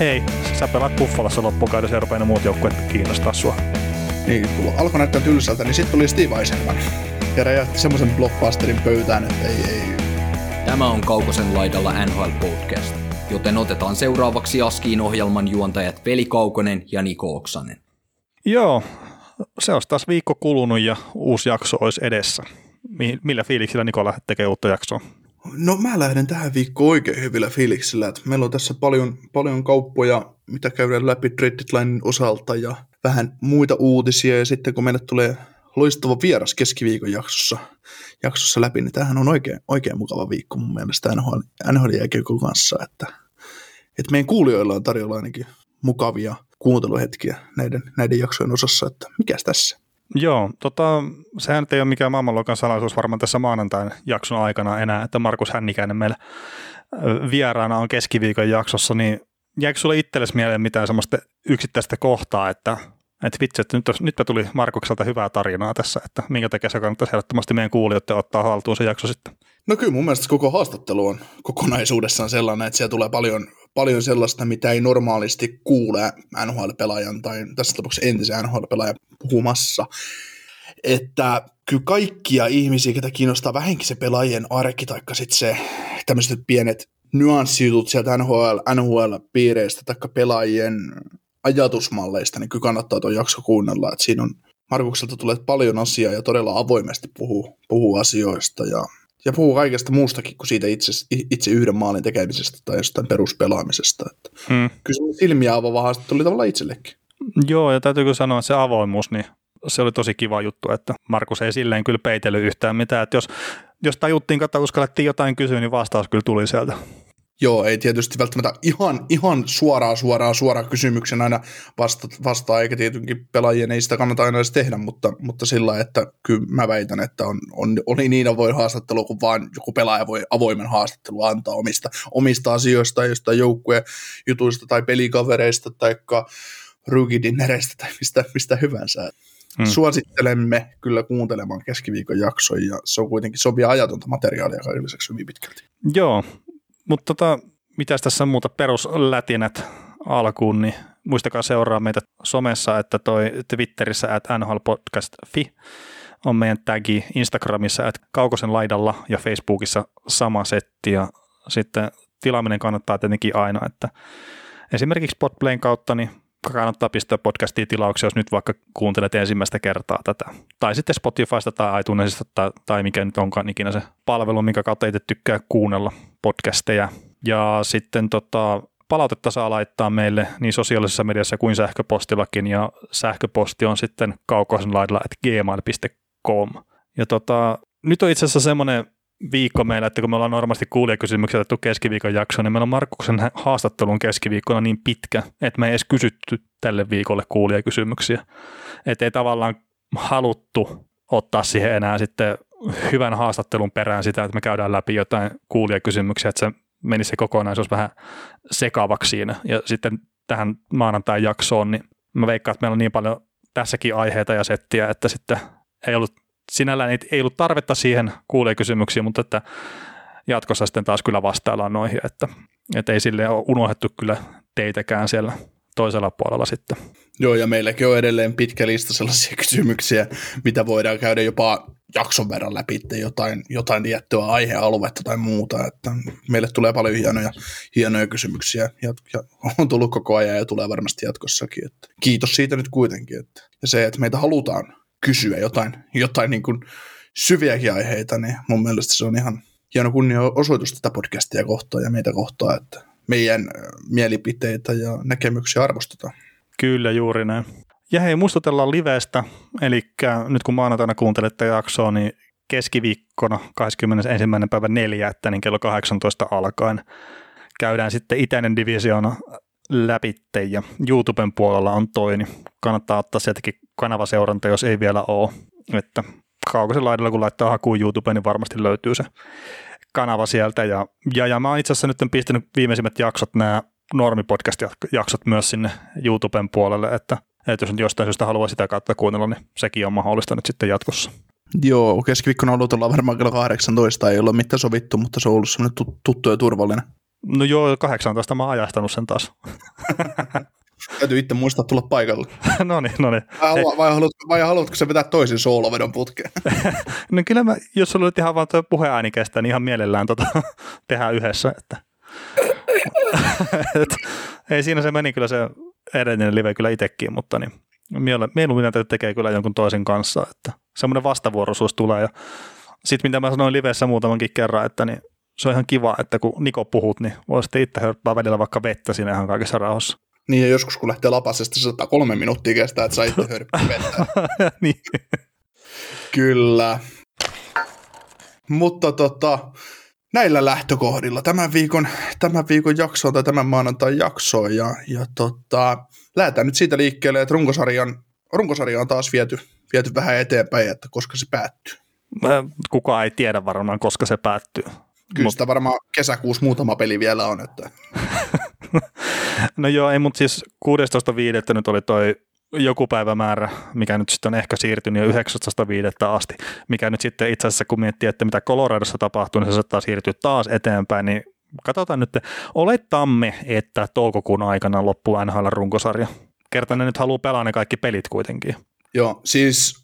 hei, sä pelaat Buffalossa loppukaudessa Euroopan muut joukkueet kiinnostaa sua. Niin, kun alkoi näyttää tylsältä, niin sitten tuli Steve Eisenman. Ja räjähti semmoisen blockbusterin pöytään, että ei, ei. Tämä on Kaukosen laidalla NHL Podcast, joten otetaan seuraavaksi Askiin ohjelman juontajat Veli Kaukonen ja Niko Oksanen. Joo, se olisi taas viikko kulunut ja uusi jakso olisi edessä. Millä fiiliksillä Niko lähdet tekemään uutta jaksoa? No mä lähden tähän viikkoon oikein hyvillä fiiliksillä, että meillä on tässä paljon, paljon kauppoja, mitä käydään läpi Trade osalta ja vähän muita uutisia ja sitten kun meille tulee loistava vieras keskiviikon jaksossa, jaksossa läpi, niin tämähän on oikein, oikein mukava viikko mun mielestä NHL, NHL kanssa, että, että meidän kuulijoilla on tarjolla ainakin mukavia kuunteluhetkiä näiden, näiden jaksojen osassa, että mikäs tässä? Joo, tota, sehän ei ole mikään maailmanluokan salaisuus varmaan tässä maanantain jakson aikana enää, että Markus Hännikäinen meillä vieraana on keskiviikon jaksossa, niin jääkö sulle itsellesi mieleen mitään semmoista yksittäistä kohtaa, että, että vitsi, että nyt, nytpä tuli Markukselta hyvää tarinaa tässä, että minkä takia se kannattaisi ehdottomasti meidän kuulijoiden ottaa haltuun se jakso sitten? No kyllä mun mielestä koko haastattelu on kokonaisuudessaan sellainen, että siellä tulee paljon, paljon sellaista, mitä ei normaalisti kuule NHL-pelaajan tai tässä tapauksessa entisen NHL-pelaajan puhumassa. Että kyllä kaikkia ihmisiä, ketä kiinnostaa vähänkin se pelaajien arki, tai sitten se tämmöiset pienet nyanssijutut sieltä NHL, NHL-piireistä tai pelaajien ajatusmalleista, niin kyllä kannattaa tuon jakso kuunnella. Että siinä on Markukselta tulee paljon asiaa ja todella avoimesti puhuu, puhuu asioista ja ja puhuu kaikesta muustakin kuin siitä itse, itse yhden maalin tekemisestä tai jostain peruspelaamisesta. Että hmm. Kyllä se silmiä avaava haastattelu oli tavallaan itsellekin. Joo, ja täytyykö sanoa, että se avoimuus, niin se oli tosi kiva juttu, että Markus ei silleen kyllä peitellyt yhtään mitään. Että jos, jos tajuttiin, että uskallettiin jotain kysyä, niin vastaus kyllä tuli sieltä. Joo, ei tietysti välttämättä ihan, ihan suoraan, suoraan, suoraan kysymyksen aina vasta, vastaa, eikä tietenkin pelaajien ei sitä kannata aina edes tehdä, mutta, mutta sillä että kyllä mä väitän, että on, on, oli niin avoin haastattelu, kun vaan joku pelaaja voi avoimen haastattelu antaa omista, omista asioista, jostain joukkueen jutuista tai pelikavereista tai rugidinnereistä tai mistä, mistä hyvänsä. Hmm. Suosittelemme kyllä kuuntelemaan keskiviikon jaksoja ja se on kuitenkin sopia ajatonta materiaalia kaikille hyvin pitkälti. Joo, mutta tota, mitäs tässä muuta peruslätinät alkuun, niin muistakaa seuraa meitä somessa, että toi Twitterissä at nhlpodcast.fi on meidän tagi Instagramissa at kaukosen laidalla ja Facebookissa sama setti ja sitten tilaaminen kannattaa tietenkin aina, että esimerkiksi Podplayn kautta niin kannattaa pistää podcastiin tilauksia, jos nyt vaikka kuuntelet ensimmäistä kertaa tätä. Tai sitten Spotifysta tai iTunesista tai, tai mikä nyt onkaan ikinä se palvelu, minkä kautta itse tykkää kuunnella podcasteja. Ja sitten tota, palautetta saa laittaa meille niin sosiaalisessa mediassa kuin sähköpostillakin, ja sähköposti on sitten kaukoisen laidalla at gmail.com. Ja tota, nyt on itse asiassa semmoinen viikko meillä, että kun me ollaan normaalisti kuulijakysymyksiä otettu keskiviikon jakso, niin meillä on Markuksen haastattelun keskiviikkona niin pitkä, että me ei edes kysytty tälle viikolle kuulijakysymyksiä. Että ei tavallaan haluttu ottaa siihen enää sitten hyvän haastattelun perään sitä, että me käydään läpi jotain kuulijakysymyksiä, että se menisi se kokonaisuus vähän sekavaksi siinä. Ja sitten tähän maanantain jaksoon, niin mä veikkaan, että meillä on niin paljon tässäkin aiheita ja settiä, että sitten ei ollut sinällään ei, ei ollut tarvetta siihen kysymyksiin, mutta että jatkossa sitten taas kyllä vastaillaan noihin, että, että ei sille ole unohdettu kyllä teitäkään siellä toisella puolella sitten. Joo, ja meilläkin on edelleen pitkä lista sellaisia kysymyksiä, mitä voidaan käydä jopa jakson verran läpi, jotain, jotain tiettyä aihealuetta tai muuta, että meille tulee paljon hienoja, hienoja kysymyksiä, ja, ja on tullut koko ajan ja tulee varmasti jatkossakin, että kiitos siitä nyt kuitenkin, että, ja se, että meitä halutaan kysyä jotain, jotain niin kuin syviäkin aiheita, niin mun mielestä se on ihan hieno kunnia osoitus tätä podcastia kohtaan ja meitä kohtaan, että meidän mielipiteitä ja näkemyksiä arvostetaan. Kyllä, juuri näin. Ja hei, muistutellaan livestä, eli nyt kun maanantaina kuuntelette jaksoa, niin keskiviikkona 21. päivä 4. niin kello 18 alkaen käydään sitten itäinen divisioona läpitte ja YouTuben puolella on toi, niin kannattaa ottaa sieltäkin kanavaseuranta, jos ei vielä ole. Että kaukaisen laidalla, kun laittaa hakuun YouTubeen, niin varmasti löytyy se kanava sieltä. Ja, ja, ja mä oon itse asiassa nyt pistänyt viimeisimmät jaksot, nämä normipodcast-jaksot myös sinne YouTuben puolelle, että, että jos nyt jostain syystä haluaa sitä kautta kuunnella, niin sekin on mahdollista nyt sitten jatkossa. Joo, keskiviikkona aloitellaan varmaan kello 18, ei ole mitään sovittu, mutta se on ollut semmoinen tuttu ja turvallinen. No joo, 18 mä oon ajastanut sen taas. Täytyy itse muistaa tulla paikalle. no niin, no niin. Vai, vai, haluatko, vai haluatko sä vetää toisen soolovedon putkeen? no kyllä mä, jos sulla nyt ihan vaan tuo puheääni kestää, niin ihan mielellään tota, tehdään yhdessä. Että. Et, ei siinä se meni kyllä se edellinen live kyllä itsekin, mutta niin, mieluummin täytyy tekee kyllä jonkun toisen kanssa, että semmoinen vastavuoroisuus tulee ja sitten mitä mä sanoin livessä muutamankin kerran, että niin se on ihan kiva, että kun Niko puhut, niin voi sitten itse hörppää välillä vaikka vettä siinä ihan kaikessa rauhassa. Niin ja joskus kun lähtee lapasesta, se saattaa kolme minuuttia kestää, että saa itse hörppää vettä. niin. Kyllä. Mutta tota, näillä lähtökohdilla tämän viikon, tämän viikon jaksoon tai tämän maanantain jaksoon ja, ja tota, lähdetään nyt siitä liikkeelle, että runkosarjan, runkosarja on taas viety, viety vähän eteenpäin, että koska se päättyy. Kukaan ei tiedä varmaan, koska se päättyy. Kyllä Mut... sitä varmaan kesäkuussa muutama peli vielä on. Että... no joo, ei, mutta siis 16.5. nyt oli toi joku päivämäärä, mikä nyt sitten on ehkä siirtynyt jo 19.5. asti, mikä nyt sitten itse asiassa kun miettii, että mitä Coloradossa tapahtuu, niin se saattaa siirtyä taas eteenpäin, niin katsotaan nyt, olettamme, että toukokuun aikana loppuu NHL-runkosarja. Kerta ne nyt haluaa pelaa ne kaikki pelit kuitenkin. Joo, siis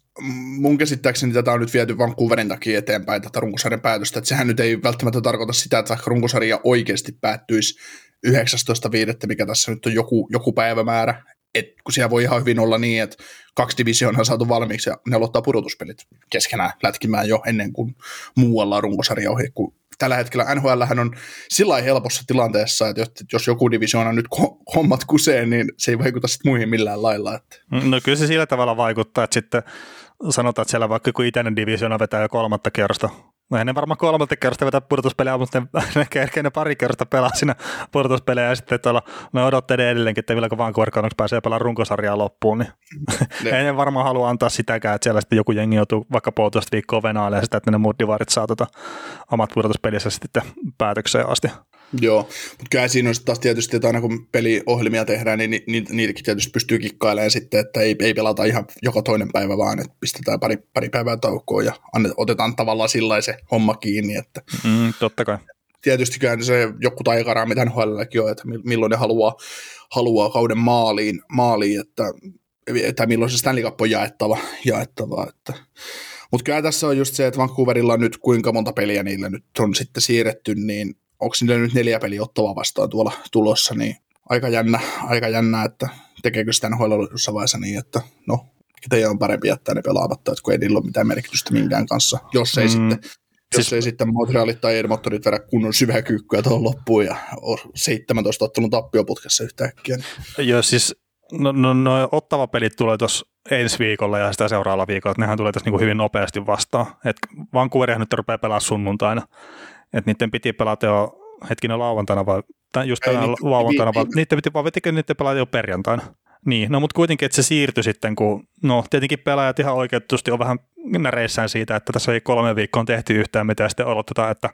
mun käsittääkseni tätä on nyt viety Vancouverin takia eteenpäin, tätä runkosarjan päätöstä, että sehän nyt ei välttämättä tarkoita sitä, että vaikka runkosarja oikeasti päättyisi 19.5., mikä tässä nyt on joku, joku päivämäärä, et kun siellä voi ihan hyvin olla niin, että kaksi divisioonaa on saatu valmiiksi ja ne aloittaa pudotuspelit keskenään lätkimään jo ennen kuin muualla on runkosarja ohi, kun tällä hetkellä NHL on sillä helpossa tilanteessa, että jos joku divisioona nyt hommat kuseen, niin se ei vaikuta sitten muihin millään lailla. Että. No kyllä se sillä tavalla vaikuttaa, että sitten sanotaan, että siellä vaikka kun itäinen divisioona vetää jo kolmatta kerrosta No ei ne varmaan kolmatta kertaa vetää pudotuspelejä, mutta ne, ne kerkee ne pari kertaa pelaa siinä pudotuspelejä ja sitten tuolla, ne odottelee edelleenkin, että milloin Vancouver Canucks pääsee pelaamaan runkosarjaa loppuun, niin ne. ei ne varmaan halua antaa sitäkään, että siellä sitten joku jengi joutuu vaikka puolitoista viikkoa venailemaan sitä, että ne muut divarit saa tota omat pudotuspelissä sitten päätökseen asti. Joo, mutta kyllä siinä on taas tietysti, että aina kun peliohjelmia tehdään, niin ni, ni, niitäkin tietysti pystyy kikkailemaan sitten, että ei, ei pelata ihan joka toinen päivä, vaan että pistetään pari, pari päivää taukoa ja annet, otetaan tavallaan sillä se homma kiinni. Että mm, totta kai. Tietysti kyllä se joku taikara, mitä NHLlläkin on, että milloin ne haluaa, haluaa kauden maaliin, maaliin että, että milloin se Stanley Cup on jaettava. jaettava että. Mutta kyllä tässä on just se, että Vancouverilla on nyt kuinka monta peliä niille nyt on sitten siirretty, niin onko niillä nyt neljä peliä ottavaa vastaan tuolla tulossa, niin aika jännä, aika jännä että tekeekö sitä NHL jossain vaiheessa niin, että no, teidän on parempi jättää ne pelaamatta, että kun ei niillä ole mitään merkitystä minkään kanssa, jos ei mm. sitten jos siis... ei sitten Montrealit tai Edmontonit vedä kunnon syväkyykkyä tuohon loppuun ja ole 17 ottelun tappioputkessa yhtäkkiä. Joo, siis no, no, no ottava pelit tulee tuossa ensi viikolla ja sitä seuraavalla viikolla, että nehän tulee tässä niin hyvin nopeasti vastaan. että Vancouver nyt rupeaa pelaamaan sunnuntaina, että niiden piti pelata jo hetkinen lauantaina vai just tänään Ei, lauantaina, vai niiden piti, vai vetikö niiden pelata jo perjantaina? Niin, no mutta kuitenkin, että se siirtyi sitten, kun no tietenkin pelaajat ihan oikeutusti on vähän näreissään siitä, että tässä ei kolme viikkoa tehty yhtään mitään, sitten odotetaan, että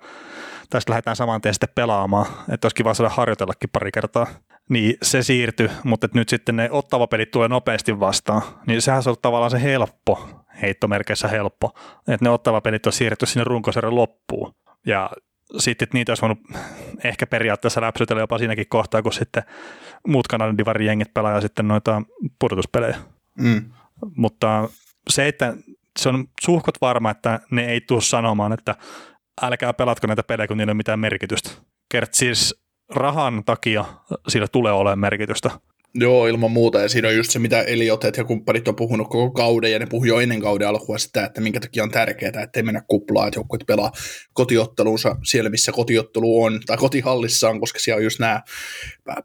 tästä lähdetään saman tien sitten pelaamaan, että olisi kiva saada harjoitellakin pari kertaa. Niin se siirtyi, mutta nyt sitten ne ottava pelit tulee nopeasti vastaan, niin sehän on tavallaan se helppo, heittomerkeissä helppo, että ne ottava pelit on siirretty sinne runkosarjan loppuun. Ja sitten niitä olisi voinut ehkä periaatteessa läpsytellä jopa siinäkin kohtaa, kun sitten muut Kanadan divarin jengit pelaa sitten noita pudotuspelejä. Mm. Mutta se, että se on suhkot varma, että ne ei tule sanomaan, että älkää pelatko näitä pelejä, kun niillä ei ole mitään merkitystä. Kert siis rahan takia sillä tulee olemaan merkitystä. Joo, ilman muuta. Ja siinä on just se, mitä Eliotet ja kumppanit on puhunut koko kauden, ja ne puhui jo ennen kauden alkua sitä, että minkä takia on tärkeää, että ei mennä kuplaan, että joukkueet pelaa kotiottelunsa siellä, missä kotiottelu on, tai kotihallissa on, koska siellä on just nämä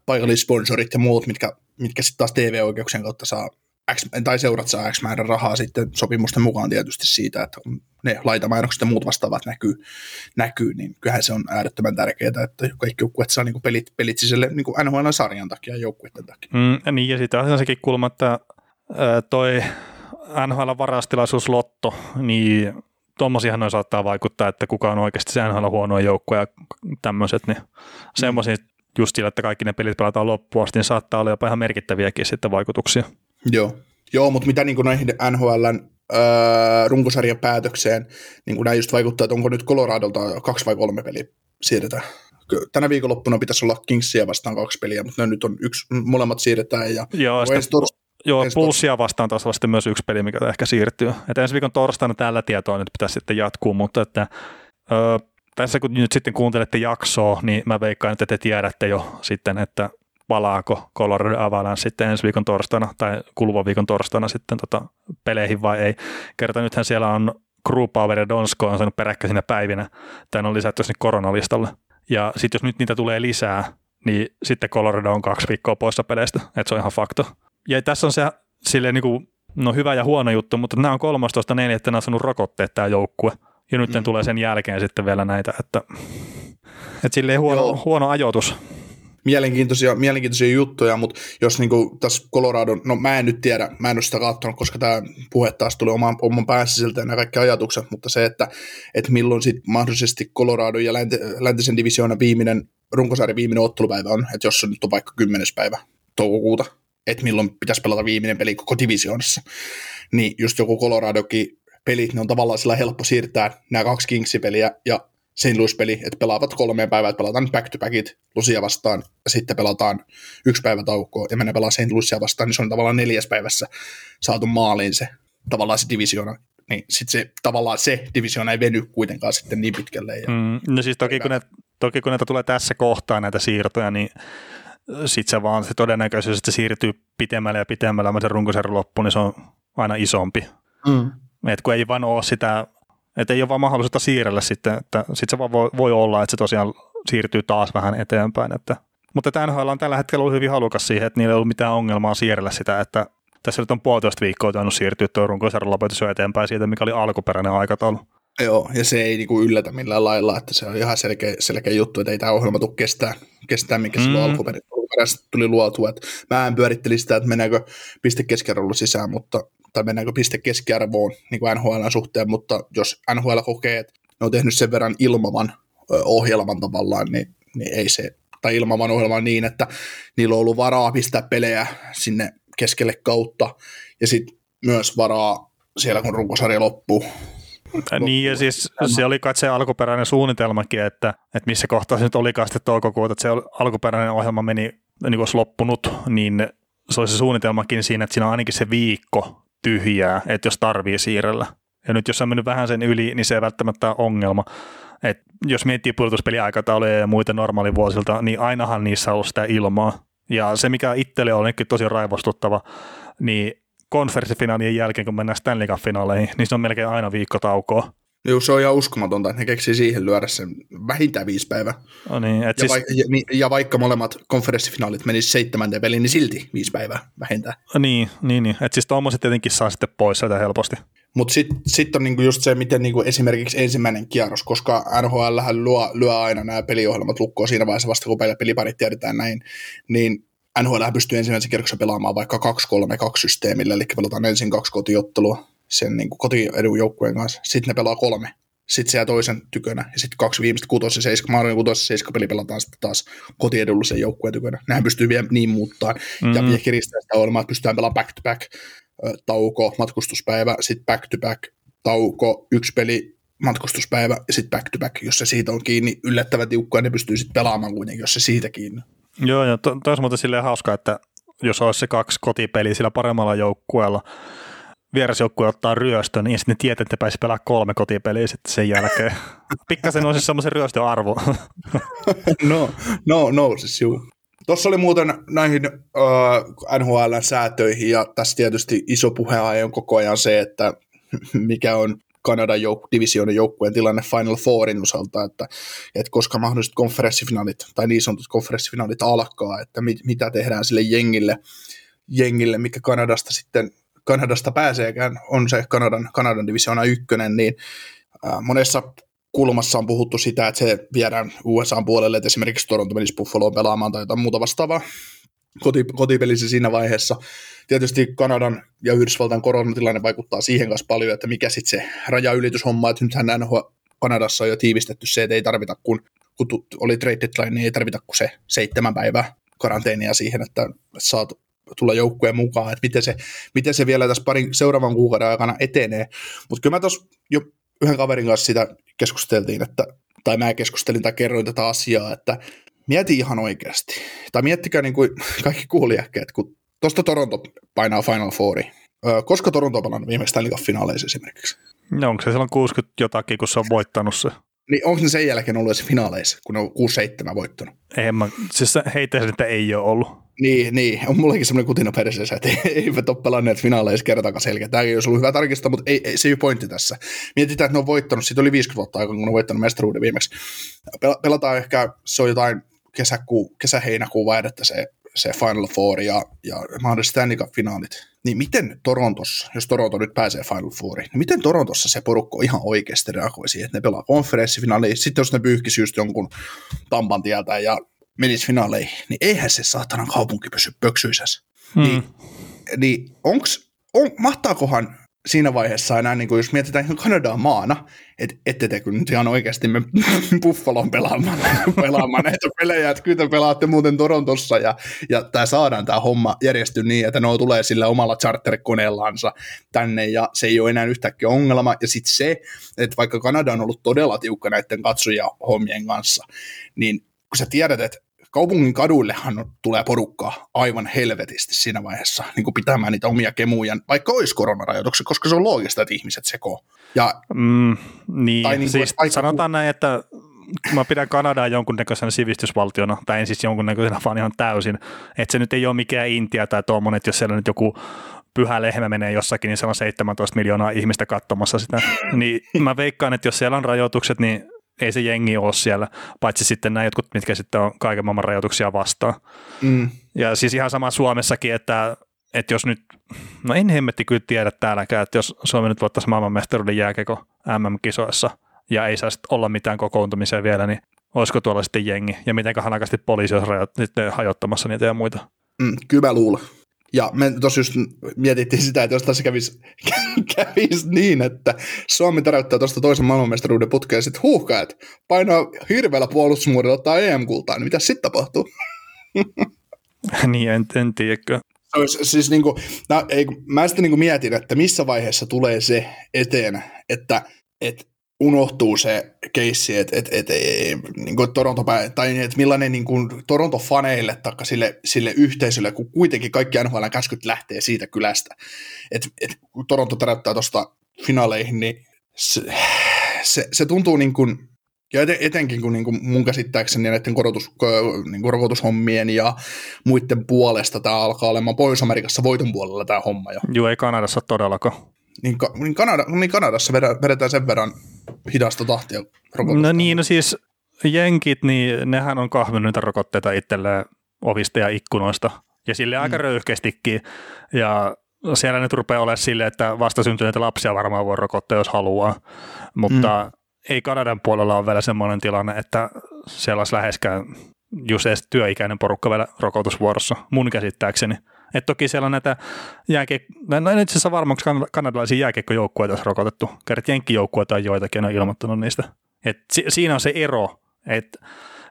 paikallisponsorit ja muut, mitkä, mitkä sitten taas TV-oikeuksien kautta saa, X, tai seurat saa X määrän rahaa sitten sopimusten mukaan tietysti siitä, että ne laitamainokset ja muut vastaavat näkyy, näkyy, niin kyllähän se on äärettömän tärkeää, että kaikki joukkueet saa niin pelit, pelit sisälle niin NHL-sarjan takia ja joukkueiden takia. Mm, niin, ja sitten on sekin kulma, että toi NHL-varastilaisuus Lotto, niin tuommoisiahan noin saattaa vaikuttaa, että kuka on oikeasti se NHL huonoa joukkoja ja tämmöiset, niin semmoisia just sillä, että kaikki ne pelit pelataan loppuun asti, niin saattaa olla jopa ihan merkittäviäkin sitten vaikutuksia. Joo, Joo mutta mitä niin kuin näihin NHLn öö, runkosarjan päätökseen, niin kuin näin just vaikuttaa, että onko nyt Coloradolta kaksi vai kolme peliä siirretään. Tänä viikonloppuna pitäisi olla Kingsia vastaan kaksi peliä, mutta ne nyt on yksi, molemmat siirretään. Ja Joo, Joo, Pulssia vastaan taas olla sitten myös yksi peli, mikä ehkä siirtyy. Et ensi viikon torstaina tällä tietoa nyt pitäisi sitten jatkuu, mutta että, ö, tässä kun nyt sitten kuuntelette jaksoa, niin mä veikkaan, että te tiedätte jo sitten, että palaako Colorado Avalanche sitten ensi viikon torstaina tai kuluvan viikon torstaina sitten tota peleihin vai ei. Kerta nythän siellä on Crew Power ja Donsko on saanut peräkkäisinä päivinä. Tämä on lisätty sinne koronalistalle. Ja sitten jos nyt niitä tulee lisää, niin sitten Colorado on kaksi viikkoa poissa peleistä, että se on ihan fakto. Ja tässä on se silleen niin kuin, no hyvä ja huono juttu, mutta nämä on 13.4. että nämä on saanut rokotteet tämä joukkue. Ja nyt mm. tulee sen jälkeen sitten vielä näitä, että, että silleen huono, huono ajoitus mielenkiintoisia, mielenkiintoisia juttuja, mutta jos niinku tässä Colorado, no mä en nyt tiedä, mä en ole sitä katsonut, koska tämä puhe taas tuli oman, oman päässä siltä ja kaikki ajatukset, mutta se, että, että milloin sitten mahdollisesti Colorado ja länti, läntisen divisioonan viimeinen, runkosarjan viimeinen ottelupäivä on, että jos se nyt on vaikka 10. päivä toukokuuta, että milloin pitäisi pelata viimeinen peli koko divisioonassa, niin just joku Coloradokin pelit, ne on tavallaan sillä helppo siirtää nämä kaksi Kingsi-peliä ja St. Louis-peli, että pelaavat kolmeen päivään, että pelataan back-to-backit Lucia vastaan, ja sitten pelataan yksi päivä taukoa, ja mennään pelaamaan St. Louisia vastaan, niin se on tavallaan neljäs päivässä saatu maaliin se tavallaan se divisiona. Niin sitten se, tavallaan se divisiona ei veny kuitenkaan sitten niin pitkälle. Ja mm, no siis toki kun, ne, toki kun näitä tulee tässä kohtaa näitä siirtoja, niin sitten se vaan se todennäköisyys, että se siirtyy pitemmälle ja pitemmälle, mutta se runkosarjan loppu, niin se on aina isompi. Mm. Et kun ei vaan ole sitä että ei ole vaan mahdollisuutta siirrellä sitten, että sitten se vaan voi, voi olla, että se tosiaan siirtyy taas vähän eteenpäin. Että. Mutta tämä NHL on tällä hetkellä ollut hyvin halukas siihen, että niillä ei ollut mitään ongelmaa siirrellä sitä, että tässä nyt on puolitoista viikkoa tainnut siirtyä tuo runkosarjan lopetus jo eteenpäin siitä, mikä oli alkuperäinen aikataulu. Joo, ja se ei niinku yllätä millään lailla, että se on ihan selkeä, selkeä juttu, että ei tämä ohjelma tule kestää, kestää mikä mm. silloin alkuperäisesti tuli luotua. Että mä en pyöritteli sitä, että meneekö piste sisään, mutta tai mennäänkö piste keskiarvoon niin kuin NHL suhteen, mutta jos NHL kokee, että ne on tehnyt sen verran ilmavan ohjelman tavallaan, niin, niin ei se, tai ilmavan ohjelman niin, että niillä on ollut varaa pistää pelejä sinne keskelle kautta, ja sitten myös varaa siellä, kun runkosarja loppuu, niin ja siis se oli kai se alkuperäinen suunnitelmakin, että, että missä kohtaa se nyt olikaan sitten toukokuuta, että se alkuperäinen ohjelma meni, niin kuin olisi loppunut, niin se oli se suunnitelmakin siinä, että siinä on ainakin se viikko tyhjää, että jos tarvii siirrellä. Ja nyt jos on mennyt vähän sen yli, niin se ei välttämättä ole ongelma. Et jos miettii pudotuspeliaikatauluja ja muita normaalivuosilta, niin ainahan niissä on ollut sitä ilmaa. Ja se, mikä itselle on tosi raivostuttava, niin konferenssifinaalien jälkeen, kun mennään Stanley Cup-finaaleihin, niin se on melkein aina viikko taukoa. Joo, se on ihan uskomatonta, että ne keksii siihen lyödä sen vähintään viisi päivää. No niin, et ja, siis... vaikka, ja, ja, vaikka molemmat konferenssifinaalit menisivät seitsemänteen peliin, niin silti viisi päivää vähintään. Niin, niin, niin. että siis tuommoiset tietenkin saa sitten pois sieltä helposti. Mutta sitten sit on niinku just se, miten niinku esimerkiksi ensimmäinen kierros, koska NHL lyö, lyö aina nämä peliohjelmat lukkoon siinä vaiheessa vasta, kun peliparit tiedetään näin, niin NHL pystyy ensimmäisen kierroksen pelaamaan vaikka 2-3-2 systeemillä, eli pelataan ensin kaksi kotiottelua sen niin kotiedun joukkueen kanssa, sitten ne pelaa kolme, sitten siellä toisen tykönä, ja sitten kaksi viimeistä kutosi ja seiska, mahdollinen kutosi seiska peli pelataan sitten taas kotiedullisen joukkueen tykönä. Nähän pystyy vielä niin muuttaa, mm-hmm. ja kiristää sitä olemaan, että pystytään pelaamaan back to back, tauko, matkustuspäivä, sitten back to back, tauko, yksi peli, matkustuspäivä ja sitten back to back, jos se siitä on kiinni, yllättävän tiukkoa, ja ne pystyy sitten pelaamaan kuitenkin, jos se siitä kiinni. Joo, ja to, to muuten silleen hauska, että jos olisi se kaksi kotipeliä sillä paremmalla joukkueella, vierasjoukkue ottaa ryöstön, niin sitten ne tietää, että pääsi pelaamaan kolme kotipeliä sitten sen jälkeen. Pikkasen on siis semmoisen ryöstön arvo. no, no, no, siis juu. Tuossa oli muuten näihin uh, NHL-säätöihin, ja tässä tietysti iso puheenaihe on koko ajan se, että mikä on Kanadan jouk- divisioonan joukkueen tilanne Final Fourin osalta, että, että koska mahdolliset konferenssifinaalit tai niin sanotut konferenssifinaalit alkaa, että mit, mitä tehdään sille jengille, jengille, mikä Kanadasta sitten Kanadasta pääseekään, on se Kanadan, Kanadan divisioona ykkönen, niin monessa kulmassa on puhuttu sitä, että se viedään USA puolelle, että esimerkiksi Toronto menisi Buffaloon pelaamaan tai jotain muuta vastaavaa koti, kotipelissä siinä vaiheessa. Tietysti Kanadan ja Yhdysvaltain koronatilanne vaikuttaa siihen kanssa paljon, että mikä sitten se rajaylityshomma, että nythän NHL Kanadassa on jo tiivistetty se, että ei tarvita kun, kun oli trade deadline, niin ei tarvita kuin se seitsemän päivää karanteenia siihen, että saat tulla joukkueen mukaan, että miten se, miten se vielä tässä parin seuraavan kuukauden aikana etenee. Mutta kyllä mä tuossa jo yhden kaverin kanssa sitä keskusteltiin, että, tai mä keskustelin tai kerroin tätä asiaa, että mieti ihan oikeasti, tai miettikää niin kuin kaikki kuulijakkeet, kun tuosta Toronto painaa Final Fouri. Koska Toronto on pelannut viimeksi Stanley finaaleissa esimerkiksi? No onko se silloin 60 jotakin, kun se on voittanut se? Niin onko ne sen jälkeen ollut edes finaaleissa, kun ne on 6-7 voittanut? En mä, siis heitä että ei ole ollut. Niin, niin, on mullakin semmoinen kutina perseessä, että eivät ole pelanneet finaaleissa kertakaan selkeä. Tämäkin olisi ollut hyvä tarkistaa, mutta ei, ei, se ei ole pointti tässä. Mietitään, että ne on voittanut, siitä oli 50 vuotta aikaa, kun ne on voittanut mestaruuden viimeksi. Pelataan ehkä, se on jotain kesäkuu, kesä-heinäkuun vaihdetta se, se Final Four ja, ja mahdollisesti Stanley Cup-finaalit. Niin miten Torontossa, jos Toronto nyt pääsee Final Fouriin, niin miten Torontossa se porukko ihan oikeasti reagoi siihen, että ne pelaa konferenssifinaaliin, sitten jos ne pyyhkisi just jonkun Tampan tieltä ja menisi finaaleihin, niin eihän se saatana kaupunki pysy pöksyisässä. Hmm. Niin, niin onks, on, mahtaakohan siinä vaiheessa enää, niin kuin jos mietitään ihan Kanadaa maana, että ette te kyllä nyt ihan oikeasti me Buffalon pelaamaan, pelaamaan näitä pelejä, että kyllä te pelaatte muuten Torontossa ja, ja tämä saadaan tämä homma järjesty niin, että ne tulee sillä omalla charterkoneellansa tänne ja se ei ole enää yhtäkkiä ongelma ja sitten se, että vaikka Kanada on ollut todella tiukka näiden katsoja hommien kanssa, niin kun sä tiedät, että kaupungin kaduillehan tulee porukkaa aivan helvetisti siinä vaiheessa niin kuin pitämään niitä omia kemuja, vaikka olisi koronarajoituksia, koska se on loogista, että ihmiset sekoo. Ja, mm, niin, tai niin kuin, siis aika... sanotaan näin, että mä pidän Kanadaa jonkunnäköisenä sivistysvaltiona, tai en siis jonkunnäköisenä, vaan ihan täysin. Että se nyt ei ole mikään Intia tai tuommoinen, että jos siellä nyt joku pyhä lehmä menee jossakin, niin siellä on 17 miljoonaa ihmistä katsomassa sitä. Niin mä veikkaan, että jos siellä on rajoitukset, niin ei se jengi ole siellä, paitsi sitten nämä jotkut, mitkä sitten on kaiken maailman rajoituksia vastaan. Mm. Ja siis ihan sama Suomessakin, että, että jos nyt, no en hemmetti kyllä tiedä täälläkään, että jos Suomi nyt voittaisi maailmanmestaruuden jääkeko MM-kisoissa ja ei saisi olla mitään kokoontumisia vielä, niin olisiko tuolla sitten jengi ja miten hanakasti poliisi olisi rajo- hajottamassa niitä ja muita. Mm, kyllä mä luulen. Ja me tuossa just mietittiin sitä, että jos tässä kävisi, kävisi niin, että Suomi täräyttää tuosta toisen maailmanmestaruuden putkeen ja sitten huuhkaa, että painaa hirveällä puolustusmuodella ottaa EM-kultaa, niin mitä sitten tapahtuu? niin, en, en tiedäkö. Siis niin kuin, no, ei, mä sitten niin kuin mietin, että missä vaiheessa tulee se eteen, että, että unohtuu se keissi, että et, et, et, niin Toronto, tai että millainen niin kuin Toronto-faneille tai sille, sille yhteisölle, kun kuitenkin kaikki NHL käskyt lähtee siitä kylästä. Että et, kun Toronto täräyttää tuosta finaaleihin, niin se, se, se tuntuu niin kuin, ja etenkin kun niin kuin mun käsittääkseni näiden korotus, niin kuin rokotushommien ja muiden puolesta tämä alkaa olemaan Pohjois-Amerikassa voiton puolella tämä homma jo. Joo, ei Kanadassa todellakaan. Niin, niin, Kanada, niin Kanadassa vedetään sen verran hidasta tahtia rokotusta. No niin, no siis jenkit, niin nehän on kahvinut niitä rokotteita itselleen ovista ja ikkunoista. Ja sille aika mm. röyhkeästikin. Ja siellä nyt rupeaa olemaan sille, että vastasyntyneitä lapsia varmaan voi rokottaa, jos haluaa. Mutta mm. ei Kanadan puolella ole vielä semmoinen tilanne, että siellä olisi läheskään just edes työikäinen porukka vielä rokotusvuorossa, mun käsittääkseni. Et toki siellä on näitä jääke... no itse asiassa varmaan kanadalaisia jääkiekkojoukkueita olisi rokotettu. Kerrat jenkkijoukkueita on joitakin, on ilmoittanut niistä. Et si- siinä on se ero, että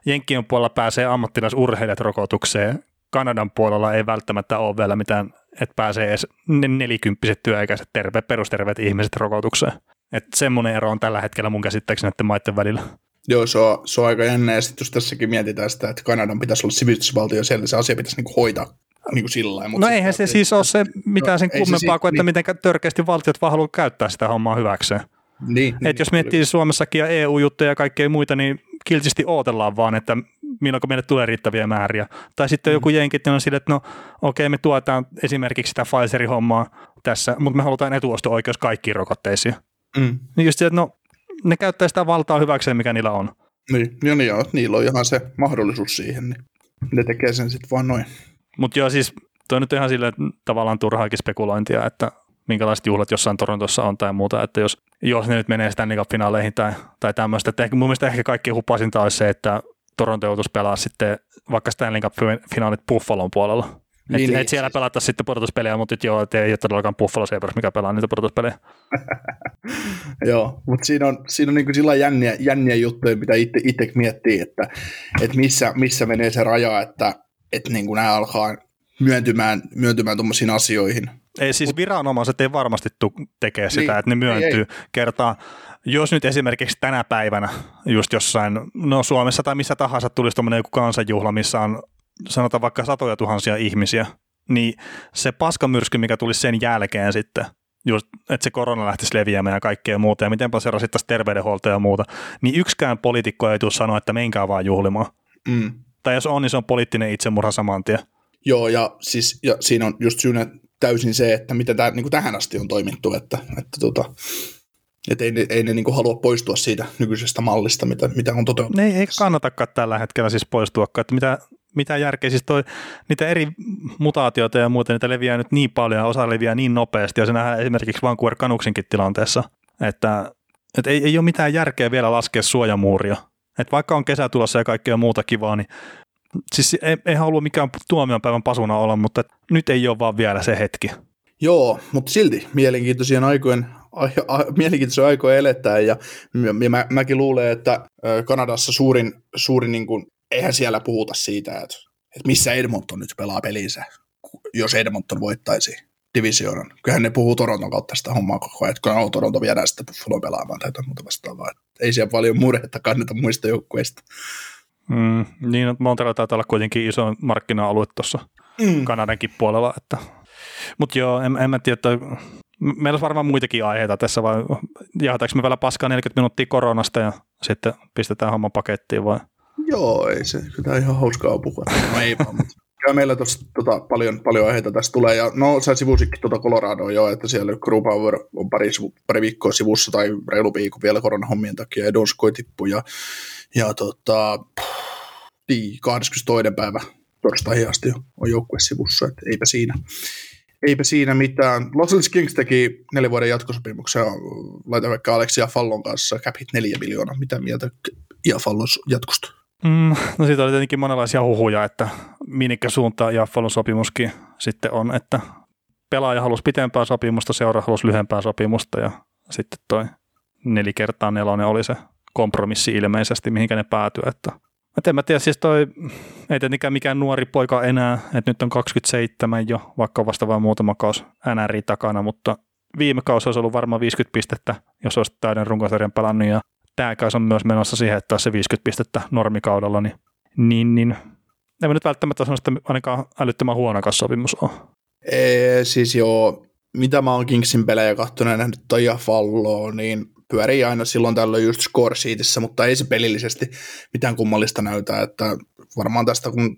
Jenkkien puolella pääsee ammattilaisurheilijat rokotukseen, Kanadan puolella ei välttämättä ole vielä mitään, että pääsee edes nelikymppiset työikäiset terve, perusterveet ihmiset rokotukseen. Että semmoinen ero on tällä hetkellä mun käsittääkseni näiden maiden välillä. Joo, se on, se on aika jännä. Ja sitten jos tässäkin mietitään sitä, että Kanadan pitäisi olla sivistysvaltio, siellä se asia pitäisi niinku hoitaa niin kuin sillä No eihän se siis ole se mitään sen kummempaa kuin, että niin. miten törkeästi valtiot vaan haluaa käyttää sitä hommaa hyväkseen. Niin, Et niin, jos miettii oli. Suomessakin ja EU-juttuja ja kaikkea muita, niin kiltisti odotellaan vaan, että milloin meille tulee riittäviä määriä. Tai sitten mm. joku jenkit on sille, että no okei, okay, me tuetaan esimerkiksi sitä Pfizerin hommaa tässä, mutta me halutaan etuosto-oikeus kaikkiin rokotteisiin. Mm. Niin just se, että no ne käyttää sitä valtaa hyväkseen, mikä niillä on. Niin, ja niin, niillä on ihan se mahdollisuus siihen, niin ne tekee sen sitten vaan noin. Mutta joo, siis Tuo nyt ihan silleen tavallaan turhaakin spekulointia, että minkälaiset juhlat jossain Torontossa on tai muuta, että jos, jos ne nyt menee Stanley Cup-finaaleihin tai, tai tämmöistä, että ehkä, mun mielestä ehkä kaikkein hupasinta olisi se, että Toronto joutuisi pelaa sitten vaikka Stanley Cup-finaalit Buffalon puolella. Niin, et, niin, et siellä siis. pelattaisiin sitten pudotuspelejä, mutta nyt joo, ei ole todellakaan Buffalo Sabres, mikä pelaa niitä pudotuspelejä. joo, mutta siinä on, siinä on niin sillä jänniä, jänniä juttuja, mitä itse miettii, että, että missä, missä menee se raja, että, että niin kuin nämä alkaa myöntymään, myöntymään tuommoisiin asioihin. Ei siis viranomaiset ei varmasti tekee sitä, niin, että ne myöntyy ei, ei. kertaa. Jos nyt esimerkiksi tänä päivänä just jossain, no Suomessa tai missä tahansa tulisi tuommoinen joku kansanjuhla, missä on sanotaan vaikka satoja tuhansia ihmisiä, niin se paskamyrsky, mikä tuli sen jälkeen sitten, just, että se korona lähtisi leviämään ja kaikkea muuta, ja mitenpä se rasittaisi terveydenhuoltoa ja muuta, niin yksikään poliitikko ei tule sanoa, että menkää vaan juhlimaan. Mm. Tai jos on, niin se on poliittinen itsemurha saman tien. Joo, ja, siis, ja siinä on just syynä täysin se, että miten tämä niin tähän asti on toimittu, että, että tota, että ei ne, ei ne niin halua poistua siitä nykyisestä mallista, mitä, mitä on toteutettu. Ne ei kannatakaan tällä hetkellä siis poistua, että mitä, mitä järkeä, siis toi, niitä eri mutaatioita ja muuta, niitä leviää nyt niin paljon ja osa leviää niin nopeasti, ja se nähdään esimerkiksi Vancouver Canucksinkin tilanteessa, että, että ei, ei ole mitään järkeä vielä laskea suojamuuria. Että vaikka on kesä tulossa ja kaikkea muuta kivaa, niin siis ei, ei halua mikään tuomionpäivän pasuna olla, mutta nyt ei ole vaan vielä se hetki. Joo, mutta silti mielenkiintoisia aikojen, a, a, mielenkiintoisia aikoja eletään ja, ja mä, mäkin luulen, että Kanadassa suurin, suurin niin kuin, eihän siellä puhuta siitä, että, että missä Edmonton nyt pelaa pelinsä, jos Edmonton voittaisi divisioonan. Kyllähän ne puhuu Toronton kautta sitä hommaa koko ajan, että kun on Toronto viedään sitten Buffalo pelaamaan tai jotain muuta vastaavaa. Ei siellä paljon murhetta kanneta muista joukkueista. Mm, niin, että Montreal taitaa olla kuitenkin iso markkina-alue tuossa mm. Kanadankin puolella. Että. Mutta joo, en, en mä tiedä, että meillä olisi varmaan muitakin aiheita tässä, vai jaetaanko me vielä paskaa 40 minuuttia koronasta ja sitten pistetään homma pakettiin vai? Joo, ei se, kyllä ihan hauskaa puhua. No ei vaan, Kyllä meillä tossa, tota, paljon, paljon aiheita tästä tulee. Ja no, sä sivusikin tuota Coloradoa jo, että siellä Power on pari, pari viikkoa sivussa tai reilu viikko vielä koronahommien takia ja Donskoi tippu. Ja, ja tota, 22. päivä torstaihin asti on joukkue sivussa, että eipä siinä. Eipä siinä mitään. Los Angeles Kings teki neljän vuoden jatkosopimuksen laita vaikka Alexia Fallon kanssa cap hit neljä miljoonaa. Mitä mieltä Fallon jatkosta? Mm, no siitä oli tietenkin monenlaisia huhuja, että minkä suuntaan Jaffalon sopimuskin sitten on, että pelaaja halusi pitempää sopimusta, seura halusi lyhempää sopimusta ja sitten toi neli kertaa nelonen oli se kompromissi ilmeisesti, mihinkä ne päätyi, että Mä en mä tiedä, siis toi ei tietenkään mikään nuori poika enää, että nyt on 27 jo, vaikka vasta vain muutama kaus NRI takana, mutta viime kausi olisi ollut varmaan 50 pistettä, jos olisi täyden runkosarjan pelannut ja tämä on myös menossa siihen, että se 50 pistettä normikaudella, niin, niin, niin en mä nyt välttämättä sano, että ainakaan älyttömän huono sopimus on. Ee, siis joo, mitä mä oon Kingsin pelejä kahtunut ja nähnyt toi Falloa, niin pyörii aina silloin tällöin just score sheetissä, mutta ei se pelillisesti mitään kummallista näytä, että varmaan tästä kun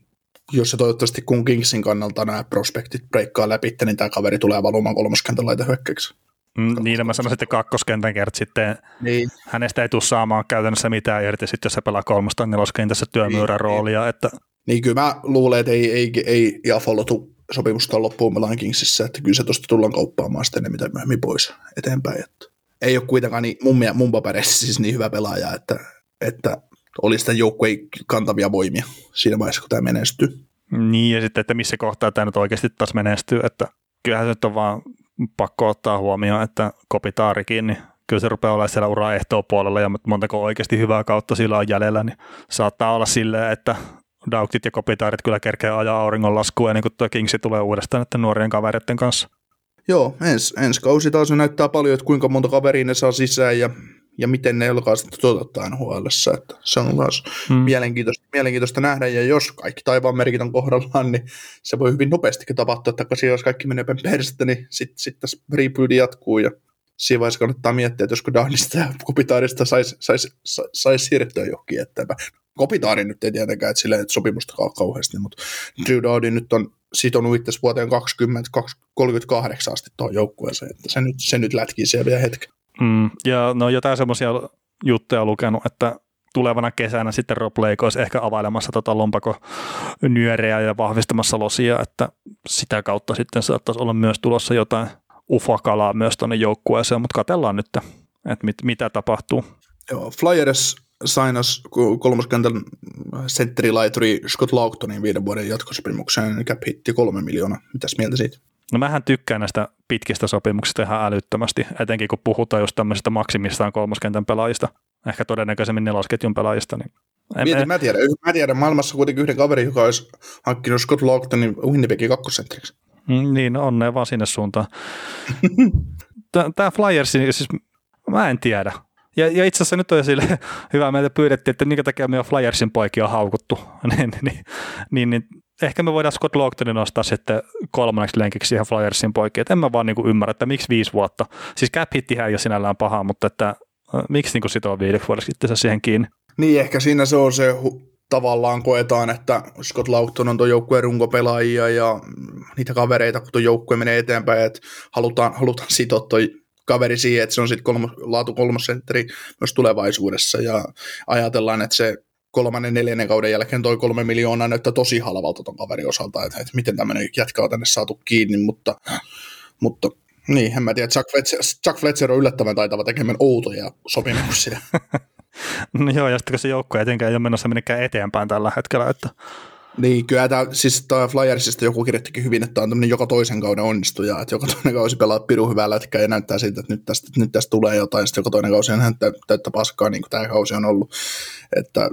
jos se toivottavasti kun Kingsin kannalta nämä prospektit breikkaa läpi, niin tämä kaveri tulee valumaan kolmoskentän laita hyökkäyksi. Mm, niin, mä sanoisin, että kakkoskentän kert sitten niin. hänestä ei tule saamaan käytännössä mitään irti, sitten jos se pelaa kolmosta neloskentässä työmyyrän niin, roolia. Niin. Että... niin kyllä mä luulen, että ei, ei, ei Jaffollo tule sopimusta loppuun Melan Kingsissä, että kyllä se tuosta tullaan kauppaamaan sitten mitä myöhemmin pois eteenpäin. Että ei ole kuitenkaan niin, mun, mun papereissa siis niin hyvä pelaaja, että, että olisi sitä joukkueen kantavia voimia siinä vaiheessa, kun tämä menestyy. Niin, ja sitten, että missä kohtaa tämä nyt oikeasti taas menestyy, että kyllähän se nyt on vaan pakko ottaa huomioon, että Kopitaarikin, niin kyllä se rupeaa olemaan siellä ura puolella ja montako oikeasti hyvää kautta sillä on jäljellä, niin saattaa olla silleen, että Dauktit ja Kopitaarit kyllä kerkeä ajaa auringon laskua ennen kuin tuo Kingsi tulee uudestaan näiden nuorien kavereiden kanssa. Joo, ens, ensi kausi taas näyttää paljon, että kuinka monta kaveria ne saa sisään ja, ja miten ne alkaa sitten toteuttaa nhl että se on taas hmm. mielenkiintoista, mielenkiintoista nähdä, ja jos kaikki taivaan merkit on kohdallaan, niin se voi hyvin nopeastikin tapahtua, että jos kaikki menee perstä, niin sitten sit tässä rebuild jatkuu, ja siinä vaiheessa kannattaa miettiä, että josko Downista ja Kopitaarista saisi sais, sais, sais siirtyä johonkin eteenpäin. Kopitaari nyt ei tietenkään, että sillä ei sopimusta kauheasti, mutta Drew Dowdy nyt on sitonut itse vuoteen 2038 asti tuohon joukkueeseen, että se nyt, se nyt lätkii siellä vielä hetken. Mm, ja no jotain semmoisia juttuja lukenut, että tulevana kesänä sitten Rob Lake olisi ehkä availemassa tota lompako nyöreä ja vahvistamassa losia, että sitä kautta sitten saattaisi olla myös tulossa jotain ufakalaa myös tuonne joukkueeseen, mutta katsellaan nyt, että mit, mitä tapahtuu. Joo, Flyers sainas kolmoskentän sentterilaituri Scott Laughtonin viiden vuoden jatkosopimukseen cap hitti kolme miljoonaa. Mitäs mieltä siitä? No mähän tykkään näistä pitkistä sopimuksista ihan älyttömästi, etenkin kun puhutaan just tämmöisistä maksimissaan kolmoskentän pelaajista, ehkä todennäköisemmin nelosketjun pelaajista. Niin en, Mietin, mä, tiedän, mä tiedän maailmassa kuitenkin yhden kaverin, joka olisi hankkinut Scott Laughtonin Winnipegin kakkosentteriksi. Mm, niin, no onnea vaan sinne suuntaan. Tämä Flyers, siis mä en tiedä. Ja, ja itse asiassa nyt on sille hyvä, meiltä pyydettiin, että minkä takia meidän Flyersin poikia on haukuttu. niin, niin, niin, niin, ehkä me voidaan Scott Logtonin nostaa sitten kolmanneksi lenkiksi siihen Flyersin poikia. Et en mä vaan niinku ymmärrä, että miksi viisi vuotta. Siis cap hittihän ei ole sinällään paha, mutta että miksi niinku sitoo viideksi vuodeksi itse siihen kiinni. Niin, ehkä siinä se on se hu- tavallaan koetaan, että Scott Laughton on tuon joukkueen runkopelaajia ja niitä kavereita, kun tuo joukkue menee eteenpäin, että halutaan, halutaan sitoa toi kaveri siihen, että se on sitten kolmo, laatu kolmosentteri myös tulevaisuudessa ja ajatellaan, että se kolmannen, neljännen kauden jälkeen toi kolme miljoonaa näyttää tosi halvalta ton kaverin osalta, että, että miten tämmöinen jätkä on tänne saatu kiinni, mutta, mutta niin, en mä tiedä, Chuck Fletcher, Chuck Fletcher on yllättävän taitava tekemään outoja sopimuksia. no joo, ja sitten kun se joukko etenkään ei ole menossa minnekään eteenpäin tällä hetkellä, että niin, kyllä tämä, siis tämä Flyersista joku kirjoittikin hyvin, että on tämmöinen joka toisen kauden onnistuja, että joka toinen kausi pelaa pirun hyvää lätkää ja näyttää siltä, että nyt tästä, nyt tästä tulee jotain, sitten joka toinen kausi on täyttä paskaa, niin kuin tämä kausi on ollut. Että,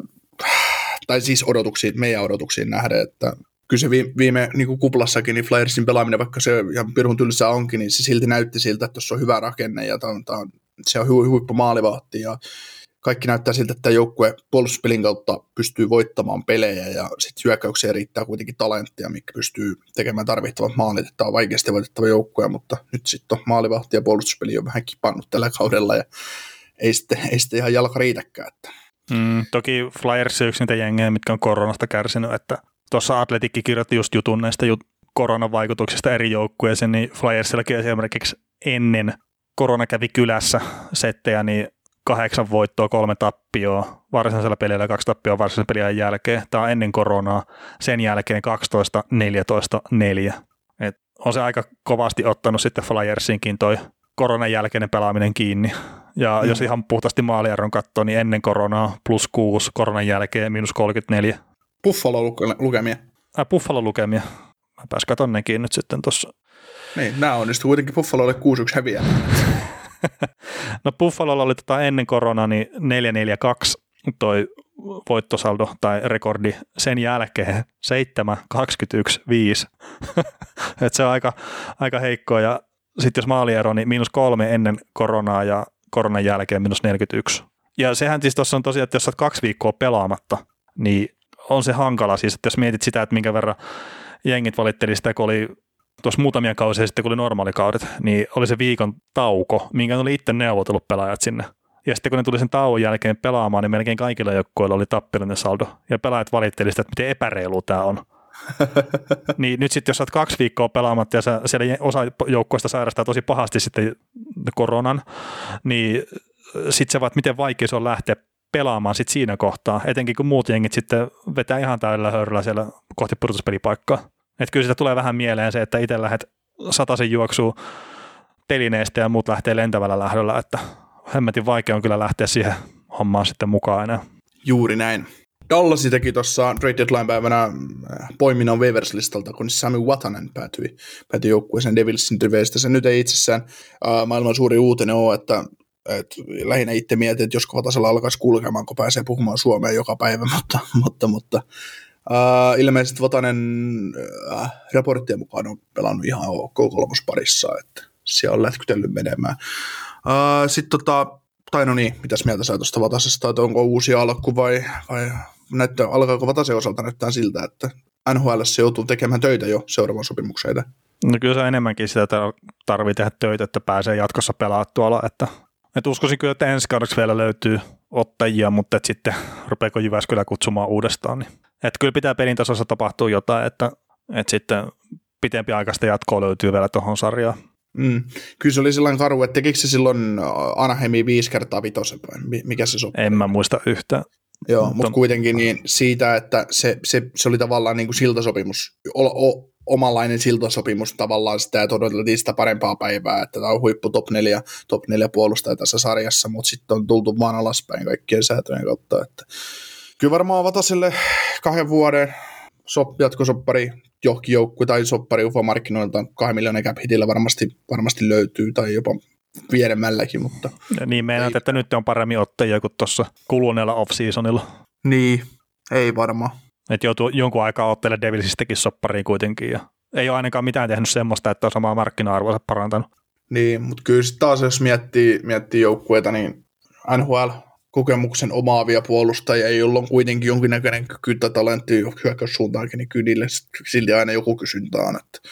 tai siis odotuksiin, meidän odotuksiin nähden, että kyllä se viime, viime niin kuin kuplassakin, niin Flyersin pelaaminen, vaikka se ihan pirun tylsä onkin, niin se silti näytti siltä, että tuossa on hyvä rakenne ja tämä on, tämä on, se on hu, huippu maalivahti ja kaikki näyttää siltä, että joukkue puolustuspelin kautta pystyy voittamaan pelejä ja sitten hyökkäykseen riittää kuitenkin talenttia, mikä pystyy tekemään tarvittavat maalit, että on vaikeasti voitettava joukkue, mutta nyt sitten on maalivahti ja puolustuspeli on vähän kipannut tällä kaudella ja ei sitten, ei sitten ihan jalka riitäkään. Että. Mm, toki Flyers on yksi niitä jengejä, mitkä on koronasta kärsinyt, että tuossa Atletikki kirjoitti just jutun näistä jut- koronavaikutuksista eri joukkueisiin, niin Flyersillakin esimerkiksi ennen korona kävi kylässä settejä, niin kahdeksan voittoa, kolme tappioa varsinaisella pelillä kaksi tappioa varsinaisen pelin jälkeen. Tämä on ennen koronaa. Sen jälkeen 12, 14, 4. Et on se aika kovasti ottanut sitten Flyersinkin toi koronan jälkeinen pelaaminen kiinni. Ja mm. jos ihan puhtaasti maaliarron katsoo, niin ennen koronaa plus 6, koronan jälkeen miinus 34. Buffalo lukemia. Äh, Buffalo lukemia. Mä pääs katon nekin nyt sitten tuossa. Niin, nämä onnistu kuitenkin Buffalolle 6-1 häviää. no Buffalolla oli tota ennen koronaa niin 442 toi voittosaldo tai rekordi sen jälkeen 7, 21, 5. Et se on aika, aika heikkoa ja sitten jos maaliero, niin miinus kolme ennen koronaa ja koronan jälkeen miinus 41. Ja sehän siis tuossa on tosiaan, että jos olet kaksi viikkoa pelaamatta, niin on se hankala siis, että jos mietit sitä, että minkä verran jengit valitteli sitä, kun oli tuossa muutamia kausia sitten, kun oli normaalikaudet, niin oli se viikon tauko, minkä oli itse neuvotellut pelaajat sinne. Ja sitten kun ne tuli sen tauon jälkeen pelaamaan, niin melkein kaikilla joukkoilla oli tappelinen saldo. Ja pelaajat valittelivat sitä, että miten epäreilu tämä on. Niin nyt sitten, jos olet kaksi viikkoa pelaamatta ja sä, siellä osa joukkoista sairastaa tosi pahasti sitten koronan, niin sitten se vaan, miten vaikea se on lähteä pelaamaan sit siinä kohtaa, etenkin kun muut jengit sitten vetää ihan täydellä höyryllä siellä kohti pudotuspelipaikkaa. Että kyllä sitä tulee vähän mieleen se, että itse lähdet sataisen juoksuu telineestä ja muut lähtee lentävällä lähdöllä, että hemmetin vaikea on kyllä lähteä siihen hommaan sitten mukaan enää. Juuri näin. Dallas teki tuossa trade deadline päivänä äh, poiminnan Waivers-listalta, kun Sami Watanen päätyi, päätyi joukkueeseen Devilsin riveistä. Se nyt ei itsessään äh, maailman suuri uutinen ole, että et lähinnä itse mietin, että josko Vatasella alkaisi kulkemaan, kun pääsee puhumaan Suomeen joka päivä, mutta, mutta, mutta Uh, ilmeisesti Vatanen uh, raporttien mukaan on pelannut ihan ok kolmosparissa, että siellä on lätkytellyt menemään. Uh, Sitten tota, tai no niin, mitäs mieltä sä tuosta Vatasesta, että onko uusi alku vai, vai näyttää, alkaako Vatasen osalta näyttää siltä, että NHL se joutuu tekemään töitä jo seuraavan sopimuksen No kyllä se enemmänkin sitä, että tarvii tehdä töitä, että pääsee jatkossa pelaamaan tuolla, että, että uskoisin kyllä, että ensi kaudeksi vielä löytyy ottajia, mutta että sitten rupeako Jyväskylä kutsumaan uudestaan, niin että kyllä pitää pelin tasossa tapahtua jotain, että, että sitten pitempi aikaista jatkoa löytyy vielä tuohon sarjaan. Mm. Kyllä se oli sellainen karu, että tekikö se silloin Anaheimi viisi kertaa vitosen mikä se sopii? En mä muista yhtään. Joo, mutta, mutta kuitenkin niin siitä, että se, se, se oli tavallaan niin kuin siltasopimus, o, o, omanlainen siltasopimus tavallaan sitä, että odoteltiin sitä parempaa päivää, että tämä on huippu top 4, top 4 puolustaja tässä sarjassa, mutta sitten on tultu vaan alaspäin kaikkien säätöjen kautta, että kyllä varmaan avata sille kahden vuoden sop, jatkosoppari johonkin joukkue tai soppari UFO-markkinoilta kahden miljoonan cap hitillä varmasti, varmasti löytyy tai jopa pienemmälläkin, mutta... Ja niin meinaat, että nyt on paremmin ottajia kuin tuossa kuluneella off-seasonilla. Niin, ei varmaan. Että joutuu jonkun aikaa ottelemaan Devilsistäkin soppariin kuitenkin ja ei ole ainakaan mitään tehnyt semmoista, että on samaa markkina-arvoa parantanut. Niin, mutta kyllä taas jos miettii, miettii joukkueita, niin NHL kokemuksen omaavia puolustajia, joilla on kuitenkin jonkinnäköinen kyky tai talentti hyökkäyssuuntaankin, niin kyllä niille silti aina joku kysyntä on. Että...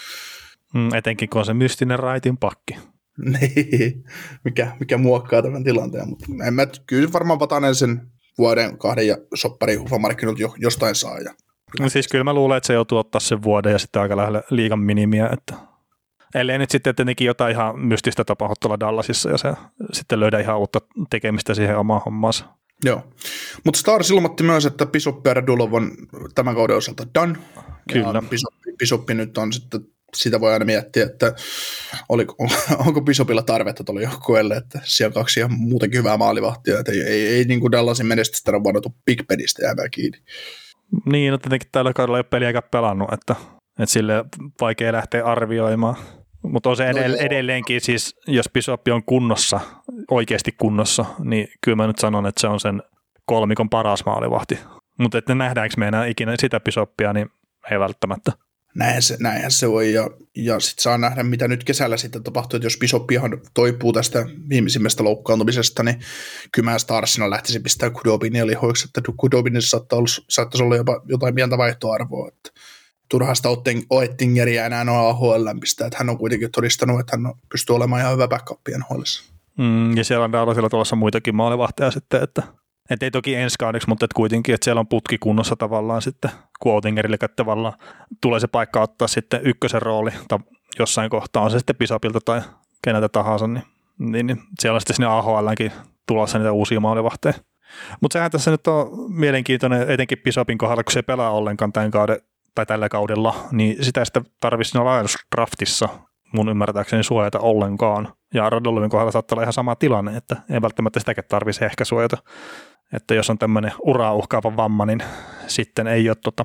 Mm, etenkin kun on se mystinen raitin pakki. niin, mikä, mikä muokkaa tämän tilanteen, mutta en mä, kyllä varmaan Vatanen sen vuoden kahden ja soppari hufamarkkinut jo, jostain saa. Ja... No siis kyllä mä luulen, että se joutuu ottaa sen vuoden ja sitten aika lähellä liigan minimiä, että Ellei nyt sitten tietenkin jotain ihan mystistä tapahdu tuolla Dallasissa ja se sitten löydä ihan uutta tekemistä siihen omaan hommaansa. Joo, mutta Stars ilmoitti myös, että Pisoppi ja Radulov on tämän kauden osalta done. Kyllä. Pisoppi, Pisoppi nyt on sitten sitä voi aina miettiä, että oliko, onko Pisopilla tarvetta tuolle joukkueelle, että siellä on kaksi ihan muutenkin hyvää maalivahtia, että ei, ei, ei niin kuin Dallasin menestystä ole vaadittu Big Benistä jäämään kiinni. Niin, no tietenkin tällä kaudella ei ole peliäkään pelannut, että, että sille vaikea lähteä arvioimaan. Mutta on se edell- no edelleenkin, siis jos Pisoppi on kunnossa, oikeasti kunnossa, niin kyllä mä nyt sanon, että se on sen kolmikon paras maalivahti. Mutta että nähdäänkö me enää ikinä sitä Pisoppia, niin ei välttämättä näinhän se, näinhän se voi, ja, ja sitten saa nähdä, mitä nyt kesällä sitten tapahtuu, että jos Bisoppihan toipuu tästä viimeisimmästä loukkaantumisesta, niin kyllä mä Starsina lähtisi pistää Kudobinia lihoiksi, että Kudobinissa saattaa saattaisi olla jopa jotain pientä vaihtoarvoa, että turhasta Oettingeriä enää on AHL pistää, että hän on kuitenkin todistanut, että hän pystyy olemaan ihan hyvä backup NHL. Mm, ja siellä on Dallasilla tulossa muitakin maalivahteja sitten, että et ei toki ensi kaudeksi, mutta et kuitenkin, että siellä on putki kunnossa tavallaan sitten Quotingerille, että tavallaan tulee se paikka ottaa sitten ykkösen rooli tai jossain kohtaa, on se sitten Pisapilta tai keneltä tahansa, niin, niin, niin siellä on sitten sinne AHLnkin tulossa niitä uusia maalivahteja. Mutta sehän tässä nyt on mielenkiintoinen, etenkin Pisapin kohdalla, kun se pelaa ollenkaan tämän kauden tai tällä kaudella, niin sitä sitten tarvitsisi siinä Lions-draftissa mun ymmärtääkseni suojata ollenkaan. Ja Radolovin kohdalla saattaa olla ihan sama tilanne, että ei välttämättä sitäkään tarvitsisi ehkä suojata että jos on tämmöinen uraa uhkaava vamma, niin sitten ei ole tota,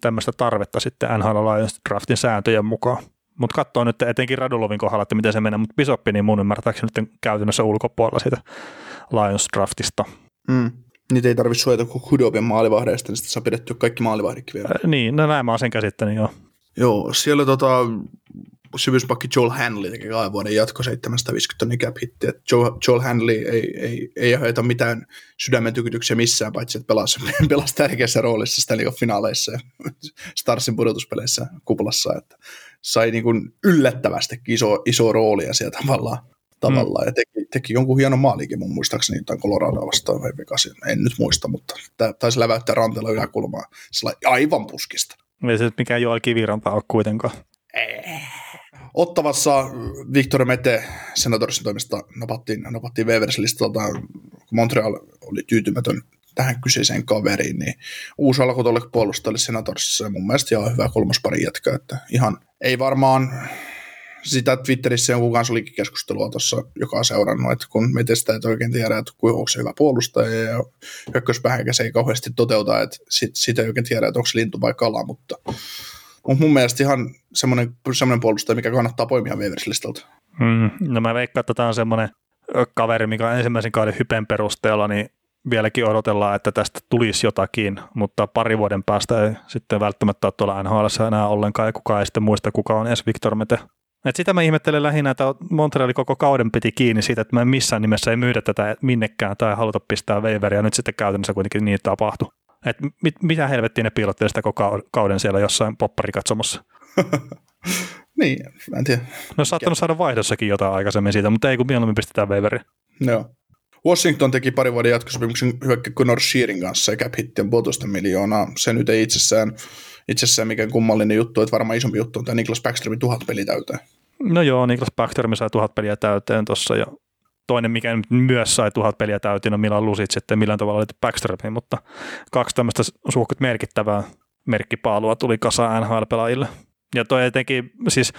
tämmöistä tarvetta sitten NHL Lions draftin sääntöjen mukaan. Mutta katsoo nyt etenkin Radulovin kohdalla, että miten se menee, mutta Pisoppi niin mun ymmärtääkseni nyt käytännössä ulkopuolella siitä Lions draftista. Mm. Niitä ei tarvitse suojata kuin Hudobin maalivahdeista, niin sitten saa pidetty kaikki maalivahdikki vielä. Äh, niin, no näin mä oon sen käsittänyt, joo. Joo, siellä tota, syvyyspakki Joel Hanley teki kahden vuoden jatko 750 tonnin cap hitti. Joel, Joel Hanley ei, ei, ei aiheuta mitään sydämen tykytyksiä missään, paitsi että pelasi, pelasi tärkeässä roolissa Stanley finaaleissa ja Starsin pudotuspeleissä kuplassa. Että sai niin kuin yllättävästi iso, iso roolia siellä tavallaan. tavallaan. Mm. Ja teki, teki, jonkun hienon maalikin mun muistaakseni jotain Colorado vastaan vai Vegasin. En nyt muista, mutta taisi läväyttää ranteella yläkulmaa aivan puskista. Ei se mikä Joel Kiviranta ole kuitenkaan. Ottavassa Victor Mete senatorsin toimesta napattiin, napattiin Wevers listalta, kun Montreal oli tyytymätön tähän kyseiseen kaveriin, niin uusi alku tuolle puolustajalle senatorsissa ja mun mielestä ihan hyvä kolmospari jätkä, että ihan ei varmaan sitä Twitterissä jonkun kanssa olikin keskustelua tuossa, joka on seurannut, että kun me sitä et oikein tiedä, että kuinka onko se hyvä puolustaja ja hyökkäyspähänkä se ei kauheasti toteuta, että sit, sitä ei oikein tiedä, että onko se lintu vai kala, mutta on mun mielestä ihan semmoinen, semmoinen puolustaja, mikä kannattaa poimia Waivers-listalta. Mm, no mä veikkaan, että tämä on semmoinen kaveri, mikä on ensimmäisen kauden hypen perusteella, niin vieläkin odotellaan, että tästä tulisi jotakin, mutta pari vuoden päästä ei sitten välttämättä ole tuolla NHL enää ollenkaan, ja kukaan ei sitten muista, kuka on edes Victor Mete. Et sitä mä ihmettelen lähinnä, että Montreali koko kauden piti kiinni siitä, että me missään nimessä ei myydä tätä minnekään tai haluta pistää waiveriä, nyt sitten käytännössä kuitenkin niin tapahtui. Et mit, mitä helvettiä ne piilotteli sitä koko kauden siellä jossain popparikatsomossa? niin, en tiedä. No saattanut saada vaihdossakin jotain aikaisemmin siitä, mutta ei kun mieluummin pistetään waveri. Joo. Washington teki pari vuoden jatkosopimuksen hyökkä Connor Shearin kanssa ja cap hitti on puolitoista miljoonaa. Se nyt ei itsessään, itsessään mikään kummallinen juttu, että varmaan isompi juttu on tämä Niklas Backströmin tuhat peliä täyteen. No joo, Niklas Backström sai tuhat peliä täyteen tuossa ja toinen, mikä nyt myös sai tuhat peliä täytin, on Milan Lusic, sitten millään tavalla löytyi Backstreamiin, mutta kaksi tämmöistä suhkut merkittävää merkkipaalua tuli kasa NHL-pelaajille. Ja toi etenkin, siis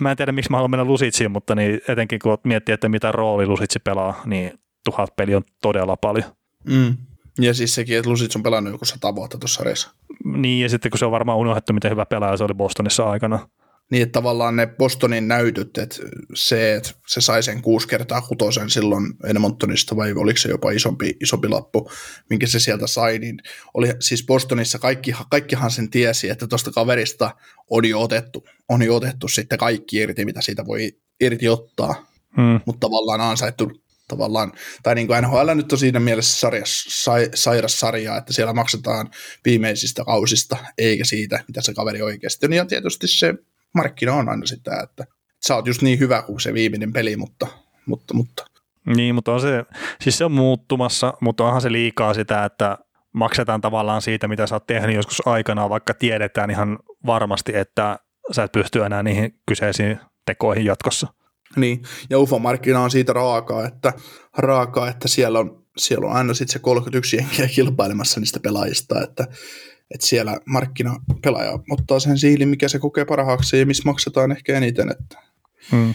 mä en tiedä miksi mä haluan mennä Lusitsiin, mutta niin etenkin kun miettii, että mitä rooli Lusitsi pelaa, niin tuhat peli on todella paljon. Mm. Ja siis sekin, että Lusic on pelannut joku sata vuotta tuossa sarjassa. Niin, ja sitten kun se on varmaan unohdettu, miten hyvä pelaaja se oli Bostonissa aikana. Niin, että tavallaan ne Bostonin näytöt, että se, että se sai sen kuusi kertaa kutosen silloin Edmontonista, vai oliko se jopa isompi, isompi lappu, minkä se sieltä sai, niin oli siis Bostonissa kaikki, kaikkihan sen tiesi, että tuosta kaverista on jo otettu, on jo otettu sitten kaikki irti, mitä siitä voi irti ottaa, hmm. mutta tavallaan ansaittu tavallaan, tai niin kuin NHL nyt on siinä mielessä sarjas, sai, sairas sarja, että siellä maksetaan viimeisistä kausista, eikä siitä, mitä se kaveri oikeasti on. Ja tietysti se markkina on aina sitä, että sä oot just niin hyvä kuin se viimeinen peli, mutta, mutta, mutta. Niin, mutta on se, siis se on muuttumassa, mutta onhan se liikaa sitä, että maksetaan tavallaan siitä, mitä sä oot tehnyt joskus aikana, vaikka tiedetään ihan varmasti, että sä et pysty enää niihin kyseisiin tekoihin jatkossa. Niin, ja UFO-markkina on siitä raakaa, että, raakaa, että siellä, on, siellä on aina sitten se 31 jenkiä kilpailemassa niistä pelaajista, että, että siellä markkinapelaaja ottaa sen siilin, mikä se kokee parhaaksi ja missä maksetaan ehkä eniten. Että hmm.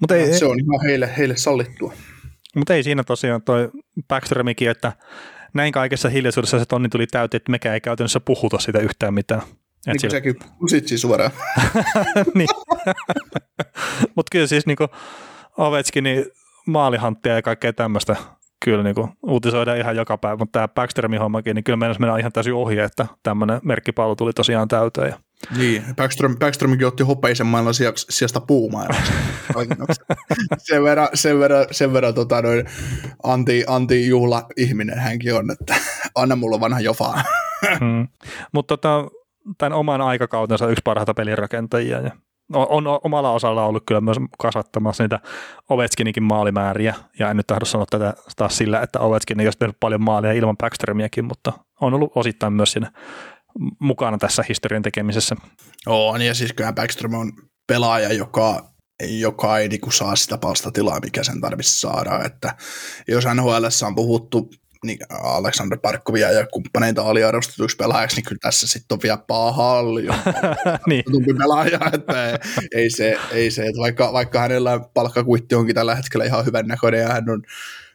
Mut ei, se on ihan heille, heille sallittua. Mutta ei siinä tosiaan toi Backströmikin, että näin kaikessa hiljaisuudessa se tonni tuli täyteen, että mekään ei käytännössä puhuta sitä yhtään mitään. Niin kuin sekin pusitsi suoraan. niin. Mutta kyllä siis niin Ovechkin niin maalihanttia ja kaikkea tämmöistä kyllä niin kuin uutisoidaan ihan joka päivä, mutta tämä Backstreamin hommakin, niin kyllä meidän mennään ihan täysin ohi, että tämmöinen merkkipallo tuli tosiaan täyteen. Ja... Niin, Backstrom, Backstromkin otti hopeisen maailman sijasta puumaailman. sen verran, sen verran, sen verran tota, noin anti, anti-juhla ihminen hänkin on, että anna mulla vanha jofaa. hmm. Mutta tota, tämän oman aikakautensa yksi parhaita pelirakentajia ja on, on omalla osalla ollut kyllä myös kasvattamassa niitä Ovechkinikin maalimääriä, ja en nyt tahdo sanoa tätä taas sillä, että Ovechkin ei ole tehnyt paljon maaleja ilman Backströmiäkin, mutta on ollut osittain myös siinä mukana tässä historian tekemisessä. On, ja siis kyllähän Backström on pelaaja, joka, joka ei niinku saa sitä palstatilaa, mikä sen tarvitsisi saada, että jos NHL on puhuttu niin Alexander Parkkovia ja kumppaneita aliarvostetuiksi pelaajaksi, niin kyllä tässä sitten on vielä paljon niin. pelaaja, että ei se, ei se että vaikka, vaikka hänellä palkkakuitti onkin tällä hetkellä ihan hyvän näköinen ja hän on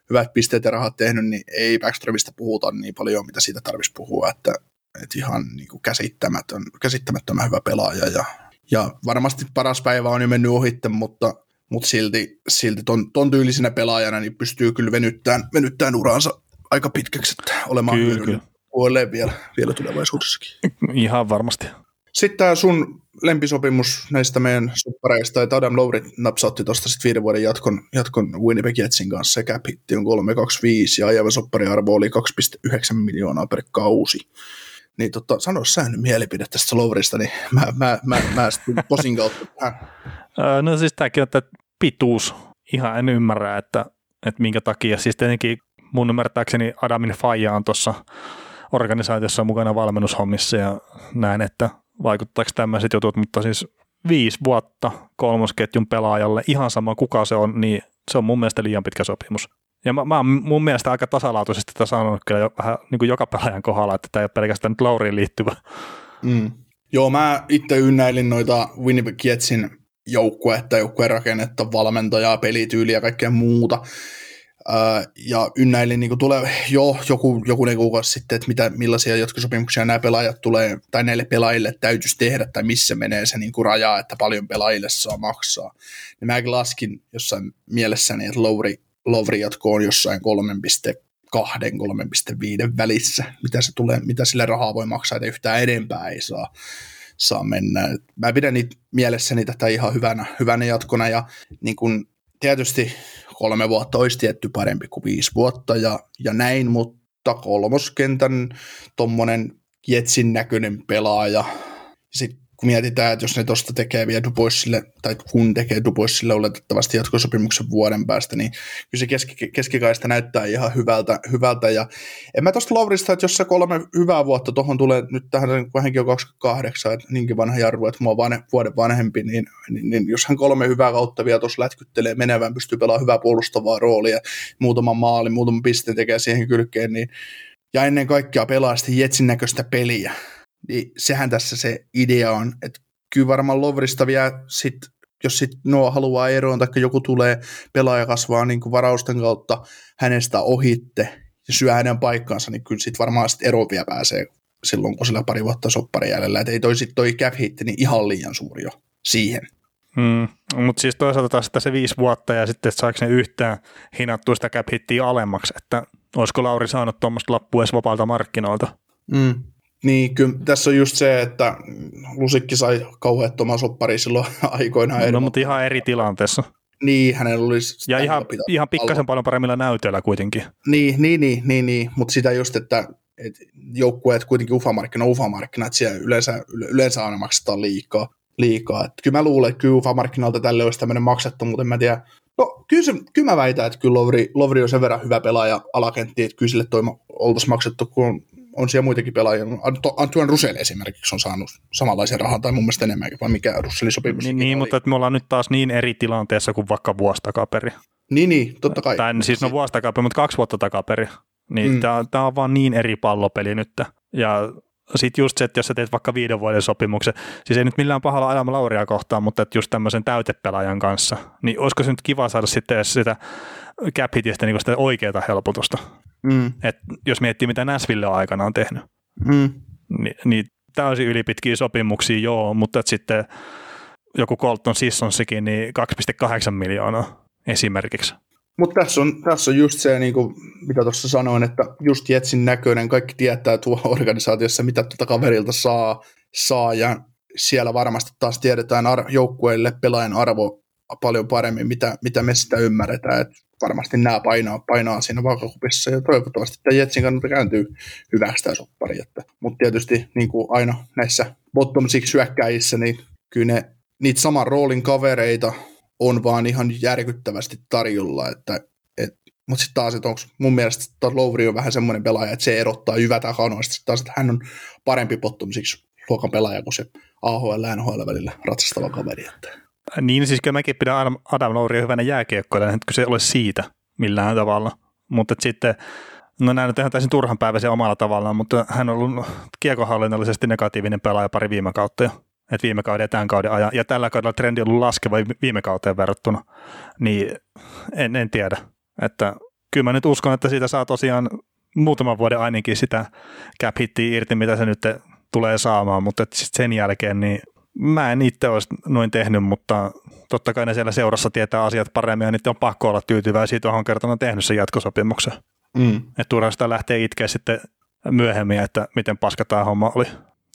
hyvät pisteet ja rahat tehnyt, niin ei Backstromista puhuta niin paljon, mitä siitä tarvitsisi puhua, että, että ihan niin kuin käsittämätön, käsittämättömän hyvä pelaaja ja, ja varmasti paras päivä on jo mennyt ohitte, mutta mutta silti, silti ton, ton tyylisenä pelaajana niin pystyy kyllä venyttämään, venyttämään uransa aika pitkäksi, että olemaan kyllä, vielä, vielä tulevaisuudessakin. Ihan varmasti. Sitten tämä sun lempisopimus näistä meidän suppareista, että Adam Lowry napsautti tuosta sitten viiden vuoden jatkon, jatkon Winnipeg Jetsin kanssa. Se cap on 325 ja ajava soppariarvo oli 2,9 miljoonaa per kausi. Niin tota, sano sä nyt mielipide tästä Lowrysta, niin mä, mä, mä, mä sitten posin kautta No siis tämäkin on pituus. Ihan en ymmärrä, että, että minkä takia. Siis tietenkin mun ymmärtääkseni Adamin Faija on tuossa organisaatiossa mukana valmennushommissa ja näin, että vaikuttaako tämmöiset jutut, mutta siis viisi vuotta kolmosketjun pelaajalle, ihan sama kuka se on, niin se on mun mielestä liian pitkä sopimus. Ja mä, mä oon mun mielestä aika tasalaatuisesti tätä sanonut kyllä jo, vähän niin kuin joka pelaajan kohdalla, että tämä ei ole pelkästään nyt Lauriin liittyvä. Mm. Joo, mä itse ynnäilin noita Winnipeg Jetsin joukkuetta, joukkueen rakennetta, valmentajaa, pelityyliä ja kaikkea muuta ja ynnäilin niin tulee jo joku, joku kuukausi sitten, että mitä, millaisia sopimuksia nämä pelaajat tulee, tai näille pelaajille täytyisi tehdä, tai missä menee se niin raja, että paljon pelaajille saa maksaa. Ja mä laskin jossain mielessäni, että Lowry, Lowry jatko on jossain 3,2 3,5 välissä, mitä, se tulee, mitä sille rahaa voi maksaa, että yhtään enempää ei saa, saa mennä. Mä pidän niitä mielessäni tätä ihan hyvänä, hyvänä jatkona, ja niin kuin tietysti kolme vuotta olisi tietty parempi kuin viisi vuotta ja, ja näin, mutta kolmoskentän tuommoinen Jetsin näköinen pelaaja, sitten kun mietitään, että jos ne tuosta tekee vielä Duboisille, tai kun tekee Duboisille oletettavasti jatkosopimuksen vuoden päästä, niin kyllä se keski, keskikaista näyttää ihan hyvältä, hyvältä. ja en mä tuosta Lovrista, että jos se kolme hyvää vuotta tuohon tulee, nyt tähän hänkin on 28, että niinkin vanha jarru, että mua on vuoden vanhempi, niin, niin, niin, jos hän kolme hyvää kautta vielä tuossa lätkyttelee menevän, pystyy pelaamaan hyvää puolustavaa roolia, muutaman maalin, muutaman pisteen tekee siihen kylkeen, niin ja ennen kaikkea pelaa sitten Jetsin näköistä peliä, niin sehän tässä se idea on, että kyllä varmaan Lovrista vielä sit, jos sit nuo haluaa eroon, tai joku tulee, pelaaja kasvaa niin kuin varausten kautta hänestä ohitte ja syö hänen paikkaansa, niin kyllä sitten varmaan sit ero vielä pääsee silloin, kun sillä pari vuotta soppari jäljellä. Että ei toi sit toi cap hit, niin ihan liian suuri jo siihen. Mm, mutta siis toisaalta taas että se viisi vuotta ja sitten, että saako ne yhtään hinattua sitä cap hittiä alemmaksi, että olisiko Lauri saanut tuommoista lappua edes vapaalta markkinoilta? Mm. Niin, kyllä tässä on just se, että Lusikki sai kauheattoman soppari silloin aikoinaan. No, mutta ihan eri tilanteessa. Niin, hänellä olisi... Ja ihan, ihan pikkasen paljon paremmilla näytöillä kuitenkin. Niin, niin, niin, niin, niin. mutta sitä just, että et joukkueet kuitenkin ufa-markkina, ufa-markkina, että siellä yleensä, yleensä aina maksetaan liikaa. liikaa. Et kyllä mä luulen, että kyllä ufa-markkinalta tälle olisi tämmöinen maksettu, mutta en mä tiedä. No, kyllä, se, kyllä mä väitän, että kyllä Lovri, Lovri on sen verran hyvä pelaaja alakentti, että kyllä sille toima oltaisiin maksettu, kun on siellä muitakin pelaajia. Antoine Russell esimerkiksi on saanut samanlaisen rahan tai mun mielestä enemmänkin, vai mikä Russellin sopimus. Niin, niin mutta että me ollaan nyt taas niin eri tilanteessa kuin vaikka vuosi takaperi. Niin, niin, totta kai. Tai siis no vuosi takaperi, mutta kaksi vuotta takaperi. Niin mm. tämä on vaan niin eri pallopeli nyt. Ja sitten just se, että jos sä teet vaikka viiden vuoden sopimuksen, siis ei nyt millään pahalla ajama Lauria kohtaan, mutta että just tämmöisen täytepelaajan kanssa, niin olisiko se nyt kiva saada sitten sitä cap hitistä niin sitä oikeaa helpotusta. Mm. Et jos miettii, mitä Näsville on aikanaan tehnyt, mm. niin, niin täysin ylipitkiä sopimuksia joo, mutta sitten joku Colton Sissonsikin, niin 2,8 miljoonaa esimerkiksi. Mutta tässä on, tässä on just se, niin kuin, mitä tuossa sanoin, että just Jetsin näköinen, kaikki tietää tuo organisaatiossa, mitä tuota kaverilta saa, saa ja siellä varmasti taas tiedetään ar- joukkueille pelaajan arvo paljon paremmin, mitä, mitä me sitä ymmärretään. Et varmasti nämä painaa, painaa siinä vaakakupissa ja toivottavasti tämä Jetsin kannalta kääntyy hyväksi tämä soppari. Että, mutta tietysti niin kuin aina näissä bottom six syökkäjissä, niin kyllä ne, niitä saman roolin kavereita on vaan ihan järkyttävästi tarjolla, että et, mutta sitten taas, että onko mun mielestä taas Lowry on vähän semmoinen pelaaja, että se erottaa jyvätä kanoista. Sitten taas, että hän on parempi bottom six luokan pelaaja kuin se AHL ja NHL välillä ratsastava kaveri. Että. Niin, siis kyllä mäkin pidän Adam, Adam hyvänä jääkiekkoilla, että se ole siitä millään tavalla. Mutta sitten, no näin nyt ihan täysin turhanpäiväisiä omalla tavallaan, mutta hän on ollut kiekohallinnollisesti negatiivinen pelaaja pari viime kautta jo. Et viime kauden ja tämän kauden ajan. Ja tällä kaudella trendi on ollut laskeva viime kauteen verrattuna. Niin en, en tiedä. Että kyllä mä nyt uskon, että siitä saa tosiaan muutaman vuoden ainakin sitä cap irti, mitä se nyt tulee saamaan, mutta sen jälkeen niin mä en itse olisi noin tehnyt, mutta totta kai ne siellä seurassa tietää asiat paremmin ja niiden on pakko olla tyytyväisiä tuohon kertaan on tehnyt sen jatkosopimuksen. Mm. Että turhaan sitä lähtee itkeä sitten myöhemmin, että miten paska tämä homma oli.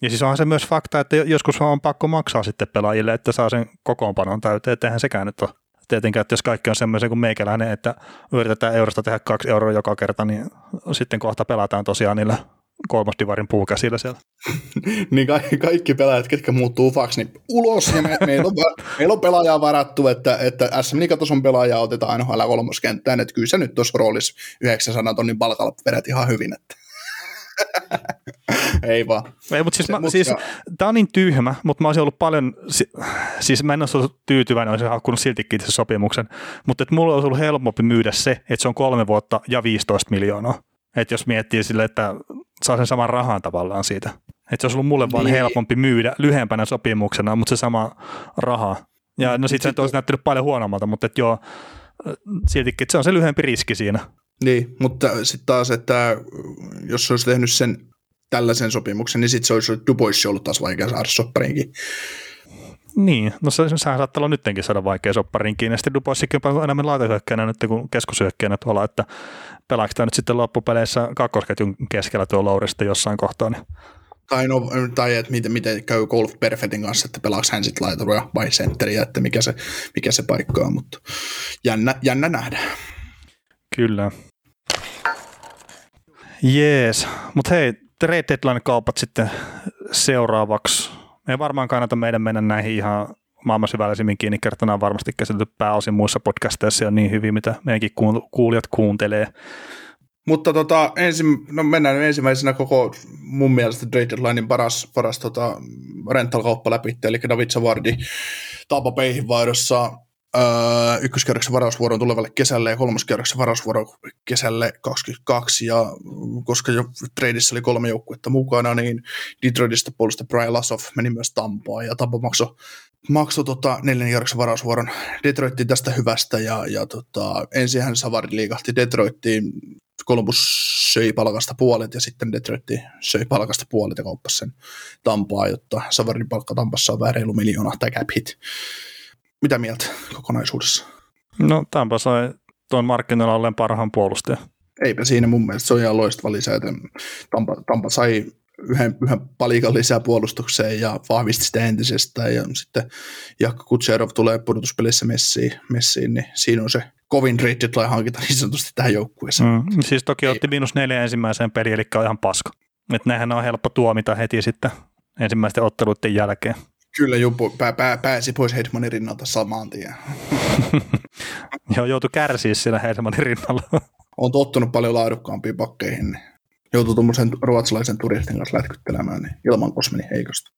Ja siis onhan se myös fakta, että joskus on pakko maksaa sitten pelaajille, että saa sen kokoonpanon täyteen, että eihän sekään nyt ole. Tietenkään, että jos kaikki on semmoisen kuin meikäläinen, että yritetään eurosta tehdä kaksi euroa joka kerta, niin sitten kohta pelataan tosiaan niillä kolmosdivarin puukäsillä siellä. niin kaikki, kaikki pelaajat, ketkä muuttuu ufaksi, niin ulos. Ja me, meillä, on, meillä on pelaajaa varattu, että, että SM Liigatason pelaajaa otetaan NHL kolmoskenttään. Että kyllä se nyt tuossa roolissa 900 tonnin palkalla vedät ihan hyvin. Että. Ei vaan. Ei, mutta siis, mä, siis tämä on niin tyhmä, mutta mä olisin ollut paljon, siis mä en olisi ollut tyytyväinen, olisin hakkunut siltikin sen sopimuksen, mutta että mulla olisi ollut helpompi myydä se, että se on kolme vuotta ja 15 miljoonaa. Että jos miettii sille, että saa sen saman rahan tavallaan siitä. Että se olisi ollut mulle vaan niin. helpompi myydä lyhempänä sopimuksena, mutta se sama raha. Ja no sitten se olisi näyttänyt paljon huonommalta, mutta että joo, siltikin, että se on se lyhyempi riski siinä. Niin, mutta sitten taas, että jos olisi tehnyt sen tällaisen sopimuksen, niin sitten se olisi Dubois ollut taas vaikea saada soppariinkin. Niin, no se, sehän saattaa olla nyttenkin saada vaikea soppariin kiinni. Sitten Duboisikin on enemmän laitahyökkäänä nyt kuin keskusyökkäänä tuolla, että pelaako tämä nyt sitten loppupeleissä kakkosketjun keskellä tuo Lauri sitten jossain kohtaa. Niin. Tai, no, tai että miten, miten käy Golf Perfectin kanssa, että pelaako hän sitten laituria vai sentteriä, että mikä se, mikä se paikka on, mutta jännä, jännä nähdä. Kyllä. Jees, mutta hei, trade deadline kaupat sitten seuraavaksi. Me ei varmaan kannata meidän mennä näihin ihan maailman syvällisimmin kiinni kertana on varmasti käsitelty pääosin muissa podcasteissa on niin hyvin, mitä meidänkin kuulijat kuuntelee. Mutta tota, ensin, no mennään ensimmäisenä koko mun mielestä Trade Deadlinein paras, paras tota, rental-kauppa läpi, eli David Savardi Tampa Bayhin vaihdossa öö, ykköskierroksen varausvuoron tulevalle kesälle ja kolmoskierroksen varausvuoro kesälle 22, ja koska jo tradeissa oli kolme joukkuetta mukana, niin Detroitista puolesta Brian Lassoff meni myös Tampaan, ja Tampa maksoi makso, tota, neljän kierroksen varausvuoron Detroittiin tästä hyvästä, ja, ja tota, ensin hän Savari liikahti Detroittiin Columbus söi palkasta puolet ja sitten Detroit söi palkasta puolet ja kauppasi sen Tampaa, jotta Savarin palkka Tampassa on vähän reilu miljoona tai cap hit. Mitä mieltä kokonaisuudessa? No Tampa sai tuon markkinoilla olleen parhaan puolustajan. Eipä siinä mun mielestä, se on ihan loistava lisä, että Tampa, Tampa sai yhden, yhden palikan lisää puolustukseen ja vahvisti sitä entisestä ja sitten Jakko Kutserov tulee pudotuspelissä messiin, messiin, niin siinä on se kovin trade hankita niin sanotusti tähän joukkueeseen. Mm, siis toki otti miinus neljä ensimmäiseen peliin, eli on ihan paska. Että näinhän on helppo tuomita heti sitten ensimmäisten otteluiden jälkeen. Kyllä, juu, pää, pää, pääsi pois Hedmanin rinnalta samaan tien. Joo, joutui kärsiä siellä Hedmanin rinnalla. on tottunut paljon laadukkaampiin pakkeihin, niin joutui tuommoisen ruotsalaisen turistin kanssa lätkyttelemään niin ilman kosmeni heikosta.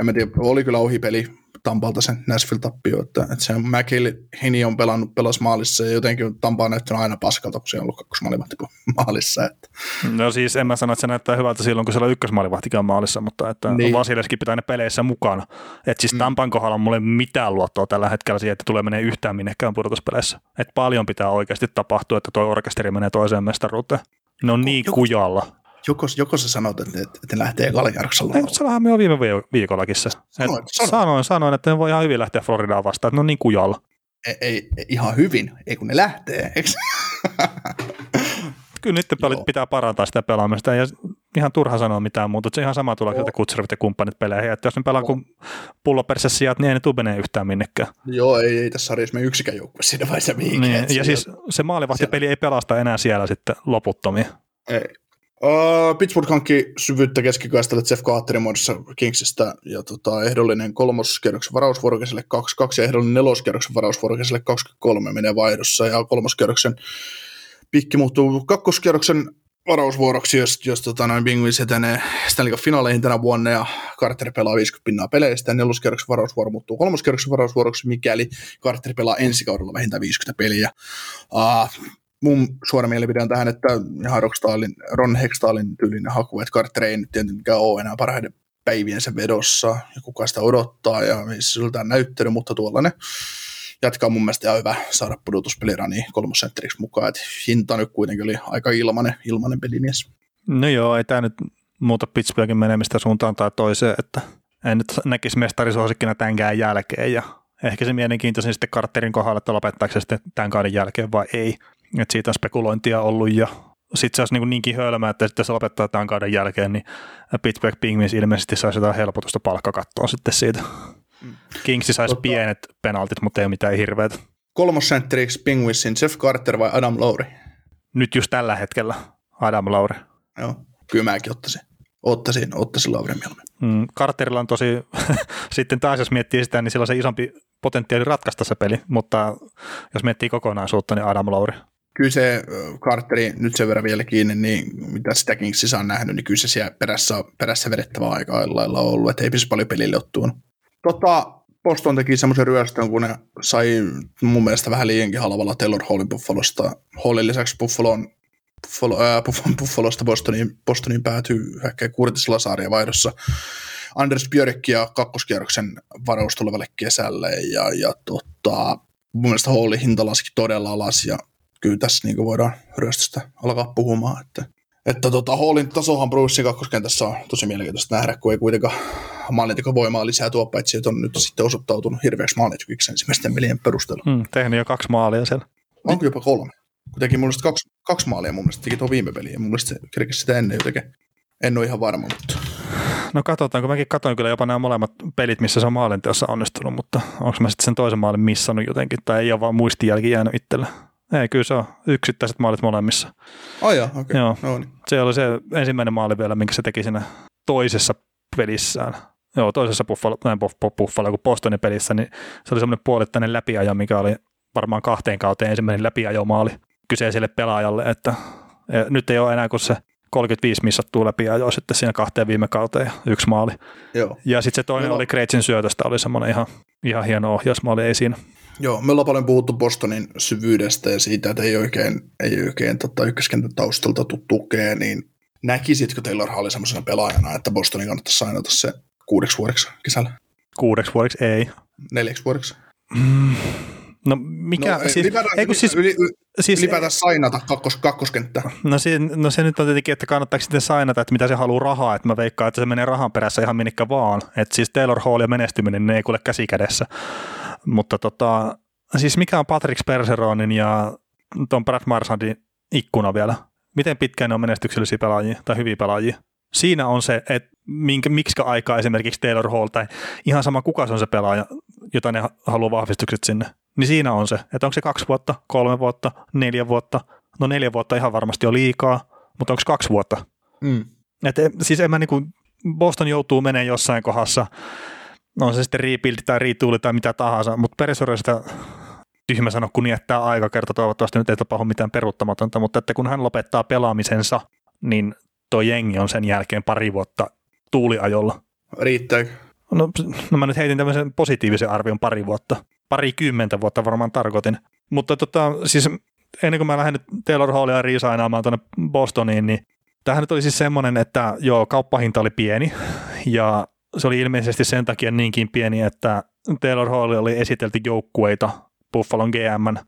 En mä tiedä, oli kyllä ohipeli Tampalta sen Nashville-tappio, että, että se McGill Hini on pelannut pelas maalissa ja jotenkin Tampa on näyttänyt aina paskalta, kun se on ollut kakkosmaalivahti maalissa. Että. No siis en mä sano, että se näyttää hyvältä silloin, kun siellä on ykkösmaalivahtikin maalissa, mutta että niin. Vasileskin pitää ne peleissä mukana. Että siis mm. Tampan kohdalla mulle ei mitään luottoa tällä hetkellä siihen, että tulee menee yhtään minnekään pudotuspeleissä. Että paljon pitää oikeasti tapahtua, että tuo orkesteri menee toiseen mestaruuteen. Ne on niin joku, kujalla. Joko, joko sä sanot, että, että ne lähtee Kaljarksalla? Ei, sanoinhan me jo viime viikollakin se. Sanoin, sanoin. sanoin, sanoin, että ne voi ihan hyvin lähteä Floridaan vastaan, että ne on niin kujalla. Ei, ei, ihan hyvin, ei kun ne lähtee, eikö? Kyllä nyt pitää parantaa sitä pelaamista ja ihan turha sanoa mitään muuta. Se ihan sama tulee sieltä kutservit ja kumppanit peleihin. Että jos ne pelaa kuin pulloperässä sijat, niin ei ne tule yhtään minnekään. Joo, ei, ei tässä sarjassa me yksikään joukkue siinä vaiheessa mihinkään. Niin, ja siis se maalivahtipeli ei pelasta enää siellä sitten loputtomia. Ei. Uh, Pittsburgh hankki syvyyttä keskikaistalle Jeff Carterin muodossa Kingsistä ja tota, ehdollinen kolmoskierroksen varausvuorokeiselle 22 ja ehdollinen neloskierroksen varausvuorokeiselle 23 menee vaihdossa ja kolmoskierroksen pikki muuttuu kakkoskierroksen varausvuoroksi, jos, jos tota, noin Bingwins etenee Stanley Cup finaaleihin tänä vuonna ja Carter pelaa 50 pinnaa peleistä ja neloskierroksen varausvuoro muuttuu kolmoskierroksen varausvuoroksi, mikäli Carter pelaa ensi kaudella vähintään 50 peliä. Uh, mun suora mielipide on tähän, että ihan Rockstalin, Ron Hextalin tyylinen haku, että Carter ei nyt tietenkään ole enää parhaiden päiviensä vedossa ja kuka sitä odottaa ja missä siltä on näyttänyt, mutta tuollainen jatkaa mun mielestä ihan hyvä saada pudotuspelirani kolmosentteriksi mukaan, että hinta nyt kuitenkin oli aika ilmanen, ilmanen pelimies. No joo, ei tämä nyt muuta Pittsburghin menemistä suuntaan tai toiseen, että en nyt näkisi mestarisuosikkina tämänkään jälkeen ja ehkä se mielenkiintoisin sitten Carterin kohdalla, että lopettaako se sitten tämän kauden jälkeen vai ei. Että siitä on spekulointia ollut ja sitten se olisi niin niinkin hölmää, että sitten se lopettaa tämän kauden jälkeen, niin Pittsburgh Penguins ilmeisesti saisi jotain helpotusta palkkakattoon sitten siitä. Kingsi saisi tota, pienet penaltit, mutta ei mitään hirveät. Kolmosentteriksi Penguinsin Jeff Carter vai Adam Lowry? Nyt just tällä hetkellä Adam Lowry. Joo, kyllä mäkin ottaisin. Ottaisin, ottaisin Lowry mieluummin. Mm, Carterilla on tosi, sitten taas jos miettii sitä, niin sillä on se isompi potentiaali ratkaista se peli, mutta jos miettii kokonaisuutta, niin Adam Lowry kyllä se Carteri nyt sen verran vielä kiinni, niin mitä sitä Kingsissä on nähnyt, niin kyllä se siellä perässä, perässä vedettävä aika lailla ollut, että ei pysy paljon pelille ottuun. Tota, Boston teki semmoisen ryöstön, kun ne sai mun mielestä vähän liiankin halvalla Taylor Hallin Buffalosta. Hallin lisäksi Buffalon, Buffalo, ää, Buffalosta Bostoniin, Bostoniin päätyy ehkä kuudentisella sarja vaihdossa. Anders Björkkiä kakkoskierroksen varaus tulevalle kesälle ja, ja tota, mun mielestä Hallin hinta laski todella alas ja kyllä tässä niin voidaan ryöstöstä alkaa puhumaan. Että, että tota, Hallin tasohan Brucein kakkoskentässä on tosi mielenkiintoista nähdä, kun ei kuitenkaan voimaa lisää tuo, paitsi että on nyt sitten osoittautunut hirveäksi maalintekijäksi ensimmäisten pelien perusteella. Hmm, tehnyt jo kaksi maalia siellä. Onko jopa kolme? Kun teki mun kaksi, kaksi maalia mun mielestä, teki tuo viime peli, ja mun mielestä se kerkesi sitä ennen jotenkin. En ole ihan varma, mutta... No katsotaan, kun mäkin katsoin kyllä jopa nämä molemmat pelit, missä se on maalinteossa onnistunut, mutta onko mä sitten sen toisen maalin missannut jotenkin, tai ei ole vaan muistijälki jäänyt itsellä. Ei, kyllä se on yksittäiset maalit molemmissa. Oh joo, okei. Okay. Joo. No niin. Se oli se ensimmäinen maali vielä, minkä se teki siinä toisessa pelissään. Joo, toisessa Buffalo, Buffalo kuin Bostonin pelissä, niin se oli semmoinen puolittainen läpiajo, mikä oli varmaan kahteen kauteen ensimmäinen läpiajomaali kyseiselle pelaajalle, että nyt ei ole enää kuin se 35 missattua läpi jo sitten siinä kahteen viime kauteen ja yksi maali. Joo. Ja sitten se toinen no. oli Kreitsin syötöstä, oli semmoinen ihan, ihan hieno ohjausmaali, ei siinä. Joo, me ollaan paljon puhuttu Bostonin syvyydestä ja siitä, että ei oikein, ei oikein tota, ykköskentän taustalta tuu tukea, niin näkisitkö Taylor Hall semmoisena pelaajana, että Bostonin kannattaisi sainata se kuudeksi vuodeksi kesällä? Kuudeksi vuodeksi ei. Neljäksi vuodeksi? Mm, No mikä, no, siis, ylipäätään, ei, siis, yli, siis, ylipäätään sainata kakkos, kakkoskenttä. No se, no se nyt on tietenkin, että kannattaako sitten sainata, että mitä se haluaa rahaa, että mä veikkaan, että se menee rahan perässä ihan minnekä vaan. Että siis Taylor Hall ja menestyminen, ne ei kuule käsi kädessä. Mutta tota, siis mikä on Patrick Sperseronin ja ton Brad Marsandin ikkuna vielä? Miten pitkään ne on menestyksellisiä pelaajia tai hyviä pelaajia? Siinä on se, että minkä, miksi aikaa esimerkiksi Taylor Hall tai ihan sama kuka se on se pelaaja, jota ne haluaa vahvistukset sinne niin siinä on se, että onko se kaksi vuotta, kolme vuotta, neljä vuotta. No neljä vuotta ihan varmasti on liikaa, mutta onko kaksi vuotta? Mm. Et, siis en mä niinku, Boston joutuu menemään jossain kohdassa, no on se sitten rebuild tai retool tai mitä tahansa, mutta perisorista tyhmä sanoa, kun jättää aika kerta, toivottavasti nyt ei tapahdu mitään peruuttamatonta, mutta että kun hän lopettaa pelaamisensa, niin tuo jengi on sen jälkeen pari vuotta tuuliajolla. Riittääkö? No, no mä nyt heitin tämmöisen positiivisen arvion pari vuotta parikymmentä vuotta varmaan tarkoitin. Mutta tota, siis ennen kuin mä lähden nyt Taylor Hallia riisainaamaan tuonne Bostoniin, niin tämähän nyt oli siis semmoinen, että joo, kauppahinta oli pieni ja se oli ilmeisesti sen takia niinkin pieni, että Taylor Hall oli esitelty joukkueita Buffalon GMn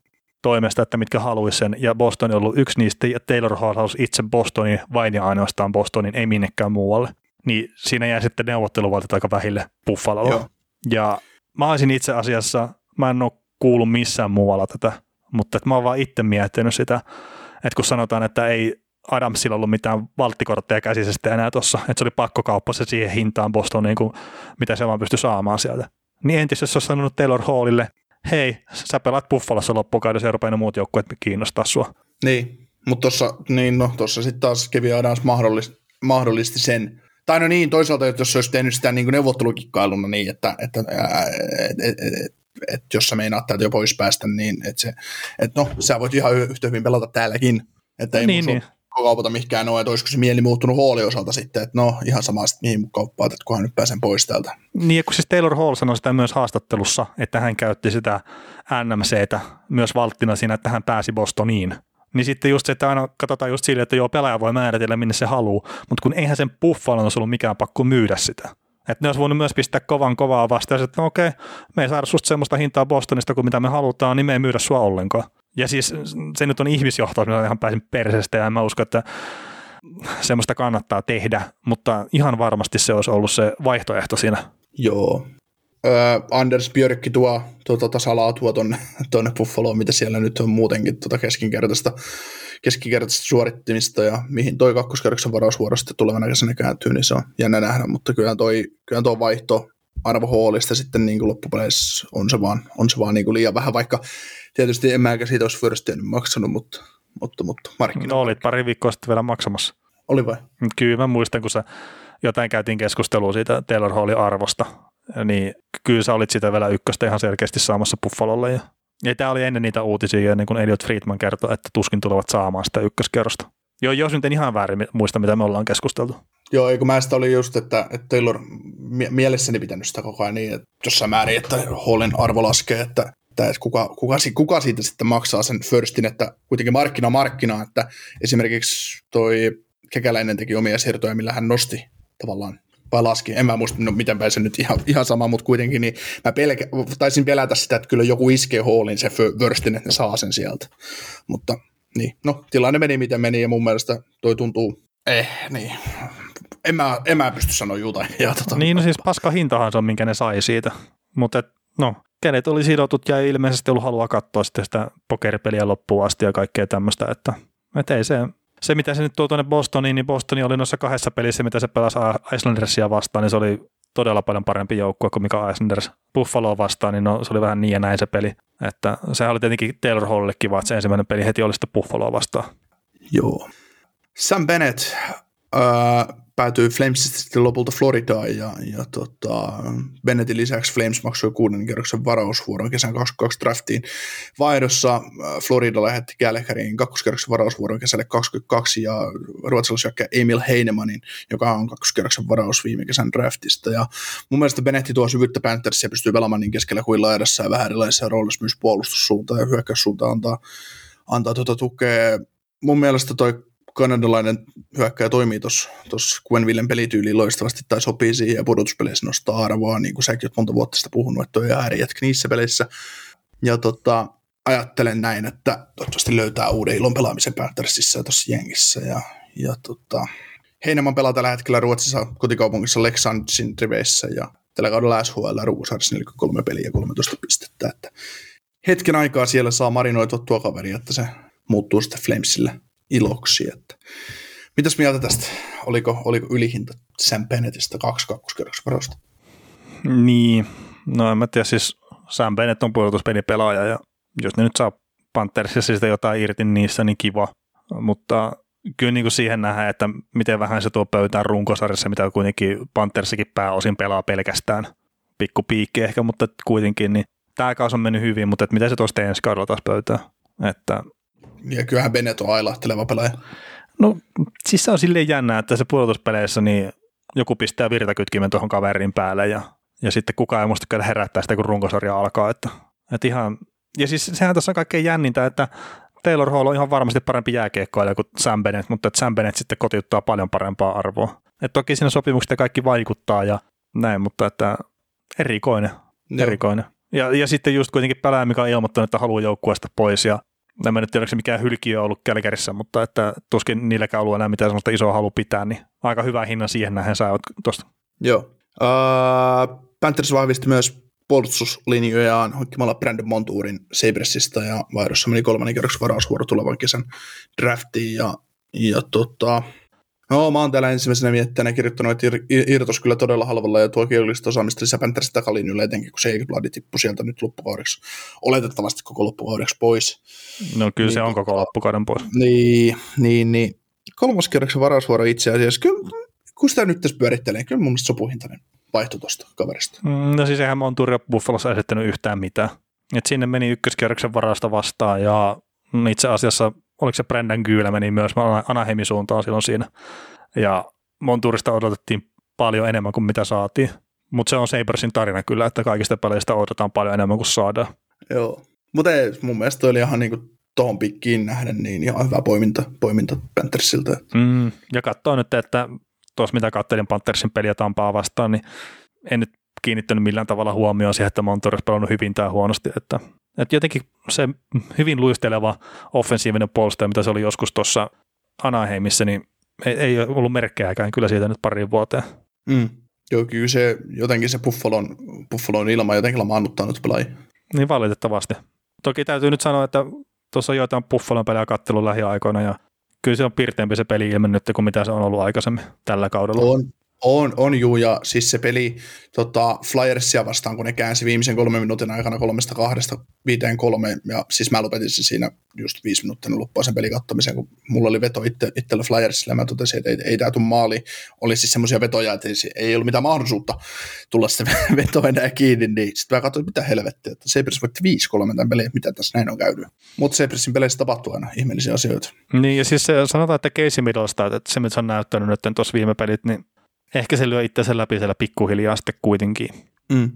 toimesta, että mitkä haluaisi sen, ja Boston on ollut yksi niistä, ja Taylor Hall halusi itse Bostonin, vain ja ainoastaan Bostonin, ei minnekään muualle. Niin siinä jää sitten neuvotteluvaltit aika vähille Buffalolla. Ja mä olisin itse asiassa mä en ole kuullut missään muualla tätä, mutta että mä oon vaan itse miettinyt sitä, että kun sanotaan, että ei Adamsilla ollut mitään valttikortteja käsisestä enää tuossa, että se oli pakkokauppa se siihen hintaan Bostoniin, kuin mitä se vaan pystyi saamaan sieltä. Niin entis, jos olisi sanonut Taylor Hallille, hei, sä pelaat Buffalossa loppukaudessa ja rupeaa muut joukkueet kiinnostaa sua. Niin, mutta tuossa niin no, sitten taas Kevin Adams mahdollisti, mahdollisti sen, tai no niin, toisaalta, että jos olisi tehnyt sitä niin neuvottelukikkailuna niin, että, että et, et, et, että jos sä meinaat täältä jo pois päästä, niin että se, että no, sä voit ihan yhtä hyvin pelata täälläkin. Että ei niin, niin. Kaupata mihinkään ole, että olisiko se mieli muuttunut Hallin osalta sitten, että no ihan sama sitten mihin kauppaat, että kunhan nyt pääsen pois täältä. Niin, kun siis Taylor Hall sanoi sitä myös haastattelussa, että hän käytti sitä NMCtä myös valttina siinä, että hän pääsi Bostoniin. Niin sitten just se, että aina katsotaan just sille, että joo, pelaaja voi määritellä, minne se haluaa, mutta kun eihän sen Buffalon olisi ollut mikään pakko myydä sitä. Että ne olisi voinut myös pistää kovan kovaa vastaan, että no okei, me ei saada susta semmoista hintaa Bostonista kuin mitä me halutaan, niin me ei myydä sua ollenkaan. Ja siis se nyt on ihmisjohtaus, mitä ihan pääsin perseestä ja mä usko, että semmoista kannattaa tehdä, mutta ihan varmasti se olisi ollut se vaihtoehto siinä. Joo, Öö, Anders Björkki tuo tuota, tasalaatua tuonne, tuonne Buffaloon, mitä siellä nyt on muutenkin tuota keskinkertaista, keskinkertaista suorittimista ja mihin toi kakkoskerroksen varausvuoro sitten tulevana kesänä kääntyy, niin se on jännä nähdä, mutta kyllä toi, kyllä toi vaihto Arvo Hallista sitten niin kuin loppupeleissä on se vaan, on se vaan niin kuin liian vähän, vaikka tietysti en mäkä siitä olisi Firstia maksanut, mutta, mutta, mutta markkinoilla. No olit pari viikkoa sitten vielä maksamassa. Oli vai? Kyllä mä muistan, kun sä jotain käytiin keskustelua siitä Taylor Hallin arvosta, niin kyllä sä olit sitä vielä ykköstä ihan selkeästi saamassa Buffalolle. Ja, ja tämä oli ennen niitä uutisia, ennen kuin Elliot Friedman kertoi, että tuskin tulevat saamaan sitä ykköskerrosta. Joo, jos nyt en ihan väärin muista, mitä me ollaan keskusteltu. Joo, eikö mä sitä oli just, että, että Taylor mielessäni pitänyt sitä koko ajan niin, että jossain määrin, että Hallin arvo laskee, että, että kuka, kuka, kuka siitä sitten maksaa sen firstin, että kuitenkin markkina markkina, että esimerkiksi toi Kekäläinen teki omia siirtoja, millä hän nosti tavallaan vai laski, en mä muista, no miten se nyt ihan, ihan sama, mutta kuitenkin niin mä pelkä, taisin pelätä sitä, että kyllä joku iskee Hallin se Wurstin, että ne saa sen sieltä. Mutta niin, no tilanne meni miten meni ja mun mielestä toi tuntuu, eh, niin, en mä, en mä pysty sanoa jotain. Ja, tota, niin, no siis paska hintahan se on, minkä ne sai siitä, mutta no, kenet oli sidotut ja ei ilmeisesti ollut halua katsoa sitten sitä pokeripeliä loppuun asti ja kaikkea tämmöistä, että, että ei se, se, mitä se nyt tuo tuonne Bostoniin, niin Bostoni oli noissa kahdessa pelissä, mitä se pelasi Islandersia vastaan, niin se oli todella paljon parempi joukkue kuin mikä Islanders Buffalo vastaan, niin no, se oli vähän niin ja näin se peli. Että sehän oli tietenkin Taylor Hallille kiva, että se ensimmäinen peli heti oli sitten Buffalo vastaan. Joo. Sam Bennett, äh, päätyi Flamesista sitten lopulta Floridaan ja, ja tota, Bennettin lisäksi Flames maksoi kuuden kerroksen varausvuoron kesän 22 draftiin. Vaihdossa äh, Florida lähetti Gallagherin kakkoskerroksen varausvuoron kesälle 22 ja ruotsalaisjakka Emil Heinemannin, joka on kakkoskerroksen varaus viime kesän draftista. Ja mun mielestä Benetti tuo syvyyttä Panthersia pystyy pelaamaan niin keskellä kuin laidassa ja vähän erilaisissa roolissa myös puolustussuuntaan ja hyökkäyssuuntaan antaa, antaa tuota tukea. Mun mielestä toi kanadalainen hyökkäjä toimii tuossa Gwenvillen pelityyliin loistavasti tai sopii siihen ja pudotuspeleissä nostaa arvoa, niin kuin säkin monta vuotta sitä puhunut, että on äärijätkä niissä peleissä. Ja tota, ajattelen näin, että toivottavasti löytää uuden ilon pelaamisen Panthersissa ja tuossa jengissä. Ja, ja tota, Heineman pelaa tällä hetkellä Ruotsissa kotikaupungissa Leksandsin riveissä ja tällä kaudella SHL Ruusars 43 peliä ja 13 pistettä. Että hetken aikaa siellä saa marinoitua tuo kaveri, että se muuttuu sitten Flamesille iloksi. Että. Mitäs mieltä tästä? Oliko, oliko ylihinta Sam Bennettistä kaksi kakkoskerroksvarosta? Niin, no en mä tiedä, siis Sam Bennett on puolustuspelipelaaja ja jos ne nyt saa Panthersissa sitä jotain irti niissä, niin kiva. Mutta kyllä niin kuin siihen nähdään, että miten vähän se tuo pöytään runkosarjassa, mitä kuitenkin Panthersikin pääosin pelaa pelkästään. Pikku piikki ehkä, mutta kuitenkin, niin tämä kausi on mennyt hyvin, mutta että miten se tuosta ensi kaudella taas pöytään. Että ja kyllähän Bennett on ailahteleva pelaaja. No siis se on silleen jännä, että se puolustuspeleissä niin joku pistää virtakytkimen tuohon kaverin päälle ja, ja sitten kukaan ei muista käydä herättää sitä, kun runkosarja alkaa. Että, että ihan, ja siis sehän tässä on kaikkein jännintä, että Taylor Hall on ihan varmasti parempi jääkiekkoilija kuin Sam Bennett, mutta että Sam Bennett sitten kotiuttaa paljon parempaa arvoa. Et toki siinä sopimukset kaikki vaikuttaa ja näin, mutta että erikoinen. Joo. erikoinen. Ja, ja sitten just kuitenkin pelaaja, mikä on ilmoittanut, että haluaa joukkueesta pois ja en mä nyt tiedä, se mikään hylkiö ollut Kälkärissä, mutta että tuskin niilläkään ollut enää mitään sellaista isoa halu pitää, niin aika hyvä hinnan siihen nähden sä tuosta. Joo. Uh, Panthers vahvisti myös puolustuslinjojaan hankkimalla Brandon Montuurin Sabresista ja vaihdossa meni kolmannen kerroksen varausvuoro tulevan kesän draftiin ja, ja tota, No, mä oon täällä ensimmäisenä miettänä kirjoittanut, että irtos kyllä todella halvalla ja tuo kielellistä osaamista lisää Panthersin takalinjulle, etenkin kun se Bloodi tippui sieltä nyt loppukaudeksi, oletettavasti koko loppukaudeksi pois. No kyllä niin, se on koko loppukauden pois. Niin, niin, niin. Kolmas kerroksen varausvuoro itse asiassa, kyllä, kun sitä nyt tässä pyörittelee, kyllä mun mielestä sopuhintainen vaihto tuosta kaverista. Mm, no siis eihän mä oon Turja Buffalossa esittänyt yhtään mitään. Et sinne meni ykköskierroksen varasta vastaan ja itse asiassa oliko se Brendan Kyylä meni myös Anaheimin suuntaan silloin siinä. Ja Monturista odotettiin paljon enemmän kuin mitä saatiin. Mutta se on Sabersin tarina kyllä, että kaikista peleistä odotetaan paljon enemmän kuin saadaan. Joo, mutta mun mielestä oli ihan niinku tuohon pikkiin nähden niin ihan hyvä poiminta, poiminta Panthersilta. Mm, ja katsoa nyt, että tuossa mitä katselin Panthersin peliä Tampaa vastaan, niin en nyt kiinnittänyt millään tavalla huomioon siihen, että Montour olisi pelannut hyvin tai huonosti, että et jotenkin se hyvin luisteleva offensiivinen puolustaja, mitä se oli joskus tuossa Anaheimissa, niin ei, ei ole ollut merkkejäkään kyllä siitä nyt pariin vuoteen. Mm. Joo, kyllä se jotenkin se Buffalon, Buffalon ilma jotenkin lamaannuttaa nyt pelaajia. Niin valitettavasti. Toki täytyy nyt sanoa, että tuossa on joitain Buffalon pelejä kattelun lähiaikoina ja kyllä se on pirteempi se peli ilmen nyt kuin mitä se on ollut aikaisemmin tällä kaudella. On, on, on juu, ja siis se peli tota, Flyersia vastaan, kun ne käänsi viimeisen kolmen minuutin aikana kolmesta kahdesta viiteen kolmeen, ja siis mä lopetin sen siinä just viisi minuuttia loppua sen pelin kattomisen, kun mulla oli veto itse, itsellä Flyersilla, ja mä totesin, että ei, ei tämä tule maali. Oli siis semmoisia vetoja, että ei, ei ollut mitään mahdollisuutta tulla se veto enää kiinni, niin sitten mä katsoin, mitä helvettiä, että Sabres voitti 5-3 tämän pelin, mitä tässä näin on käynyt. Mutta Sabresin peleissä tapahtuu aina ihmeellisiä asioita. Niin, ja siis sanotaan, että Casey Middlestad, että se mitä on näyttänyt nyt tuossa viime pelit, niin ehkä se lyö itsensä läpi siellä pikkuhiljaa sitten kuitenkin. Mm.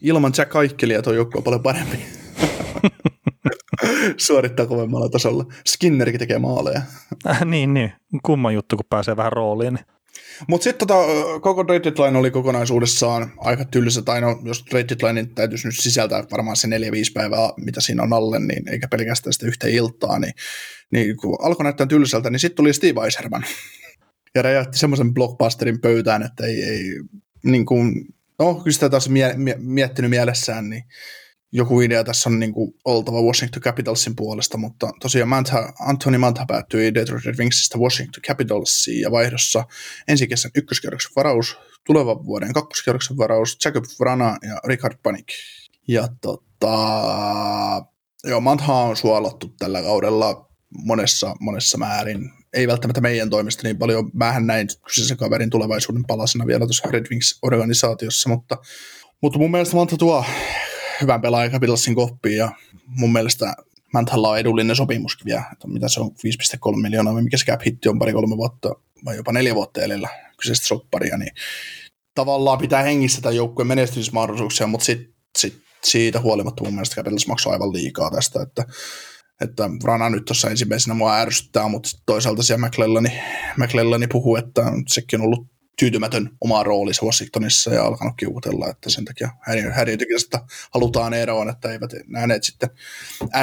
Ilman Jack Kaikkelia tuo joukkue on paljon parempi. Suorittaa kovemmalla tasolla. Skinnerikin tekee maaleja. Äh, niin, niin. Kumma juttu, kun pääsee vähän rooliin. Mutta sitten tota, koko trade deadline oli kokonaisuudessaan aika tylsä, tai no, jos trade deadline täytyisi nyt sisältää varmaan se 4-5 päivää, mitä siinä on alle, niin eikä pelkästään sitä yhtä iltaa, niin, niin kun alkoi näyttää tylsältä, niin sitten tuli Steve Eiserman ja räjähti semmoisen blockbusterin pöytään, että ei, ei niin kuin, no kyllä sitä taas mie, mie, miettinyt mielessään, niin joku idea tässä on niin kuin oltava Washington Capitalsin puolesta, mutta tosiaan Mantha, Anthony Mantha päättyi Detroit Red Wingsista Washington Capitalsiin ja vaihdossa ensi kesän ykköskierroksen varaus, tulevan vuoden kakkoskierroksen varaus, Jacob Vrana ja Richard Panik. Ja tota, joo, Mantha on suolattu tällä kaudella monessa, monessa määrin. Ei välttämättä meidän toimesta niin paljon. Mähän näin kyseisen kaverin tulevaisuuden palasena vielä tuossa Red Wings-organisaatiossa, mutta, mutta mun mielestä Manta tuo hyvän pelaajan Capitalsin koppiin ja mun mielestä Manthalla on edullinen sopimuskin vielä, että mitä se on 5,3 miljoonaa, mikä se cap hitti on pari-kolme vuotta vai jopa neljä vuotta edellä kyseistä sopparia, niin tavallaan pitää hengissä tämän joukkueen menestysmahdollisuuksia, mutta sit, sit siitä huolimatta mun mielestä Capitals maksaa aivan liikaa tästä, että, että Rana nyt tuossa ensimmäisenä mua ärsyttää, mutta toisaalta siellä McLellani, McLellani puhuu, että sekin on ollut tyytymätön oma roolissa Washingtonissa ja alkanut kiukutella, että sen takia häiriötykisestä halutaan eroon, että eivät nähneet sitten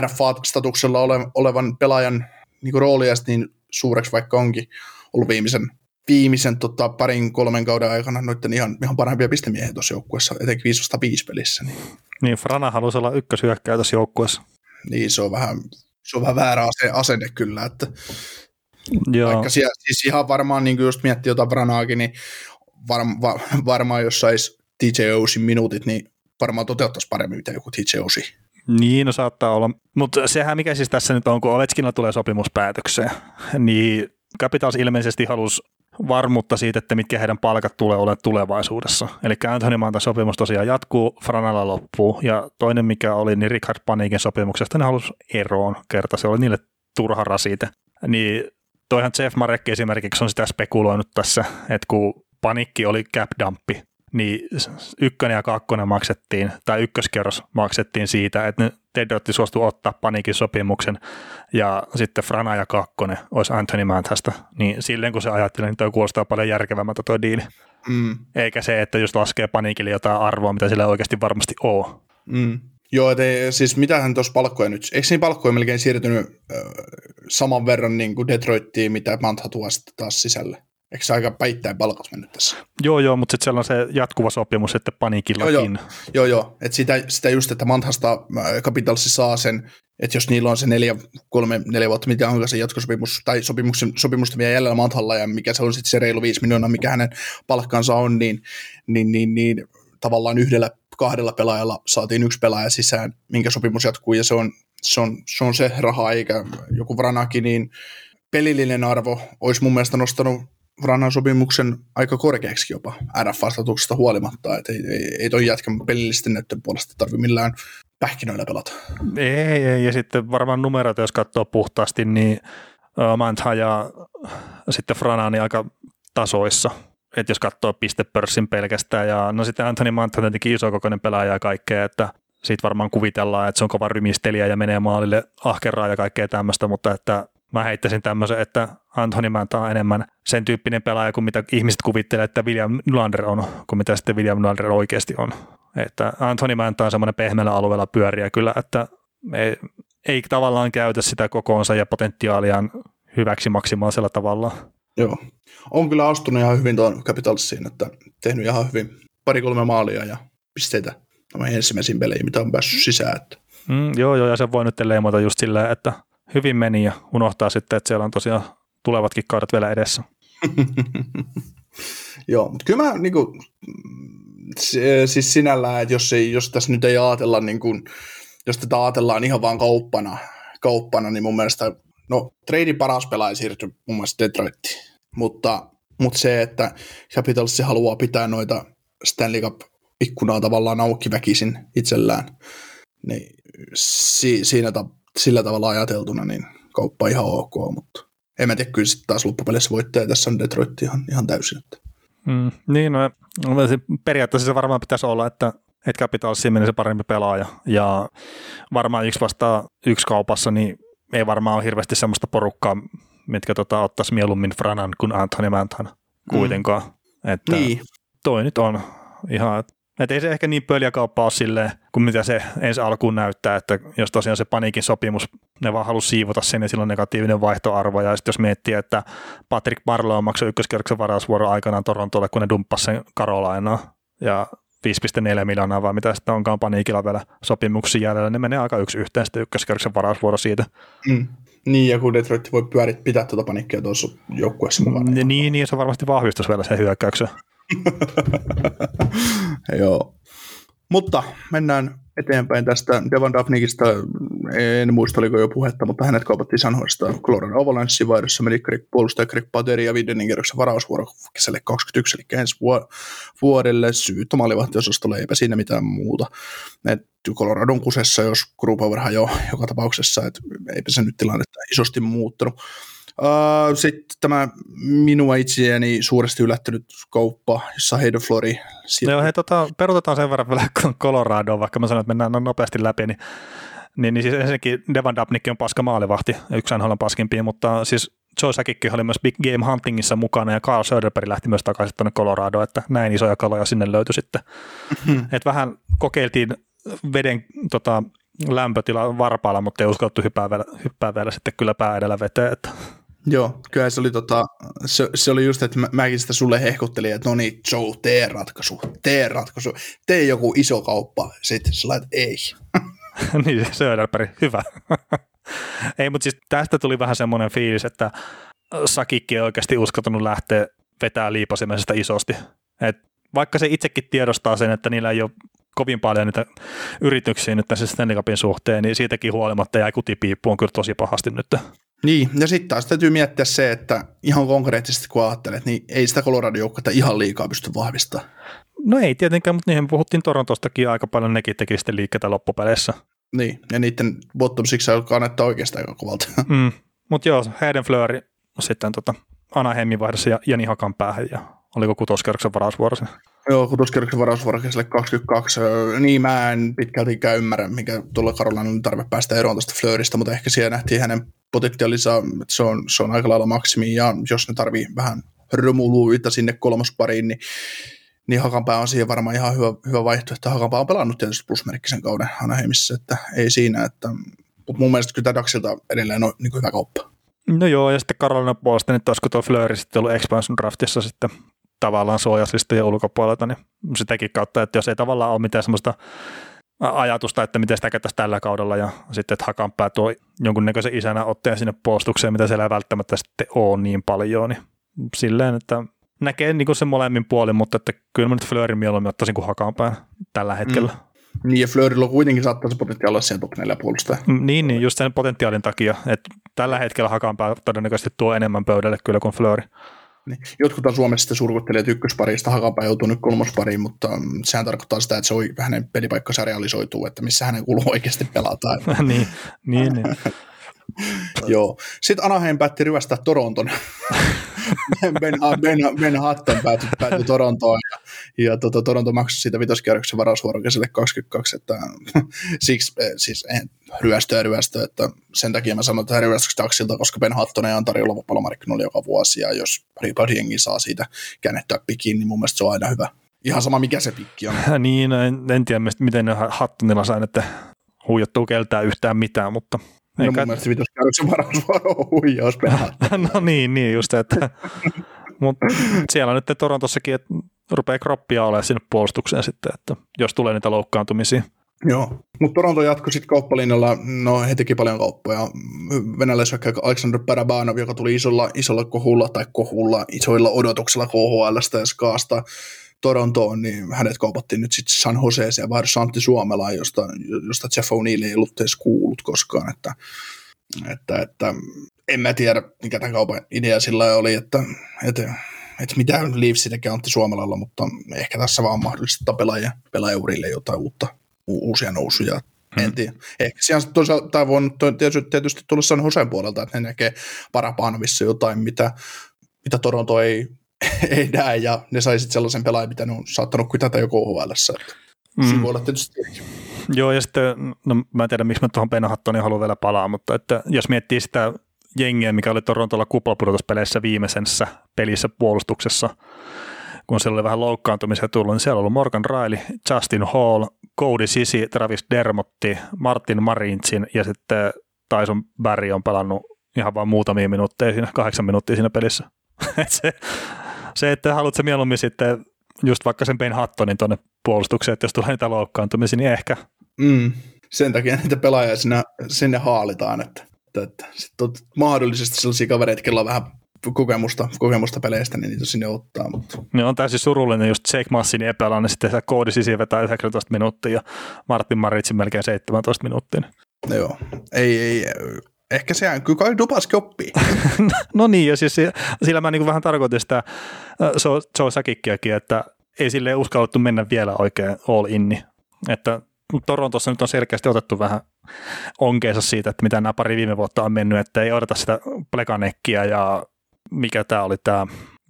RFA-statuksella ole, olevan pelaajan niin roolia niin suureksi vaikka onkin ollut viimeisen, viimeisen tota, parin kolmen kauden aikana noiden ihan, ihan parhaimpia pistemiehiä tuossa joukkueessa, etenkin 505 pelissä. Niin. niin, Frana halusi olla ykkösyökkäjä tuossa joukkueessa. Niin, se on vähän, se on vähän väärä asenne kyllä, että Joo. Vaikka siellä, siis ihan varmaan, niin just miettii jotain Vranaakin, niin var, va, varmaan jos saisi DJ Osin minuutit, niin varmaan toteuttaisi paremmin mitä joku DJ Osi. Niin, no saattaa olla. Mutta sehän mikä siis tässä nyt on, kun Ovechkinilla tulee sopimuspäätökseen, niin Capitals ilmeisesti halusi varmuutta siitä, että mitkä heidän palkat tulee olemaan tulevaisuudessa. Eli Anthony Manta sopimus tosiaan jatkuu, Franalla loppuu, ja toinen mikä oli, niin Richard Panikin sopimuksesta ne halusi eroon kerta, se oli niille turha rasite. Niin toihan Jeff Marek esimerkiksi on sitä spekuloinut tässä, että kun panikki oli cap dumpi, niin ykkönen ja kakkonen maksettiin, tai ykköskerros maksettiin siitä, että ne Tedrotti suostui ottaa panikin sopimuksen, ja sitten Frana ja kakkonen olisi Anthony Manthasta, niin silleen kun se ajatteli, niin toi kuulostaa paljon järkevämmältä toi diili. Mm. Eikä se, että just laskee panikille jotain arvoa, mitä sillä oikeasti varmasti on. Mm. Joo, et siis mitähän tuossa palkkoja nyt, eikö niin palkkoja melkein siirtynyt äh, saman verran niin kuin Detroittiin, mitä Mantha tuo taas sisälle? Eikö se aika päittäin palkat mennyt tässä? Joo, joo, mutta sitten siellä on se jatkuva sopimus sitten panikillakin. Joo, joo, joo, joo. että sitä, sitä just, että Manthasta Capitalsi saa sen, että jos niillä on se neljä, kolme, neljä vuotta, mitä onko se jatkosopimus, tai sopimuksen, sopimusta vielä jäljellä Manthalla, ja mikä se on sitten se reilu viisi miljoonaa, mikä hänen palkkansa on, niin, niin, niin, niin tavallaan yhdellä kahdella pelaajalla saatiin yksi pelaaja sisään, minkä sopimus jatkuu, ja se on se, on, se, on se raha, eikä joku Vranaki, niin pelillinen arvo olisi mun mielestä nostanut Vranan sopimuksen aika korkeaksi jopa RF-statuksesta huolimatta, että ei, ei, ei toi jätkän pelillisten näyttöjen puolesta tarvi millään pähkinöillä pelata. Ei, ei, ja sitten varmaan numerot, jos katsoo puhtaasti, niin Mantha ja sitten Frana niin aika tasoissa että jos katsoo pistepörssin pelkästään, ja no sitten Anthony Mantha tietenkin iso kokoinen pelaaja ja kaikkea, että siitä varmaan kuvitellaan, että se on kova rymistelijä ja menee maalille ahkeraa ja kaikkea tämmöistä, mutta että mä heittäisin tämmöisen, että Anthony Mantha on enemmän sen tyyppinen pelaaja kuin mitä ihmiset kuvittelee, että William Nylander on, kuin mitä sitten William Nylander oikeasti on. Että Anthony Mantha on semmoinen pehmeällä alueella pyöriä kyllä, että ei, ei tavallaan käytä sitä kokoonsa ja potentiaaliaan hyväksi maksimaalisella tavalla. Joo. On kyllä astunut ihan hyvin tuon Capitalsiin, että tehnyt ihan hyvin pari-kolme maalia ja pisteitä tämän ensimmäisiin peleihin, mitä on päässyt sisään. Että. Mm, joo, joo, ja se voi nyt leimata just silleen, että hyvin meni ja unohtaa sitten, että siellä on tosiaan tulevatkin kaudet vielä edessä. joo, mutta kyllä mä niin kuin, siis sinällään, että jos, ei, jos tässä nyt ei ajatella, niin kuin, jos tätä ajatellaan ihan vaan kauppana, kauppana niin mun mielestä No, treidin paras pelaaja siirtyi mun mielestä Detroittiin, mutta, mutta se, että Capitals haluaa pitää noita Stanley Cup-ikkunaa tavallaan auki väkisin itsellään, niin si, siinä ta, sillä tavalla ajateltuna niin kauppa ihan ok, mutta en mä tiedä, kyllä sitten taas loppupelissä voittaja tässä on Detroit ihan, ihan täysin. Mm, niin, no, periaatteessa se varmaan pitäisi olla, että että Capitalsiin menisi parempi pelaaja ja varmaan yksi vastaa yksi kaupassa, niin ei varmaan ole hirveästi semmoista porukkaa, mitkä tota, ottaisi mieluummin Franan kuin Anthony Manthan kuitenkaan. Mm. Että niin. Toi nyt on ihan, että ei se ehkä niin kauppa ole silleen, kuin mitä se ensi alkuun näyttää, että jos tosiaan se paniikin sopimus, ne vaan halusi siivota sen ja silloin negatiivinen vaihtoarvo. Ja sitten jos miettii, että Patrick Marlowe maksoi ykköskierroksen varausvuoro aikanaan Torontolle, kun ne dumppasi sen Karolainaa. Ja 5,4 miljoonaa vai mitä sitten onkaan paniikilla vielä sopimuksia jäljellä, ne menee aika yksi yhteen sitten ykköskerroksen varausvuoro siitä. Mm. Niin, ja kun Detroit voi pyörit, pitää tuota paniikkia tuossa joukkueessa mukana. Niin, niin, niin, se varmasti vahvistus vielä sen hyökkäyksen. Joo. Mutta mennään eteenpäin tästä Devon Daphnikista. en muista oliko jo puhetta, mutta hänet kaupattiin Sanhoista Colorado Avalanche vaihdossa meni puolustaja Greg Pateri ja viidennen kerroksen varausvuoro kesälle 21, eli ensi vuodelle syyttä maalivahtiosastolle, eipä siinä mitään muuta. Et Coloradon kusessa, jos Grubauer jo joka tapauksessa, että eipä se nyt tilannetta isosti muuttunut. Uh, Sitten tämä minua itseäni suuresti yllättynyt kauppa, jossa Heido Flori. Joo, hei, tota, perutetaan sen verran vielä Coloradoon, vaikka mä sanoin, että mennään nopeasti läpi, niin, niin, niin siis ensinnäkin Devan Dabnik on paska maalivahti, yksi NHL paskimpia, mutta siis Joe Säkikki oli myös Big Game Huntingissa mukana ja Carl Söderberg lähti myös takaisin tuonne Coloradoon, että näin isoja kaloja sinne löytyi sitten. Mm-hmm. Et vähän kokeiltiin veden tota, lämpötila varpaalla, mutta ei uskallettu hyppää vielä, hyppää vielä sitten kyllä pää edellä veteen. Että Joo, kyllä se oli, tota, se, se oli just, että mä, mäkin sitä sulle hehkuttelin, että no niin, Joe, tee ratkaisu, tee ratkaisu, tee joku iso kauppa. Sitten sä lait, ei. niin, Söderberg, hyvä. ei, mutta siis tästä tuli vähän semmoinen fiilis, että Sakikki ei oikeasti uskaltanut lähteä vetää liipasimesta isosti. Et vaikka se itsekin tiedostaa sen, että niillä ei ole kovin paljon niitä yrityksiä nyt tässä Stanley Cupin suhteen, niin siitäkin huolimatta jäi kutipiippuun kyllä tosi pahasti nyt. Niin, ja sitten taas täytyy miettiä se, että ihan konkreettisesti kun ajattelet, niin ei sitä colorado joukkuetta ihan liikaa pysty vahvistamaan. No ei tietenkään, mutta niihin puhuttiin Torontostakin aika paljon, nekin teki sitten liikkeitä loppupeleissä. Niin, ja niiden bottom six kannattaa oikeastaan aika kovalta. Mm. Mutta joo, Hayden sitten tota Anaheimin vaihdossa ja Jani Hakan päähän ja oliko kutoskerroksen varausvuorossa? Joo, kutoskerroksen varausvuoro 22. Niin mä en pitkälti ymmärrä, mikä tuolla Karolana on tarve päästä eroon tuosta Fleuristä, mutta ehkä siellä nähtiin hänen potentiaalinsa, että se on, se on aika lailla maksimi, ja jos ne tarvii vähän römuluita sinne kolmospariin, niin niin Hakanpää on siihen varmaan ihan hyvä, hyvä vaihtoehto. Hakanpää on pelannut tietysti plusmerkkisen kauden Anaheimissa, että ei siinä, että mutta mun mielestä kyllä Daxilta edelleen on niin hyvä kauppa. No joo, ja sitten Karolina puolesta, niin olisiko tuo Fleury sitten ollut expansion draftissa sitten tavallaan ja ulkopuolelta, niin sitäkin kautta, että jos ei tavallaan ole mitään semmoista ajatusta, että miten sitä käyttäisiin tällä kaudella ja sitten, että Hakanpää tuo jonkunnäköisen isänä otteen sinne puolustukseen, mitä siellä ei välttämättä sitten ole niin paljon, niin silleen, että näkee niin sen molemmin puolin, mutta että kyllä mä nyt Fleurin mieluummin ottaisin kuin Hakanpää tällä hetkellä. Mm. Niin, ja Fleurilla kuitenkin saattaa se potentiaali olla siihen top 4 puolustaja. Mm, niin, niin, just sen potentiaalin takia, että tällä hetkellä Hakanpää todennäköisesti tuo enemmän pöydälle kyllä kuin Fleury. Niin. Jotkut on Suomessa sitten surkuttelijat ykkösparista, Hakanpää joutuu nyt kolmospariin, mutta mm, sehän tarkoittaa sitä, että se on, hänen pelipaikkansa realisoituu, että missä hänen kuuluu oikeasti pelata. niin, niin, niin. Joo. Sitten Anaheim päätti ryvästää Toronton. ben, ben, ben Hutton päätyi, päätyi Torontoon ja, ja tota, Toronto maksoi siitä vitoskierroksen varausvuoron kesälle 22, että siksi siis en, ryöstö ja ryöstö, että sen takia mä sanon tähän ryöstöksi taksilta, koska Ben Hutton ei on tarjolla vapaalla joka vuosi ja jos Ripard Jengi saa siitä käännettyä pikin, niin mun mielestä se on aina hyvä. Ihan sama mikä se pikki on. niin, en, en tiedä miten ne Huttonilla sain, että huijattuu keltää yhtään mitään, mutta No Eikä... mun mielestä vitoskäydyksen varausvuoro on huijaus No niin, niin just, että mutta siellä on nyt Torontossakin, että rupeaa kroppia olemaan sinne puolustukseen sitten, että jos tulee niitä loukkaantumisia. Joo, mutta Toronto jatkoi sitten kauppalinjalla, no he teki paljon kauppoja. Venäläisväkkä Alexander Parabanov, joka tuli isolla, isolla kohulla tai kohulla, isoilla odotuksella KHLstä ja Skaasta Torontoon, niin hänet kaupattiin nyt sitten San Joseeseen vai Santti Suomelaan, josta, josta Jeff O'Neill ei ollut edes kuullut koskaan, että, että, että en mä tiedä, mikä tämän kaupan idea sillä oli, että, että, että mitä Leafs tekee Antti Suomelalla, mutta ehkä tässä vaan mahdollista pelaajia, pelaajaurille jotain uutta, uusia nousuja. Hmm. En tiedä. Ehkä siellä toisaalta voi tietysti, tietysti tulla San Joseen puolelta, että ne näkee Parapanovissa jotain, mitä, mitä Toronto ei ei näe, ja ne sai sitten sellaisen pelaajan, mitä ne on saattanut kytätä jo KHL. Mm. Siinä voi olla tietysti Joo, ja sitten, no mä en tiedä, miksi mä tuohon Penahattoniin haluan vielä palaa, mutta että jos miettii sitä jengiä, mikä oli Torontolla kuplapudotuspeleissä viimeisessä pelissä puolustuksessa, kun siellä oli vähän loukkaantumisia tullut, niin siellä ollut Morgan Riley, Justin Hall, Cody Sisi, Travis Dermotti, Martin Marintsin ja sitten Tyson Barry on pelannut ihan vain muutamia minuutteja siinä, kahdeksan minuuttia siinä pelissä. se, se, että haluat mieluummin sitten just vaikka sen Ben Hattonin tuonne puolustukseen, että jos tulee niitä loukkaantumisia, niin ehkä. Mm. Sen takia niitä pelaajia sinne, sinne haalitaan, että, että, että sitten on mahdollisesti sellaisia kavereita, joilla on vähän kokemusta, kokemusta peleistä, niin niitä sinne ottaa. Mutta. Ne on täysin surullinen, just Jake Massin niin sitten koodi sisään vetää 19 minuuttia ja Martin Maritsin melkein 17 minuuttia. No joo, ei, ei, ehkä se kyllä kai Dubaski oppii. no niin, ja siis sillä mä niin vähän tarkoitin sitä Joe Sakikkiakin, että ei sille uskallettu mennä vielä oikein all inni. Että Torontossa nyt on selkeästi otettu vähän onkeensa siitä, että mitä nämä pari viime vuotta on mennyt, että ei odota sitä plekanekkiä ja mikä tämä oli tämä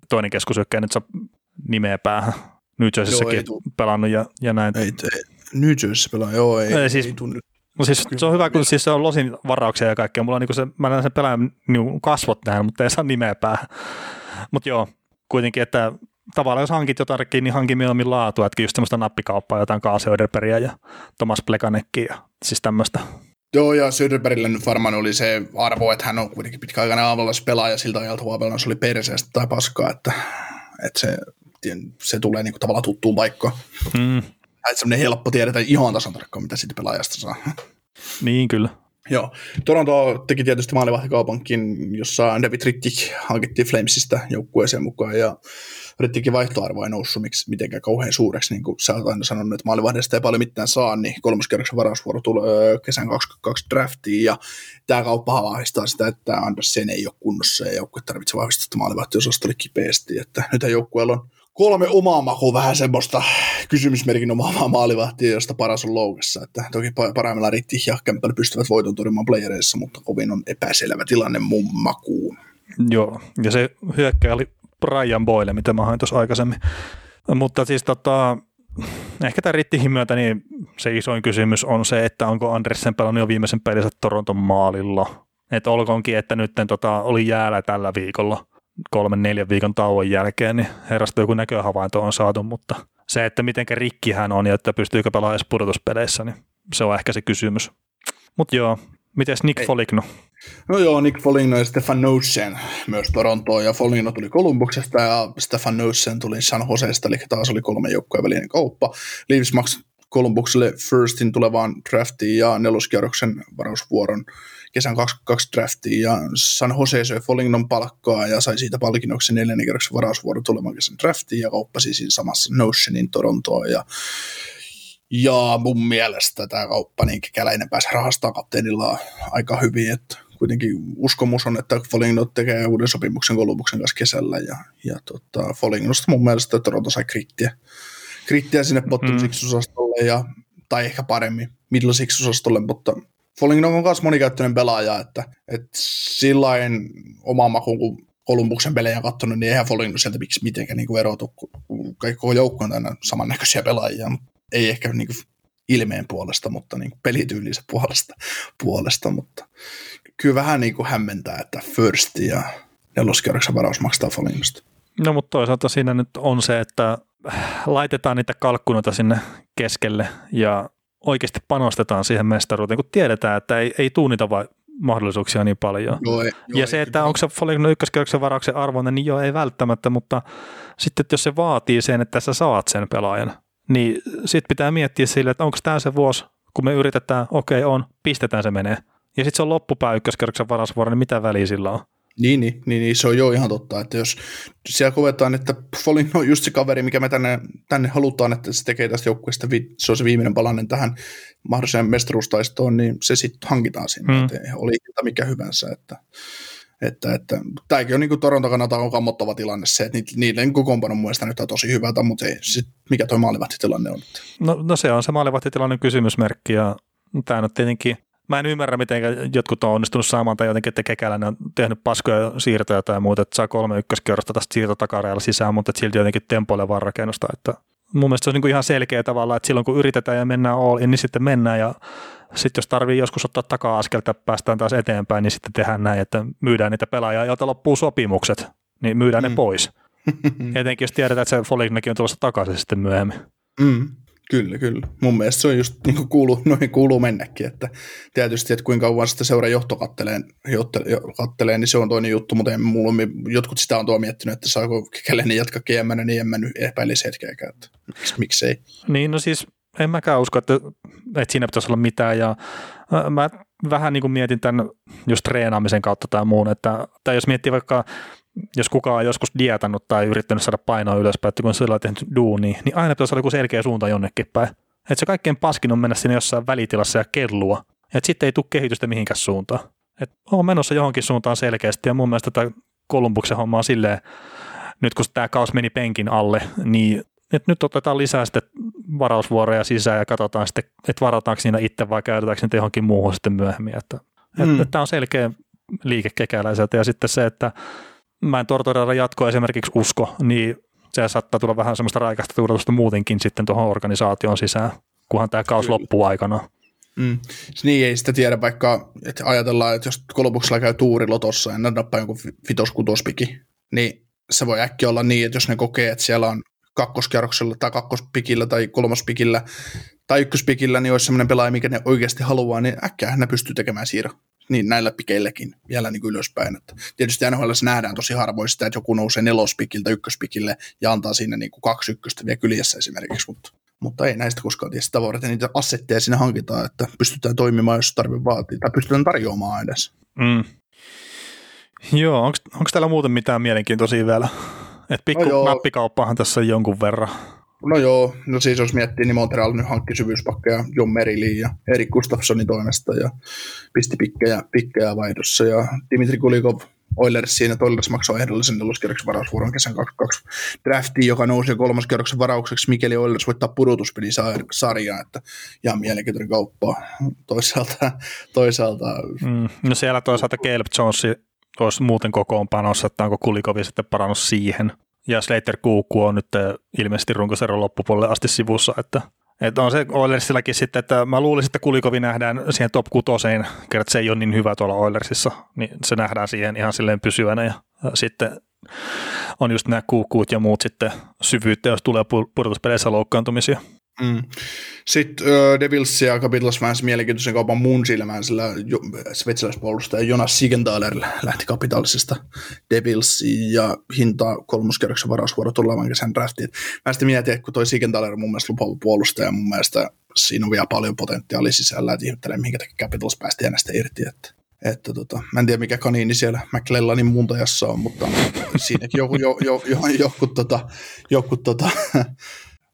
toinen keskusyökkäjä, nyt saa nimeä päähän. New Jerseysäkin pelannut ja, ja näin. Ei, ei, New Jersey pelaa, joo, ei, ei, siis, ei tunne. No siis se on hyvä, kun siis se on losin varauksia ja kaikkea. Mulla on niin se, mä näen sen pelaajan niin kasvot näin, mutta ei saa nimeä päähän. Mutta joo, kuitenkin, että tavallaan jos hankit jotakin, niin hankin mieluummin laatua, että just semmoista nappikauppaa, jotain Kaas Söderbergia ja Thomas Plekanekki ja siis tämmöistä. Joo, ja Söderbergillä nyt varmaan oli se arvo, että hän on kuitenkin pitkäaikainen pelaaja siltä ajalta se oli perseestä tai paskaa, että, että se, se tulee niinku tavallaan tuttuun paikkaan. Mm. Että semmoinen helppo tiedetä ihan tasan tarkkaan, mitä siitä pelaajasta saa. Niin, kyllä. Joo. Toronto teki tietysti maalivahtikaupankin, jossa David Rittik hankittiin Flamesista joukkueeseen mukaan, ja Rittikin vaihtoarvo ei noussut miksi, mitenkään kauhean suureksi, niin kuin sä oot aina sanonut, että maalivahdesta ei paljon mitään saa, niin kolmoskerroksen varausvuoro tulee kesän 22 draftiin, ja tämä kauppa vahvistaa sitä, että Andersen ei ole kunnossa, ja joukkue tarvitsee vahvistaa maalivahtiosastolle kipeästi, että nyt joukkueella on kolme omaa makua vähän semmoista kysymysmerkin omaa maalivahtia, josta paras on loukassa. Että toki parhaimmillaan Ritti ja Campbell pystyvät voiton torjumaan playereissa, mutta kovin on epäselvä tilanne mun makuun. Joo, ja se hyökkäjä oli Brian Boyle, mitä mä hain tuossa aikaisemmin. Mutta siis tota, ehkä tämän Rittihin myötä niin se isoin kysymys on se, että onko Andersen pelannut jo viimeisen pelinsä Toronton maalilla. Että olkoonkin, että nyt tota, oli jäällä tällä viikolla kolmen neljän viikon tauon jälkeen, niin herrasta joku näköhavainto on saatu, mutta se, että miten rikki hän on ja että pystyykö pelaamaan edes pudotuspeleissä, niin se on ehkä se kysymys. Mutta joo, miten Nick Foligno? No joo, Nick Foligno ja Stefan Nosen myös Torontoon, ja Foligno tuli Kolumbuksesta ja Stefan Nosen tuli San Joseesta, eli taas oli kolme joukkojen välinen kauppa. Leaves maksoi Kolumbukselle firstin tulevaan draftiin ja neloskierroksen varausvuoron kesän 22 draftiin. Ja San Jose söi Folignon palkkaa ja sai siitä palkinnoksi neljännen kerroksen varausvuoron tulevan kesän draftiin ja kauppasi siinä samassa Notionin Torontoon. Ja ja mun mielestä tämä kauppa, niin kekäläinen pääsi rahastaa kapteenilla aika hyvin, että kuitenkin uskomus on, että Foligno tekee uuden sopimuksen Kolumbuksen kanssa kesällä ja, ja tota, Folignosta mun mielestä Toronto sai krittiä, krittiä sinne bottom mm. osastolle ja, tai ehkä paremmin middle six osastolle, mutta Foligno on myös monikäyttöinen pelaaja, että, että sillain oma makuun, kun Kolumbuksen pelejä katsonut, niin eihän Foligno sieltä miksi mitenkään niin erotu, kun kaikki koko joukko on täynnä samannäköisiä pelaajia, mutta ei ehkä niin kuin ilmeen puolesta, mutta niin pelityylinsä puolesta, puolesta, mutta kyllä vähän niin kuin hämmentää, että first ja neloskierroksen varaus maksaa Folignosta. No mutta toisaalta siinä nyt on se, että laitetaan niitä kalkkunoita sinne keskelle ja oikeasti panostetaan siihen mestaruuteen, kun tiedetään, että ei, ei tuu niitä vai mahdollisuuksia niin paljon. Joo, ei, joo, ja se, että onko se Foligno ykköskierroksen varauksen arvoinen, niin joo, ei välttämättä, mutta sitten että jos se vaatii sen, että sä saat sen pelaajan, niin sitten pitää miettiä sille, että onko tämä se vuosi, kun me yritetään, okei okay, on, pistetään se menee. Ja sitten se on loppupää ykköskerroksen varausvuoro, niin mitä väliä sillä on? Niin, niin, niin, niin, se on jo ihan totta, että jos siellä kovetaan, että Folin on just se kaveri, mikä me tänne, tänne halutaan, että se tekee tästä joukkueesta, se on se viimeinen palanen tähän mahdolliseen mestaruustaistoon, niin se sitten hankitaan sinne, hmm. että oli mikä hyvänsä, että, että, että tämäkin on niin Toronto kannalta on kammottava tilanne se, että niiden kokoonpanon mielestä nyt on tosi hyvältä, mutta ei, sit, mikä tuo maalivahtitilanne on? No, no se on se maalivahtitilanne kysymysmerkki ja tämä on tietenkin mä en ymmärrä, miten jotkut on onnistunut saamaan tai jotenkin, että kekäläinen on tehnyt paskoja siirtoja tai muuta, että saa kolme ykköskierrosta tästä siirtotakareella sisään, mutta silti jotenkin tempoilevaa rakennusta. Että mun mielestä se on niin kuin ihan selkeä tavalla, että silloin kun yritetään ja mennään all in, niin sitten mennään ja sitten jos tarvii joskus ottaa taka-askelta, päästään taas eteenpäin, niin sitten tehdään näin, että myydään niitä pelaajia, joilta loppuu sopimukset, niin myydään mm. ne pois. Etenkin jos tiedetään, että se Folignakin on tulossa takaisin sitten myöhemmin. Mm. Kyllä, kyllä. Mun mielestä se on just niin kuin kuuluu, noin kuuluu mennäkin, että tietysti, että kuinka kauan sitä seuraa johto kattelee, kattelee, niin se on toinen juttu, mutta en, mulla, jotkut sitä on tuo miettinyt, että saako Kekäläinen jatkaa GM, niin en mä nyt epäilisi hetkeäkään, että miksei. Niin, no siis en mäkään usko, että, että siinä pitäisi olla mitään, ja mä vähän niin kuin mietin tämän just treenaamisen kautta tai muun, että tai jos miettii vaikka jos kukaan on joskus dietannut tai yrittänyt saada painoa ylöspäin, että kun sillä on tehnyt duuni, niin aina pitäisi olla joku selkeä suunta jonnekin päin. Että se kaikkein paskin on mennä sinne jossain välitilassa ja kellua. Ja sitten ei tule kehitystä mihinkään suuntaan. Et on menossa johonkin suuntaan selkeästi ja mun mielestä tätä Kolumbuksen homma on silleen, nyt kun tämä kaus meni penkin alle, niin että nyt otetaan lisää sitten varausvuoroja sisään ja katsotaan sitten, että varataanko siinä itse vai käytetäänkö niitä johonkin muuhun sitten myöhemmin. Että, mm. että tämä on selkeä liike kekäläiseltä ja sitten se, että mä en Tortorella jatkoa esimerkiksi usko, niin se saattaa tulla vähän semmoista raikasta tuuletusta muutenkin sitten tuohon organisaation sisään, kunhan tämä kaus Kyllä. loppuu aikana. Mm. Niin ei sitä tiedä, vaikka että ajatellaan, että jos kolmuksella käy tuuri lotossa ja ne nappaa jonkun fitos-kutospiki, niin se voi äkkiä olla niin, että jos ne kokee, että siellä on kakkoskierroksella tai kakkospikillä tai kolmospikillä tai ykköspikillä, niin olisi sellainen pelaaja, mikä ne oikeasti haluaa, niin äkkiä ne pystyy tekemään siirro niin näillä pikeilläkin vielä niin kuin ylöspäin. Että tietysti NHL nähdään tosi harvoin sitä, että joku nousee nelospikiltä ykköspikille ja antaa siinä niin kuin kaksi ykköstä vielä kyljessä esimerkiksi, mutta, mutta ei näistä koskaan tiedä sitä varten niitä assetteja sinne hankitaan, että pystytään toimimaan, jos tarve vaatii, tai pystytään tarjoamaan edes. Mm. Joo, onko täällä muuten mitään mielenkiintoisia vielä? Et pikku no nappikauppahan tässä on jonkun verran. No joo, no siis jos miettii, niin Montreal nyt hankki syvyyspakkeja John Meriliin ja Erik Gustafssonin toimesta ja pisti pikkejä, pikkejä vaihdossa ja Dimitri Kulikov Oilersiin, että Oilers maksoi ehdollisen neloskierroksen varausvuoron kesän 22 draftiin, joka nousi kolmoskierroksen varaukseksi, mikäli Oilers voittaa pudotuspelisarjaa, että ihan mielenkiintoinen kauppa toisaalta. toisaalta. Mm, no siellä toisaalta Caleb Jones olisi muuten kokoonpanossa, että onko Kulikovi sitten parannut siihen. Ja Slater Kuukku on nyt ilmeisesti runkoseron loppupuolelle asti sivussa, että että on se Oilersillakin sitten, että mä luulisin, että Kulikovi nähdään siihen top kutoseen, kerran se ei ole niin hyvä tuolla Oilersissa, niin se nähdään siihen ihan silleen pysyvänä ja, sitten on just nämä kuukkuut ja muut sitten syvyyttä, jos tulee pudotuspeleissä loukkaantumisia. Mm. Sitten uh, Devils ja Capitals vähän mielenkiintoisen kaupan mun silmään, sillä sveitsiläispuolustaja Jonas Sigenthaler lähti Capitalsista Devils ja hinta kolmoskerroksen varausvuoro tulevan kesän draftiin. Mä sitten mietin, että kun toi Sigenthaler on mun mielestä lupaava puolustaja, mun mielestä siinä on vielä paljon potentiaalia sisällä, että ihmettelen, minkä takia Capitals päästi hänestä irti, että että tota, mä en tiedä mikä kaniini siellä McLellanin muuntajassa on, mutta siinäkin joku, jo, jo, jo, joku, tota, joku tota,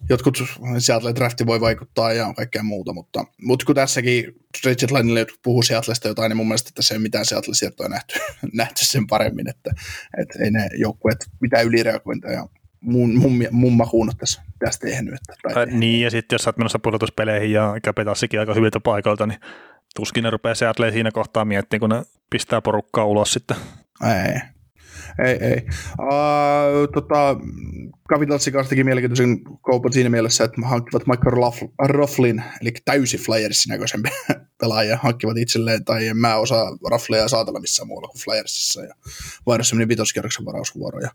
jotkut Seattle drafti voi vaikuttaa ja kaikkea muuta, mutta, mutta kun tässäkin Richard Linelle puhuu Seattlesta jotain, niin mun mielestä tässä ei mitään Seattle-siirtoja nähty, nähty sen paremmin, että, että ei ne joukkueet mitään ylireagointeja mun, mun, mun makuun tässä, tästä tehnyt. Että, tai äh, niin, ja sitten jos sä oot menossa pudotuspeleihin ja Capitassikin aika hyviltä paikoilta, niin tuskin ne rupeaa Seattle siinä kohtaa miettimään, kun ne pistää porukkaa ulos sitten. Ei, ei, ei. Uh, tota, Capitalsin kanssa teki mielenkiintoisen kaupan siinä mielessä, että hankkivat Michael Rufflin, eli täysi Flyersin näköisen pelaaja, hankkivat itselleen, tai en mä osaa Rufflia saatella missään muualla kuin Flyersissa, ja vaihdossa meni vitoskierroksen varausvuoro. Ja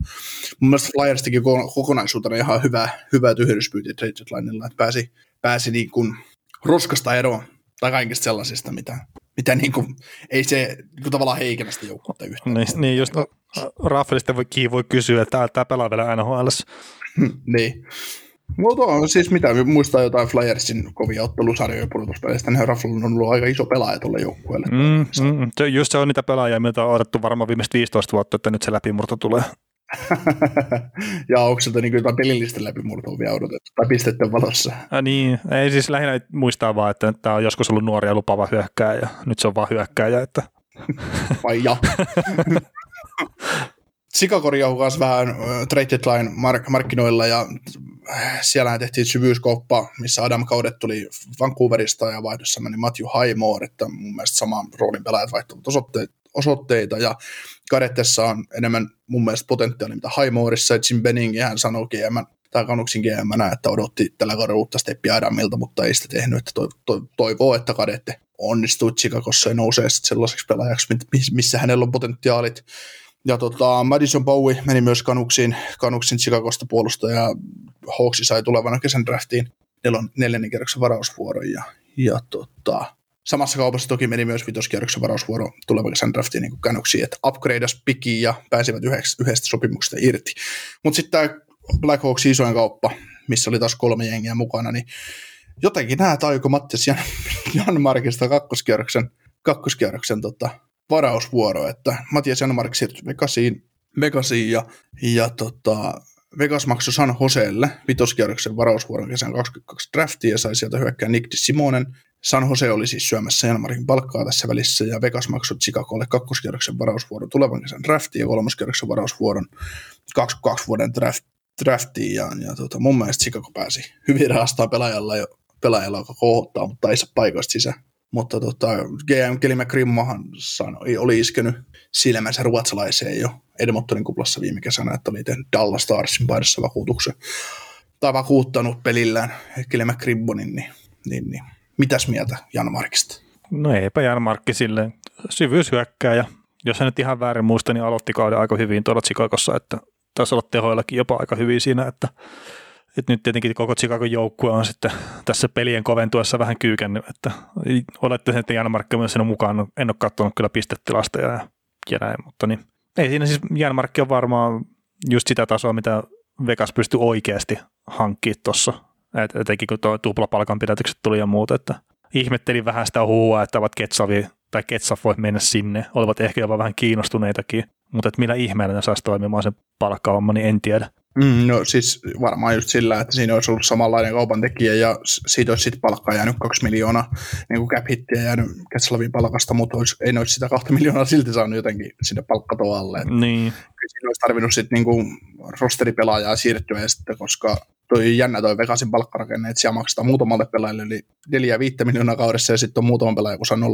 mun mielestä Flyers teki kokonaisuutena ihan hyvä, hyvä tyhjyspyyti trade linella, että pääsi, pääsi niin kuin roskasta eroon, tai kaikista sellaisista, mitä, mitä niin kuin, ei se niin kuin tavallaan heikennä sitä joukkuetta yhtään. Niin, niin just no, Raffelista voi, voi kysyä, että tämä pelaa vielä NHL. niin. Mutta on siis mitä, muistaa jotain Flyersin kovia ottelusarjoja pudotuspeleistä, niin Raffel on ollut aika iso pelaaja tuolle joukkueelle. Mm, mm, se, just se on niitä pelaajia, mitä on odotettu varmaan viimeiset 15 vuotta, että nyt se läpimurto tulee. ja onko sieltä niin jotain pelillistä läpimurtoa vielä odotettu, tai pistetten valossa? Ja niin, ei siis lähinnä muistaa vaan, että tämä on joskus ollut nuoria lupaava hyökkääjä, ja nyt se on vaan hyökkääjä. Että... Vai ja? Sikakori kanssa vähän trade deadline mark- markkinoilla ja äh, siellä tehtiin syvyyskauppa, missä Adam Kaudet tuli Vancouverista ja vaihdossa meni Matthew Highmore, että mun mielestä saman roolin pelaajat vaihtuvat osoitteita, osoitteita ja Kadettessa on enemmän mun mielestä potentiaalia mitä Highmoreissa, Jim Benning hän sanoi GM, tai kannuksin GM, että odotti tällä kaudella uutta steppiä Adamilta, mutta ei sitä tehnyt, että to, to, toivoo, että Kadette onnistuu Chicagossa ja nousee sellaiseksi pelaajaksi, missä hänellä on potentiaalit ja tota, Madison Bowie meni myös kanuksiin, kanuksiin Chicagosta puolustaja. Hawksi sai tulevana kesän draftiin nelon, neljännen kierroksen varausvuoron. Ja, ja tota, samassa kaupassa toki meni myös vitoskierroksen varausvuoro tulevan kesän draftiin niin kanuksiin, että upgradeas piki ja pääsivät yhdestä, yhdestä sopimuksesta irti. Mutta sitten tämä Black Hawks isoin kauppa, missä oli taas kolme jengiä mukana, niin jotenkin nämä taiko Mattias Jan, Jan Markista kakkoskierroksen, kakkoskierroksen tota, varausvuoro, että Matias Janmark siirtyi Vegasiin, Vegasiin ja, ja tota, Vegas maksoi San Joselle vitoskierroksen varausvuoron kesän 22 draftiin ja sai sieltä hyökkää Nick Simonen San Jose oli siis syömässä Janmarkin palkkaa tässä välissä, ja Vegas maksoi Chicagolle kakkoskierroksen varausvuoron tulevan kesän draftiin ja kolmoskierroksen varausvuoron kaksi, kaksi vuoden draft, draftiin, ja, ja tota, mun mielestä Chicago pääsi hyvin rahastaa pelaajalla, jo, pelaajalla joka kohottaa, mutta ei saa paikoista sisään. Mutta tota, GM Kelly McCrimmohan sanoi, oli iskenyt silmänsä ruotsalaiseen jo Edmontonin kuplassa viime kesänä, että oli tehnyt Dallas Starsin paidassa vakuutuksen tai vakuuttanut pelillään Kelly McCrimmonin, niin, niin, niin Mitäs mieltä Jan Markista? No eipä Jan Markki silleen syvyyshyökkää ja jos hän nyt ihan väärin muista, niin aloitti kauden aika hyvin tuolla Chicagossa, että taisi olla tehoillakin jopa aika hyvin siinä, että, että nyt tietenkin koko Chicagon joukkue on sitten tässä pelien koventuessa vähän kyykännyt, että olette että Jan Markki on siinä mukaan, en ole katsonut kyllä pistettilasta ja, ja näin, mutta niin, ei siinä siis Jan Markki on varmaan just sitä tasoa, mitä Vegas pystyi oikeasti hankkimaan tuossa et, etenkin kun tuo tuplapalkanpidätykset tuli ja muut, että ihmettelin vähän sitä huua, että ovat Ketsavi tai Ketsaf voi mennä sinne, olivat ehkä jopa vähän kiinnostuneitakin, mutta että millä ihmeellä ne saisi toimimaan sen palkkahomma, niin en tiedä. Mm, no siis varmaan just sillä, että siinä olisi ollut samanlainen kaupan tekijä ja siitä olisi sitten palkkaa jäänyt kaksi miljoonaa niin kuin cap hittiä jäänyt Ketslavin palkasta, mutta olisi, ei olisi sitä kahta miljoonaa silti saanut jotenkin sinne palkkatoalle. Niin. Kyllä siinä olisi tarvinnut sitten niin rosteripelaajaa siirtyä sitten, koska toi jännä toi Vegasin palkkarakenne, että siellä maksetaan muutamalle pelaajalle eli 4-5 miljoonaa kaudessa ja sitten on muutama pelaaja, kun se on 0,75,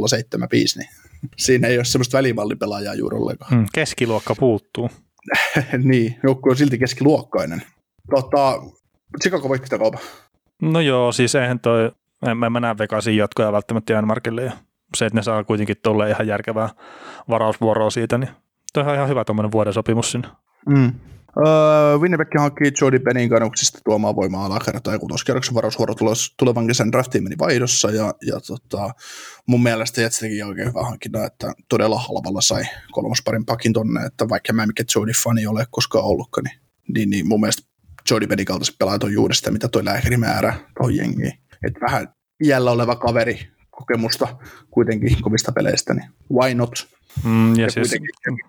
niin siinä ei ole semmoista välimallipelaajaa juuri ollenkaan. Mm, keskiluokka puuttuu. niin, joukkue on silti keskiluokkainen. Tota, Chicago voitti sitä kaupan. No joo, siis eihän toi, en mä, mä näe Vegasin jatkoja välttämättä Janmarkille ja se, että ne saa kuitenkin tuolle ihan järkevää varausvuoroa siitä, niin toi on ihan hyvä tuommoinen vuoden sopimus sinne. Mm. Öö, Winnipeg hankkii Jody Pennin kanuksista tuomaan voimaa alakertaa ja kutoskierroksen varausvuoro tulevan kesän draftiin meni vaihdossa ja, ja tota, mun mielestä Jets oikein hyvä hankinta, että todella halvalla sai kolmosparin pakin tonne, että vaikka mä mikä Jody-fani ole koskaan ollutkaan, niin, niin, niin mun mielestä Jody Pennin kaltaiset pelaajat on juuri sitä, mitä toi lääkärimäärä tuohon jengiin. Että vähän iällä oleva kaveri kokemusta kuitenkin kovista peleistä, niin why not? Mm, ja, ja siis,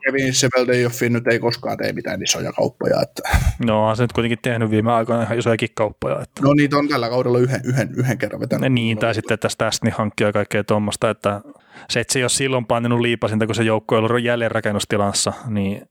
Kevin Seveldejoffin nyt ei koskaan tee mitään isoja kauppoja. Että. No on se nyt kuitenkin tehnyt viime aikoina ihan isoja kauppoja. Että. No niitä on tällä kaudella yhden, yhden, yhden kerran vetänyt. Niin, tai sitten tästä tästä niin hankkia ja kaikkea tuommoista, että se, että se ei ole silloin painanut liipasinta, kun se joukko on ollut jälleenrakennustilassa, niin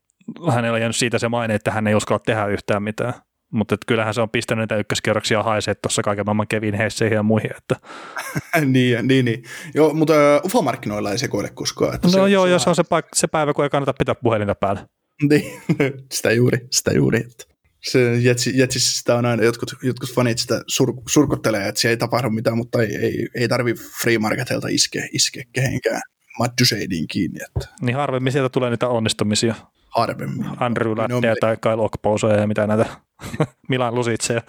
hänellä on jäänyt siitä se maine, että hän ei uskalla tehdä yhtään mitään. Mutta kyllähän se on pistänyt niitä ykköskierroksia haisee tuossa kaiken maailman Kevin Heisseihin ja muihin. Että. niin, niin, niin. Joo, mutta uh, UFO-markkinoilla ei sekoile koskaan. Että no se, joo, se, joo, se on se, paik- se päivä, kun ei kannata pitää puhelinta päällä. Niin, sitä juuri, sitä juuri. Että se jetsi, jetsissä sitä on aina, jotkut, jotkut fanit sitä sur, surkuttelee, että se ei tapahdu mitään, mutta ei, ei, ei tarvi free marketilta iskeä, iskeä kehenkään Mattuseidiin kiinni. Että. Niin harvemmin sieltä tulee niitä onnistumisia. Harvemmin. Andrew Lattea tai Kyle Okposoja ja mitä näitä Milan Lusitseja.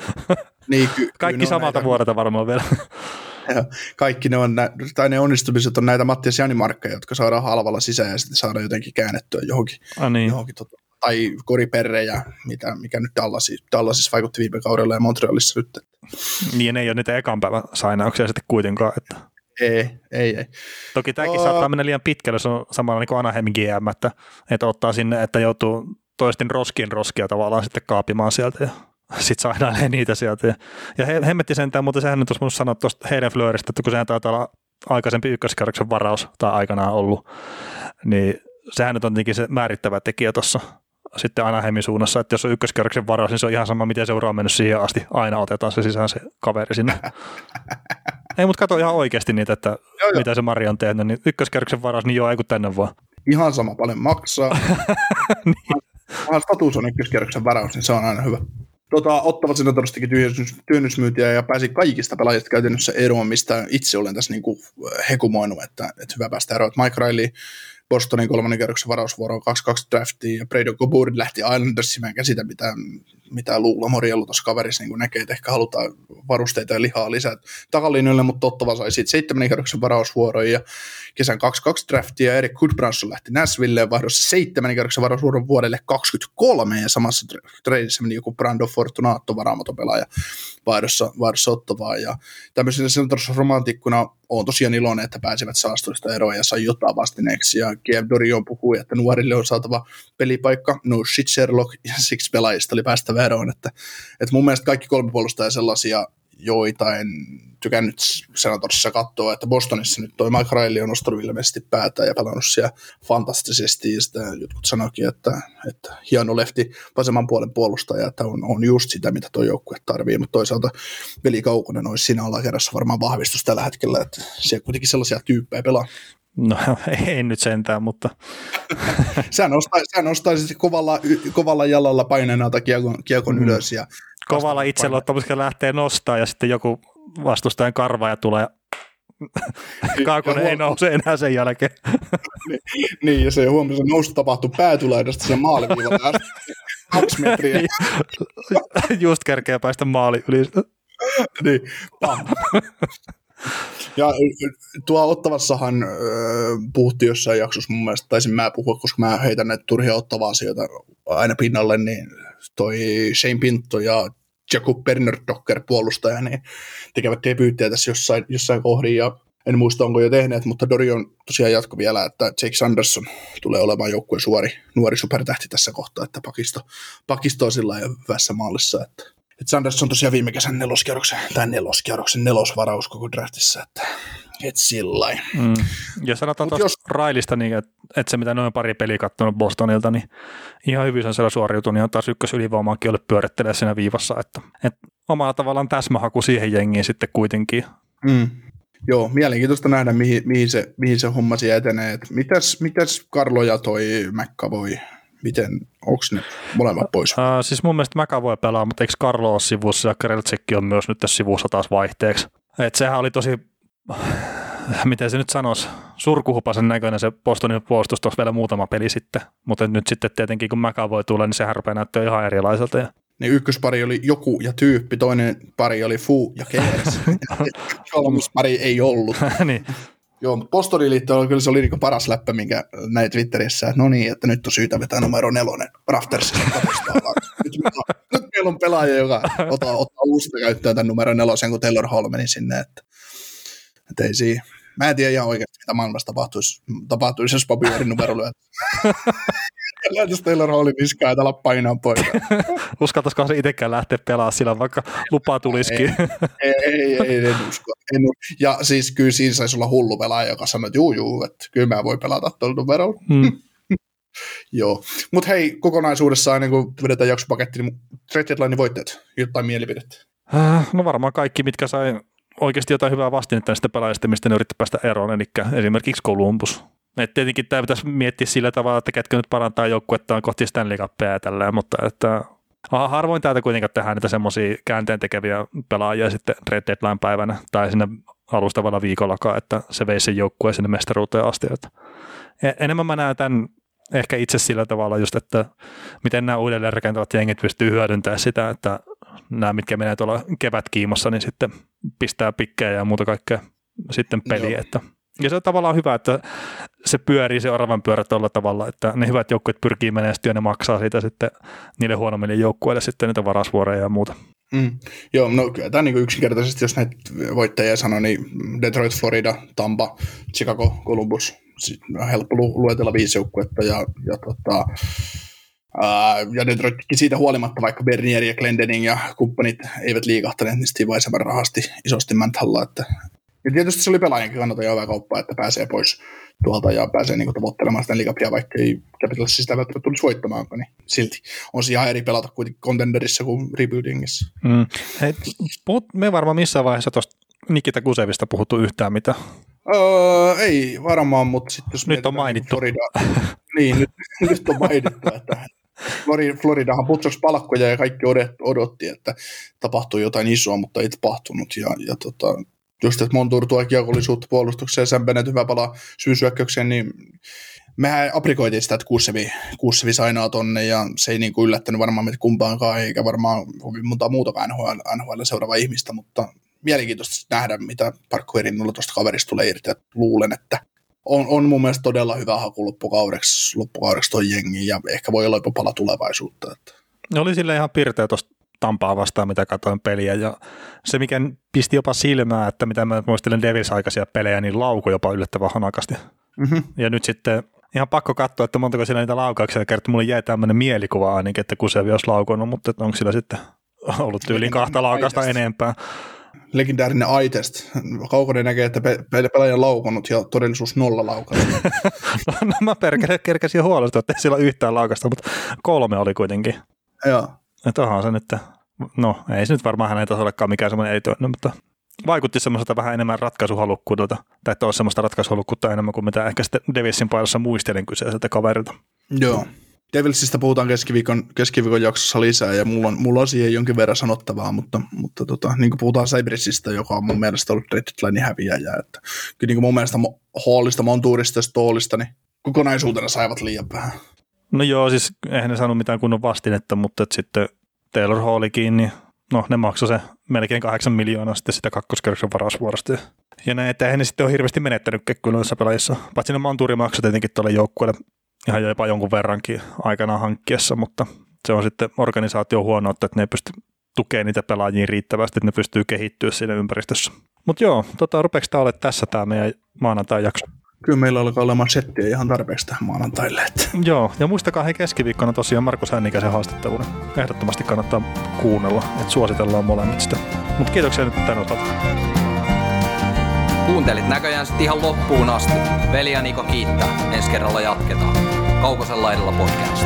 Niin, ky- Kaikki samalta näitä... vuodelta varmaan vielä. Ja kaikki ne, on, tai ne onnistumiset on näitä Mattias Janimarkkeja, jotka saadaan halvalla sisään ja sitten saadaan jotenkin käännettyä johonkin, ah, niin. johonkin tota, tai koriperrejä, mitä, mikä nyt Dallasissa, Dallasissa vaikutti viime kaudella ja Montrealissa nyt. Niin, ne ei ole niitä ekan päivän sainauksia sitten kuitenkaan. Että. Ei, ei, ei. Toki tämäkin uh, saattaa mennä liian pitkälle, se on samalla niin kuin Anaheimin GM, että, että ottaa sinne, että joutuu toisten roskien roskia tavallaan sitten kaapimaan sieltä ja sitten saadaan niitä sieltä. Ja, ja he, hemmetti sentään, mutta sehän nyt olisi mun sanoa tuosta heidän Fleurista, että kun sehän taitaa olla aikaisempi ykköskerroksen varaus tai aikanaan ollut, niin sehän nyt on tietenkin se määrittävä tekijä tuossa sitten Anaheimin suunnassa, että jos on ykköskerroksen varaus, niin se on ihan sama, miten seura on mennyt siihen asti. Aina otetaan se sisään se kaveri sinne. ei, mutta kato ihan oikeasti niitä, että joo, mitä joo. se Mari on tehnyt, niin ykköskerroksen varaus, niin joo, ei kun tänne vaan. Ihan sama paljon maksaa. niin. status on ykköskerroksen varaus, niin se on aina hyvä. Tota, ottavat sinne todistikin työnnysmyytiä ja pääsi kaikista pelaajista käytännössä eroon, mistä itse olen tässä niin kuin hekumoinut, että, että hyvä päästä eroon. Mike Riley Bostonin kolmannen kerroksen varausvuoroon 2-2 draftiin ja Brady Coburn lähti Islandersiin. Mä en käsitä, mitä, mitä Luula Moriello tuossa kaverissa niin näkee, että ehkä halutaan varusteita ja lihaa lisää takalinjoille, mutta Tottava sai siitä seitsemän kerroksen varausvuoron ja kesän 2-2 draftia ja Erik Goodbranson lähti Nashvilleen vaihdossa seitsemän kerroksen varausvuoron vuodelle 23 ja samassa treidissä meni joku Brando Fortunato varaamotopelaaja vaihdossa, vaihdossa Ottavaa ja tämmöisenä romantikkuna on tosiaan iloinen, että pääsivät saastuista eroon ja sai jotain vastineeksi. Ja Kiev Dorion puhui, että nuorille on saatava pelipaikka. No shit Sherlock ja siksi pelaajista oli päästä eroon. Että, että mun mielestä kaikki kolme puolustajaa sellaisia, joita en tykännyt Senatorsissa katsoa, että Bostonissa nyt toi Mike Riley on nostanut ilmeisesti päätä ja pelannut siellä fantastisesti, ja sitä jotkut sanoikin, että, että hieno lefti vasemman puolen puolustaja, että on, on just sitä, mitä tuo joukkue tarvii, mutta toisaalta Veli Kaukonen olisi siinä alakerrassa varmaan vahvistus tällä hetkellä, että siellä kuitenkin sellaisia tyyppejä pelaa. No ei nyt sentään, mutta... sä, nostaisit, sä nostaisit kovalla, kovalla jalalla paineenalta kiekon, kiekon mm. ylös. Ja kovalla itseluottamuksella lähtee nostaa ja sitten joku vastustajan karva ja tulee Kaakonen ei nouse enää sen jälkeen. niin, niin, ja se huomasi, että nousu tapahtui päätulaidasta sen maaliviivalta kaksi metriä. niin, just kerkeä päästä maali yli. niin, pam. Ja tuo Ottavassahan äh, puhuttiin jossain jaksossa mun mielestä, taisin mä puhua, koska mä heitän näitä turhia ottavaa asioita aina pinnalle, niin toi Shane Pinto ja Jakub Docker puolustaja, niin tekevät debyyttejä tässä jossain, jossain kohdin, ja en muista onko jo tehneet, mutta Dori on tosiaan jatko vielä, että Jake Sanderson tulee olemaan joukkueen suori, nuori supertähti tässä kohtaa, että pakisto, pakisto on sillä hyvässä maalissa, että et Sanders on tosiaan viime kesän neloskierroksen, tai neloskierroksen nelosvaraus koko draftissa, että et sillä mm. Ja sanotaan tuosta jos... Railista, niin että, et se mitä noin pari peliä katsonut Bostonilta, niin ihan hyvin on siellä suoriutunut, niin on taas ykkös ylivoimaankin ollut pyörittelee siinä viivassa, että, että omalla tavallaan täsmähaku siihen jengiin sitten kuitenkin. Mm. Joo, mielenkiintoista nähdä, mihin, mihin, se, mihin se homma siellä etenee. mitäs, mitäs Karlo ja toi voi miten, onko ne molemmat pois? Uh, siis mun mielestä Mäkä voi pelaa, mutta eikö Karlo ole sivussa ja Kreltsikki on myös nyt tässä sivussa taas vaihteeksi. Et sehän oli tosi, miten se nyt sanoisi, surkuhupasen näköinen se Bostonin puolustus tuossa vielä muutama peli sitten, mutta nyt sitten tietenkin kun Mäkä voi tulla, niin sehän rupeaa näyttää ihan erilaiselta. Ja niin ykköspari oli joku ja tyyppi, toinen pari oli Fu ja Keres. Kolmas pari ei ollut. niin. Joo, mutta Bostonin liitto kyllä se oli niinku paras läppä, minkä näin Twitterissä, että no niin, että nyt on syytä vetää numero nelonen Raftersista nyt, nyt meillä on pelaaja, joka ottaa, ottaa uusista käyttöön tämän numero nelosen, kun Taylor Hall meni sinne, että, että ei siinä. Mä en tiedä ihan oikeasti, mitä maailmassa tapahtuisi, tapahtuisi jos Bobby numero lyö. Laitas Taylor Hallin niskaa ja täällä painaa pois. Uskaltaisiko se itsekään lähteä pelaamaan sillä, vaikka lupa tulisikin? ei, ei, ei, en usko. En, ja siis kyllä siinä saisi olla hullu pelaaja, joka sanoo, että juu, juu, että kyllä mä voin pelata tuolla numerolla. Hmm. Joo, mutta hei, kokonaisuudessaan ennen kuin vedetään jaksopaketti, niin trade deadline voitteet, jotain mielipidettä. Äh, no varmaan kaikki, mitkä sai oikeasti jotain hyvää vastinetta näistä pelaajista, mistä ne yritti päästä eroon, eli esimerkiksi Columbus. Et tietenkin tämä pitäisi miettiä sillä tavalla, että ketkä nyt parantaa joukkuettaan kohti Stanley Cupia ja tälleen, mutta että harvoin täältä kuitenkaan tehdään niitä semmoisia käänteen tekeviä pelaajia sitten Red Deadline päivänä tai sinne alustavalla viikollakaan, että se veisi sen joukkueen sinne mestaruuteen asti. Että e, enemmän mä näen tämän ehkä itse sillä tavalla just, että miten nämä uudelleen rakentavat jengit pystyy hyödyntämään sitä, että nämä, mitkä menee tuolla kevätkiimossa, niin sitten pistää pikkejä ja muuta kaikkea sitten peliä. Että ja se on tavallaan hyvä, että se pyörii se oravan pyörä tuolla tavalla, että ne hyvät joukkueet pyrkii menestyä ja ne maksaa siitä sitten niille huonommille joukkueille sitten niitä varasvuoreja ja muuta. Mm. Joo, no tämä niin yksinkertaisesti, jos näitä voittajia sanoo, niin Detroit, Florida, Tampa, Chicago, Columbus, on helppo luetella viisi joukkuetta ja, ja tota, Uh, ja Detroitkin siitä huolimatta, vaikka Bernier ja Glendening ja kumppanit eivät liikahtaneet, niin Steve Weisenberg rahasti isosti Manthalla, että ja tietysti se oli pelaajankin kannalta jo hyvä kauppa, että pääsee pois tuolta ja pääsee niin tavoittelemaan sitä liikapia, vaikka ei Capitals sitä välttämättä tulisi voittamaan, niin silti on se ihan eri pelata kuitenkin contenderissa kuin rebuildingissa. Mm. Hei, puhut, me varmaan missään vaiheessa tuosta Nikita Kusevista puhuttu yhtään mitä? Öö, ei varmaan, mutta sitten jos Nyt on mainittu. Florida, niin, nyt, nyt on mainittu, että Floridahan putsaksi palkkoja ja kaikki odotti, että tapahtuu jotain isoa, mutta ei tapahtunut. Ja, ja tota, just, että Montour tuo kiekollisuutta puolustukseen Sam Bennett hyvä palaa syyshyökkäykseen, niin mehän aprikoitiin sitä, että Kussevi, Kussevi sainaa tonne, ja se ei niin kuin yllättänyt varmaan meitä kumpaankaan, eikä varmaan monta muutakaan NHL, NHL seuraava ihmistä, mutta mielenkiintoista nähdä, mitä Parkkoerin tuosta kaverista tulee irti, että luulen, että on, on mun mielestä todella hyvä haku loppukaudeksi, loppukaudeksi toi jengi, ja ehkä voi olla jopa pala tulevaisuutta. Että. Ne oli sille ihan pirteä tuosta Tampaa vastaan, mitä katsoin peliä. Ja se, mikä pisti jopa silmää, että mitä mä muistelen Devils-aikaisia pelejä, niin lauko jopa yllättävän hanakasti. Mm-hmm. Ja nyt sitten ihan pakko katsoa, että montako siellä niitä laukauksia kertoo. Mulle jäi tämmöinen mielikuva ainakin, että Kusevi olisi laukonut, mutta onko sillä sitten ollut tyyliin kahta laukasta enempää. legendaarinen Aitest. Kaukonen näkee, että pe- pe- pelaaja on laukannut ja todellisuus nolla laukannut. no mä perkele kerkäsin huolestua, että ei sillä yhtään laukasta, mutta kolme oli kuitenkin. Joo. Että onhan se nyt, no ei se nyt varmaan hänen tasollekaan mikään semmoinen erityinen, mutta vaikutti semmoiselta vähän enemmän ratkaisuhalukkuudelta, tai että olisi semmoista ratkaisuhalukkuutta enemmän kuin mitä ehkä sitten Devilsin paidassa muistelin kyseiseltä kaverilta. Joo. Devilsistä puhutaan keskiviikon, keskiviikon jaksossa lisää, ja mulla on, mulla on siihen jonkin verran sanottavaa, mutta, mutta tota, niin kuin puhutaan Cybrisista, joka on mun mielestä ollut Red häviäjä, että kyllä niin kuin mun mielestä Hallista, Montuurista ja Stoolista, niin kokonaisuutena saivat liian vähän. No joo, siis eihän ne saanut mitään kunnon vastinetta, mutta sitten Taylor Hallikin, niin no ne maksoi se melkein kahdeksan miljoonaa sitten sitä kakkoskerroksen varausvuorosta. Ja näin, että eihän ne sitten ole hirveästi menettänyt noissa pelaajissa. Paitsi ne Monturi maksoi tietenkin tuolle joukkueelle ihan jopa jonkun verrankin aikanaan hankkiessa, mutta se on sitten organisaatio huono, että ne ei pysty tukemaan niitä pelaajia riittävästi, että ne pystyy kehittyä siinä ympäristössä. Mutta joo, tota, rupeeko tämä olemaan tässä tämä meidän maanantai-jakso? Kyllä meillä alkaa olemaan settiä ihan tarpeeksi tähän maanantaille. Että. Joo, ja muistakaa hei keskiviikkona tosiaan Markus Hännikäisen haastattelun. Ehdottomasti kannattaa kuunnella, että suositellaan molemmat sitä. Mutta kiitoksia nyt tämän osalta. Kuuntelit näköjään sitten ihan loppuun asti. Veli ja Niko kiittää. Ensi kerralla jatketaan. Kaukosen laidalla podcast.